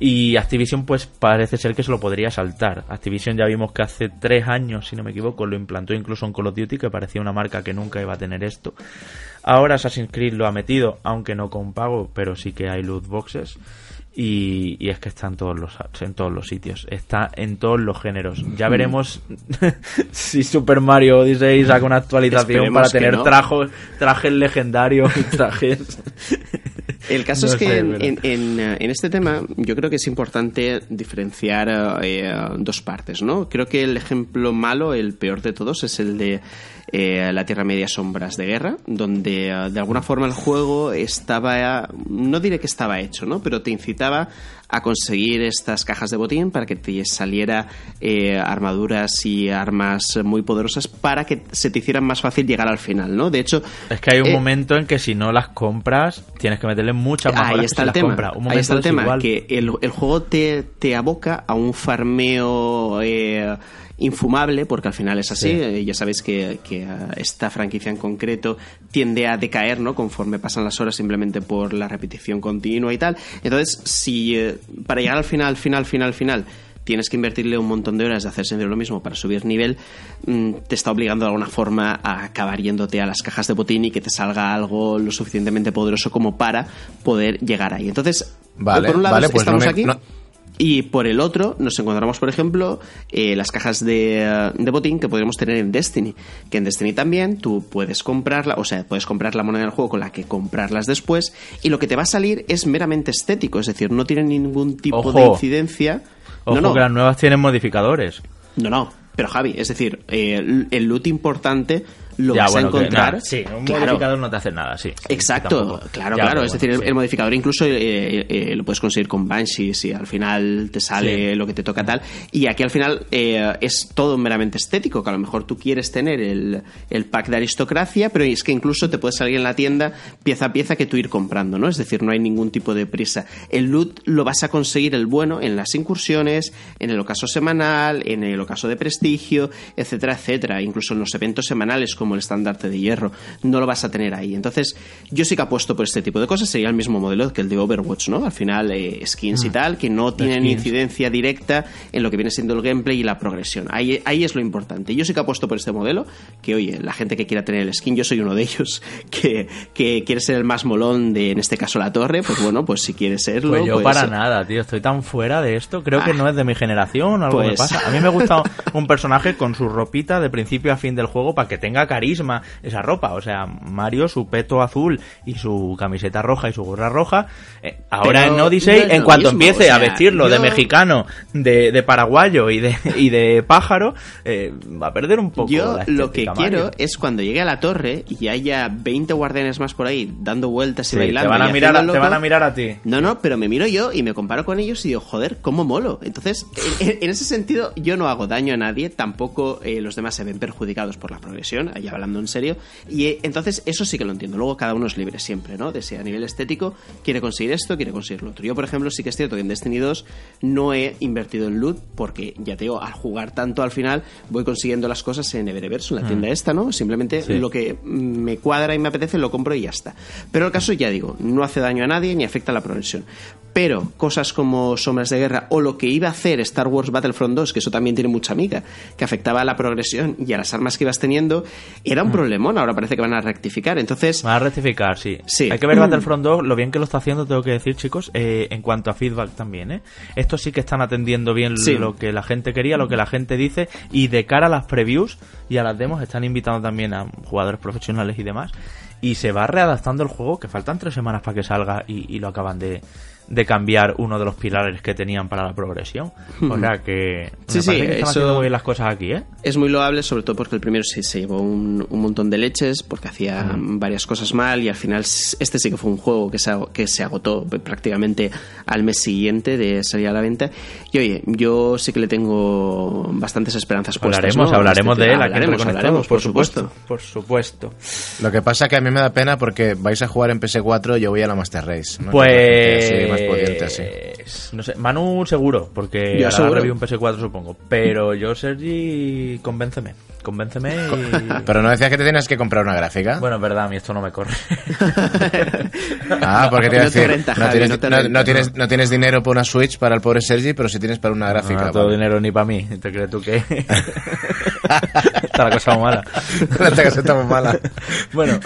Y Activision, pues parece ser que se lo podría saltar. Activision ya vimos que hace tres años, si no me equivoco, lo implantó incluso en Call of Duty, que parecía una marca que nunca iba a tener esto. Ahora Assassin's Creed lo ha metido, aunque no con pago, pero sí que hay loot boxes. Y, y es que está en todos los en todos los sitios, está en todos los géneros. Ya veremos si Super Mario Odyssey saca una actualización Esperemos para tener no. trajes, trajes legendarios y trajes. El caso No es que en, en- en, eh, en este tema yo creo que es importante diferenciar eh, dos partes, ¿no? Creo que el ejemplo malo, el peor de todos, es el de eh, la Tierra Media Sombras de Guerra, donde eh, de alguna forma el juego estaba, no diré que estaba hecho, ¿no? Pero te incitaba a conseguir estas cajas de botín para que te saliera eh, armaduras y armas muy poderosas para que se te hicieran más fácil llegar al final, ¿no? De hecho, Es que hay un eh, momento en que si no las compras, tienes que meterle muchas más Ahí está el tema. Ahí está el tema, que el, el juego te, te aboca a un farmeo eh, infumable, porque al final es así. Sí. eh, ya sabéis que, que, eh, esta franquicia en concreto tiende a decaer, ¿no? Conforme pasan las horas simplemente por la repetición continua y tal. Entonces, si eh, para llegar al final, final, final, final tienes que invertirle un montón de horas de hacer siempre lo mismo para subir nivel, mm, te está obligando de alguna forma a acabar yéndote a las cajas de botín y que te salga algo lo suficientemente poderoso como para poder llegar ahí. Entonces, Vale, por un lado vale, pues estamos no me- aquí. no- Y por el otro nos encontramos, por ejemplo, eh, las cajas de, de botín que podemos tener en Destiny. Que en Destiny también tú puedes comprarla, o sea, puedes comprar la moneda del juego con la que comprarlas después. Y lo que te va a salir es meramente estético, es decir, no tiene ningún tipo Ojo. de incidencia. Ojo no, no, que las nuevas tienen modificadores. no, no. Pero Javi, es decir, eh, el, el loot importante lo ya, vas bueno, a que- encontrar. sí, un Claro. modificador no te hace nada, sí. Exacto, claro, Ya, claro. Es decir, el, modificador incluso eh, eh, lo puedes conseguir con Banshees y al final te sale Sí. lo que te toca tal. Y aquí al final eh, es todo meramente estético, que a lo mejor tú quieres tener el, el pack de aristocracia, pero es que incluso te puede salir en la tienda pieza a pieza que tú ir comprando, ¿no? Es decir, no hay ningún tipo de prisa. El loot lo vas a conseguir el bueno en las incursiones, en el ocaso semanal, en el ocaso de prestigio, etcétera, etcétera. Incluso en los eventos semanales como el estandarte de hierro, no lo vas a tener ahí. Entonces, yo sí que apuesto por este tipo de cosas. Sería el mismo modelo que el de Overwatch, ¿no? Al final, eh, skins y tal, que no tienen skins. incidencia directa en lo que viene siendo el gameplay y la progresión. Ahí, ahí es lo importante. Yo sí que apuesto por este modelo, que oye, la gente que quiera tener el skin, yo soy uno de ellos, que, que quiere ser el más molón de, en este caso, la torre, pues bueno, pues si quiere serlo. Pues yo pues- para nada, tío. Estoy tan fuera de esto. Creo que Ah. no es de mi generación o algo me Pues- pasa. A mí me gusta un personaje con su ropita de principio a fin del juego para que tenga carisma esa ropa. O sea, Mario, su peto azul y su camiseta roja y su gorra roja. eh, ahora Pero en Odyssey, no en cuanto mismo, empiece o sea, a vestirlo de mexicano, de, de paraguayo y de, y de pájaro, eh, va a perder un poco Yo la lo que quiero es cuando llegue a la torre y haya 20 guardianes más por ahí dando vueltas y Sí, bailando. te, van a mirar, a- te van a mirar a ti. No, no, pero me miro yo y me comparo con ellos y digo, joder, cómo molo. Entonces, en, en ese sentido, yo no hago daño a nadie, tampoco eh, los demás se ven perjudicados por la progresión, ahí hablando en serio. Y eh, entonces, eso sí que lo entiendo. Luego, cada uno es libre siempre, ¿no? De si a nivel estético quiere conseguir esto, quiere conseguir lo otro. Yo, por ejemplo, sí que es cierto que en Destiny 2 no he invertido en loot, porque ya te digo, al jugar tanto al final, voy consiguiendo las cosas en Eververse, en la tienda esta, ¿no? Simplemente Sí. lo que me cuadra y me apetece lo compro y ya está. Pero el caso, ya digo, no hace daño a nadie ni afecta a la progresión. Pero cosas como Sombras de Guerra o lo que iba a hacer Star Wars Battlefront 2, que eso también tiene mucha amiga, que afectaba a la progresión y a las armas que ibas teniendo, era un problemón. Ahora parece que van a rectificar. Entonces, Va a rectificar, sí. Sí. Hay que ver Battlefront 2, lo bien que lo está haciendo, tengo que decir, chicos, eh, en cuanto a feedback también, ¿eh? Estos sí que están atendiendo bien Sí. lo que la gente quería, lo que la gente dice, y de cara a las previews y a las demos están invitando también a jugadores profesionales y demás, y se va readaptando el juego, que faltan tres semanas para que salga y, y lo acaban de, de cambiar uno de los pilares que tenían para la progresión. O sea que Sí, me sí, que están haciendo muy bien las cosas aquí, ¿eh? Es muy loable, sobre todo porque el primero sí se llevó un, un montón de leches, porque hacía varias cosas mal y al final este sí que fue un juego que se, que se agotó prácticamente al mes siguiente de salir a la venta. Y oye, yo sí que le tengo bastantes esperanzas puestas. Hablaremos, ¿no? hablaremos Este- de él hablaremos, Reconectados, hablaremos, por supuesto. Por supuesto. Lo que pasa que a mí me da pena porque vais a jugar en PS4 y yo voy a la Master Race. ¿no? Pues. Más pudiente así. No sé, Manu seguro, porque Yo hará seguro. un PS4 supongo. Pero yo, Sergi, convénceme. Convénceme y... Pero no decías que te tienes que comprar una gráfica. Bueno, es verdad, a mí esto no me corre. ah, porque te iba a No decir, no, tienes, no no- no tienes, no tienes dinero para una Switch para el pobre Sergi, pero sí tienes para una gráfica. no todo vale. dinero ni para mí. ¿Te crees tú que...? Está la cosa muy mala. La caseta muy mala. Bueno,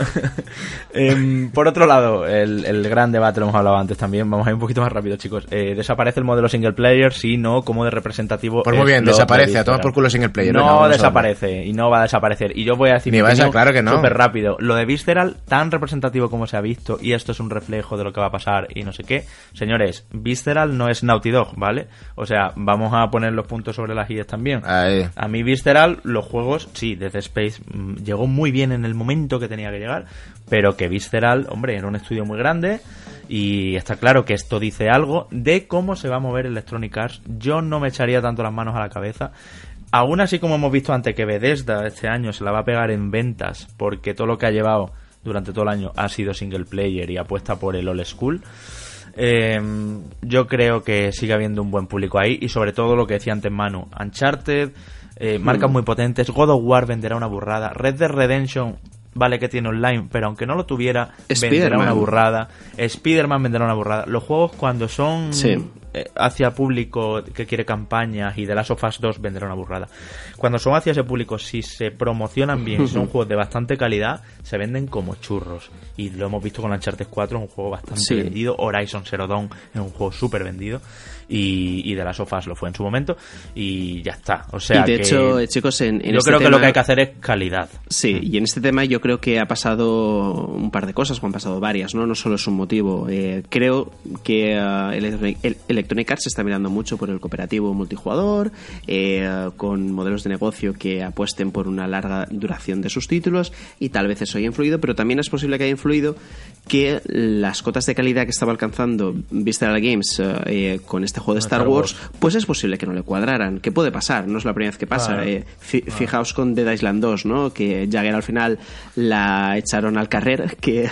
em, por otro lado, el, el gran debate lo hemos hablado antes también. Vamos a ir un poquito más rápido, chicos. Eh, ¿Desaparece el modelo single player? Sí, no, como de representativo. Pues muy bien, desaparece, de a tomar por culo single player. No desaparece y no va a desaparecer. Y yo voy a decir Ni claro que no. súper rápido. Lo de Visceral, tan representativo como se ha visto, y esto es un reflejo de lo que va a pasar y no sé qué. Señores, Visceral no es Naughty Dog, ¿vale? O sea, vamos a poner los puntos sobre las IES también. Ahí. A mí Visceral, los juegos, sí, Dead Space mm, llegó muy bien en el momento que tenía que llegar, pero que Visceral, hombre, era un estudio muy grande y está claro que esto dice algo de cómo se va a mover Electronic Arts. Yo no me echaría tanto las manos a la cabeza. Aún así, como hemos visto antes que Bethesda este año se la va a pegar en ventas, porque todo lo que ha llevado durante todo el año ha sido single player y apuesta por el old school. Eh, yo creo que sigue habiendo un buen público ahí y sobre todo lo que decía antes Manu, Uncharted, eh, marcas muy potentes, God of War venderá una burrada, Red Dead Redemption vale que tiene online, pero aunque no lo tuviera, venderá Spider-Man. una burrada, Spider-Man venderá una burrada. Los juegos cuando son Sí. Eh, hacia público que quiere campañas y de Last of Us 2 vendrá una burrada. Cuando son hacia ese público, si se promocionan bien, si son juegos de bastante calidad, se venden como churros. Y lo hemos visto con Uncharted 4, es un juego bastante Sí. vendido. Horizon Zero Dawn es un juego súper vendido. Y, y de Last of Us lo fue en su momento. Y ya está. O sea y de que hecho, eh, chicos, en, en yo este creo que lo que hay que hacer es calidad. Sí, y en este tema yo creo que ha pasado un par de cosas, o han pasado varias, ¿no? No solo es un motivo. Eh, creo que eh, Electronic, el- Electronic Arts se está mirando mucho por el cooperativo multijugador, eh, con modelos de negocio que apuesten por una larga duración de sus títulos, y tal vez eso haya influido, pero también es posible que haya influido que las cotas de calidad que estaba alcanzando Visceral Games eh, eh, con este juego de Star, Star Wars, Wars. pues es posible que no le cuadraran. ¿Qué puede pasar? No es la primera vez que pasa. Eh, fi- Fijaos con Dead Island 2, ¿no? Que Jagger al final la echaron al carrer, que,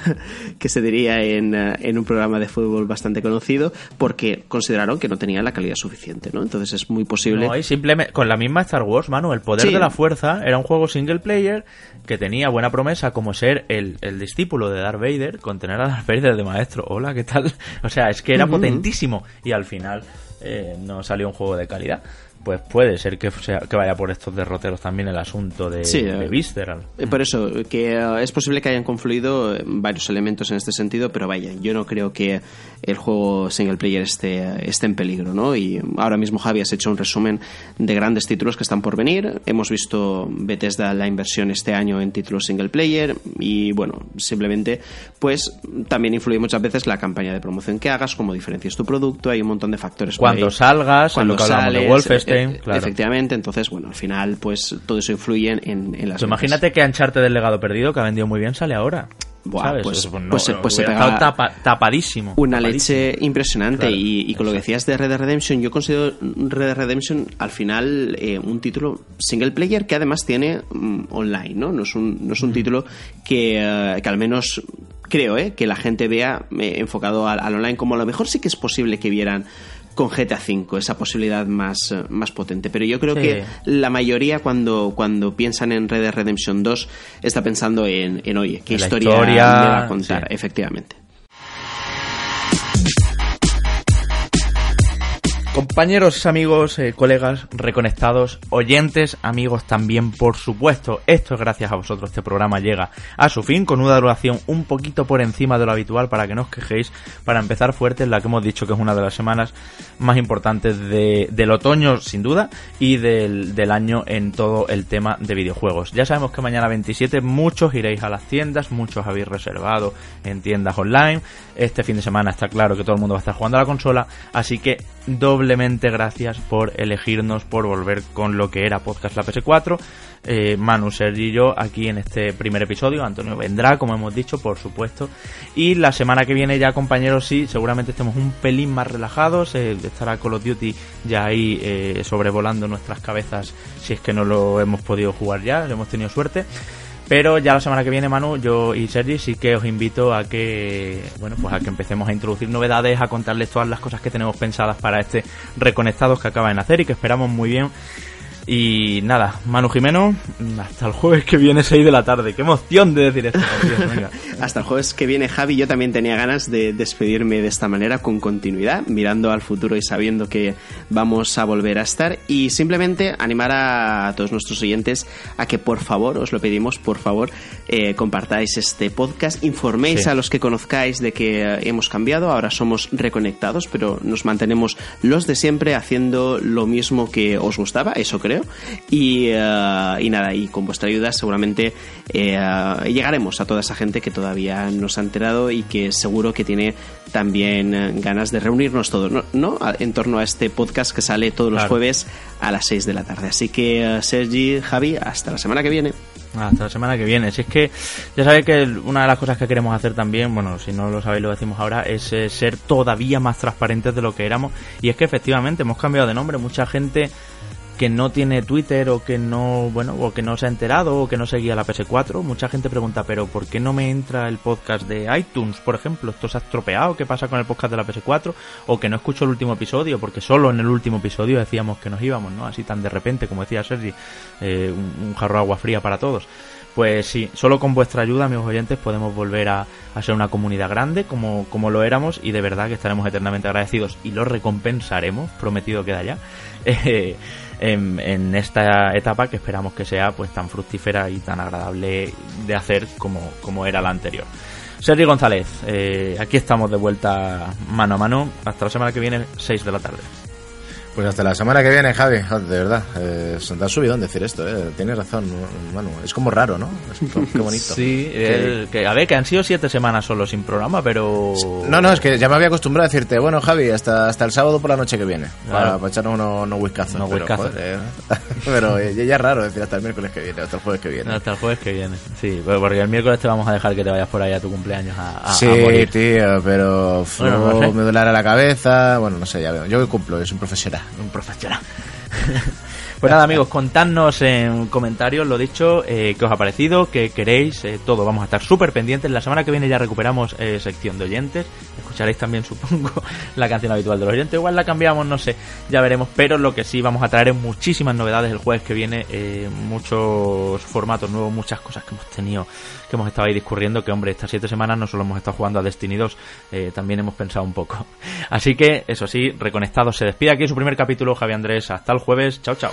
que se diría en, en un programa de fútbol bastante conocido, porque consideraron que no tenía la calidad suficiente, ¿no? Entonces es muy posible. No, y simplemente con la misma Star Wars, Manu, el poder Sí. de la fuerza era un juego single player que tenía buena promesa como ser el, el discípulo de Darth Vader, con tener a Darth Vader de maestro. Hola, ¿qué tal? O sea, es que era potentísimo y al final eh, no salió un juego de calidad. Pues puede ser que, sea, que vaya por estos derroteros también el asunto de, Sí, de eh, Visceral. Eh, Por eso, que eh, es posible que hayan confluido varios elementos en este sentido, pero vaya, yo no creo que el juego single player esté, esté en peligro, ¿no? Y ahora mismo Javi has hecho un resumen de grandes títulos que están por venir. Hemos visto Bethesda la inversión este año en títulos single player y bueno, simplemente pues también influye muchas veces la campaña de promoción que hagas, cómo diferencias tu producto, hay un montón de factores. Cuando ahí. salgas, en Cuando lo que hablamos de sales, Wolfenstein, claro. efectivamente, entonces bueno, al final pues todo eso influye en, en las Pues imagínate que Uncharted del legado perdido, que ha vendido muy bien, sale ahora. Buah, ¿Sabes? pues- no, pues se- pues se hubiera pega tapa- tapadísimo. Una tapadísimo. leche impresionante Claro, y, y con lo que decías de Red Dead Redemption, yo considero Red Dead Redemption al final eh, un título single player que además tiene mm, online, ¿no? No es un, no es un título que, eh, que al menos creo eh, que la gente vea eh, enfocado al, al online como a lo mejor sí que es posible que vieran con GTA V esa posibilidad más, eh, más potente. Pero yo creo Sí. que la mayoría cuando, cuando piensan en Red Dead Redemption 2 está pensando en, en oye, qué historia, historia, me va a contar, sí. efectivamente. Compañeros, amigos, eh, colegas, reconectados, oyentes, amigos también, por supuesto. Esto es gracias a vosotros. Este programa llega a su fin con una duración un poquito por encima de lo habitual para que no os quejéis. Para empezar fuerte, en la que hemos dicho que es una de las semanas más importantes de- del otoño, sin duda, y del año en todo el tema de videojuegos. Ya sabemos que mañana 27 muchos iréis a las tiendas, muchos habéis reservado en tiendas online. Este fin de semana está claro que todo el mundo va a estar jugando a la consola, así que doblemente gracias por elegirnos, por volver con lo que era Podcast La PS4. Eh, Manu, Sergi y yo aquí en este primer episodio. Antonio vendrá, como hemos dicho, por supuesto. Y la semana que viene ya, compañeros, sí, seguramente estemos un pelín más relajados. eh, estará Call of Duty ya ahí eh, sobrevolando nuestras cabezas si es que no lo hemos podido jugar ya, hemos tenido suerte. Pero ya la semana que viene, Manu, yo y Sergi sí que os invito a que, bueno, pues a que empecemos a introducir novedades, a contarles todas las cosas que tenemos pensadas para este Reconectados que acaba de nacer y que esperamos muy bien Y nada, Manu Jimeno, hasta el jueves que viene 6 de la tarde. Qué emoción de decir esto. por Dios, venga. Hasta el jueves que viene, Javi. Yo también tenía ganas de despedirme de esta manera, con continuidad, mirando al futuro y sabiendo que vamos a volver a estar. Y simplemente animar a todos nuestros oyentes a que, por favor, os lo pedimos, por favor, eh, compartáis este podcast, informéis Sí. a los que conozcáis de que eh, hemos cambiado, ahora somos reconectados, pero nos mantenemos los de siempre haciendo lo mismo que os gustaba, eso creo. Y, eh, y nada, y con vuestra ayuda seguramente eh, llegaremos a toda esa gente que todavía no se ha enterado y que seguro que tiene también eh, ganas de reunirnos todos, ¿no? ¿no? En torno a este podcast que sale todos los jueves a las 6 de la tarde. Así que, Sergi, Javi, hasta la semana que viene. Hasta la semana que viene. Si es que ya sabéis que una de las cosas que queremos hacer también, bueno, si no lo sabéis lo decimos ahora, es eh, ser todavía más transparentes de lo que éramos. Y es que efectivamente hemos cambiado de nombre. Mucha gente que no tiene Twitter o que no, bueno, o que no se ha enterado o que no seguía la PS4, mucha gente pregunta, pero ¿por qué no me entra el podcast de iTunes, por ejemplo? ¿Esto se ha estropeado? ¿Qué pasa con el podcast de la PS4? O que no escucho el último episodio, porque solo en el último episodio decíamos que nos íbamos, ¿no? Así tan de repente, como decía Sergi, eh, un, jarro de agua fría para todos. Pues sí, solo con vuestra ayuda, amigos oyentes, podemos volver a, a ser una comunidad grande como, como lo éramos y de verdad que estaremos eternamente agradecidos y lo recompensaremos, prometido queda ya, eh, en, en esta etapa que esperamos que sea pues tan fructífera y tan agradable de hacer como, como era la anterior. Sergi González, eh, aquí estamos de vuelta mano a mano, hasta la semana que viene, 6 de la tarde. Pues hasta la semana que viene, Javi. De verdad, eh, da subidón decir esto, eh. Tienes razón, Manu. Es como raro, ¿no? Es como- qué bonito. Sí, el- que, a ver, que han sido siete semanas solo sin programa, pero... No, no, es que ya me había acostumbrado a decirte, bueno, Javi, hasta, hasta el sábado por la noche que viene. Para, Claro. para echarnos unos unos whiskazos. Unos pero, whiskazos. joder, eh, pero eh, ya es raro decir hasta el miércoles que viene, hasta el jueves que viene. Hasta el jueves que viene. Sí, porque el miércoles te vamos a dejar que te vayas por ahí a tu cumpleaños a, a- a sí, morir. tío, pero Bueno, no sé. me duele la cabeza. Bueno, no sé, ya veo. Yo que cumplo, es un profesional. Un profesional. Pues nada, amigos, contadnos en comentarios lo dicho, eh, qué os ha parecido, qué queréis, eh, todo. Vamos a estar súper pendientes. La semana que viene ya recuperamos eh, sección de oyentes. Escucharéis también, supongo, la canción habitual de los oyentes. Igual la cambiamos, no sé, ya veremos. Pero lo que sí vamos a traer es muchísimas novedades el jueves que viene, eh, muchos formatos nuevos, muchas cosas que hemos tenido, que hemos estado ahí discurriendo. Que hombre, estas siete semanas no solo hemos estado jugando a Destiny 2, eh, también hemos pensado un poco. Así que, eso sí, reconectados se despide aquí su primer capítulo, Javi Andrés. Hasta el jueves, chao, chao.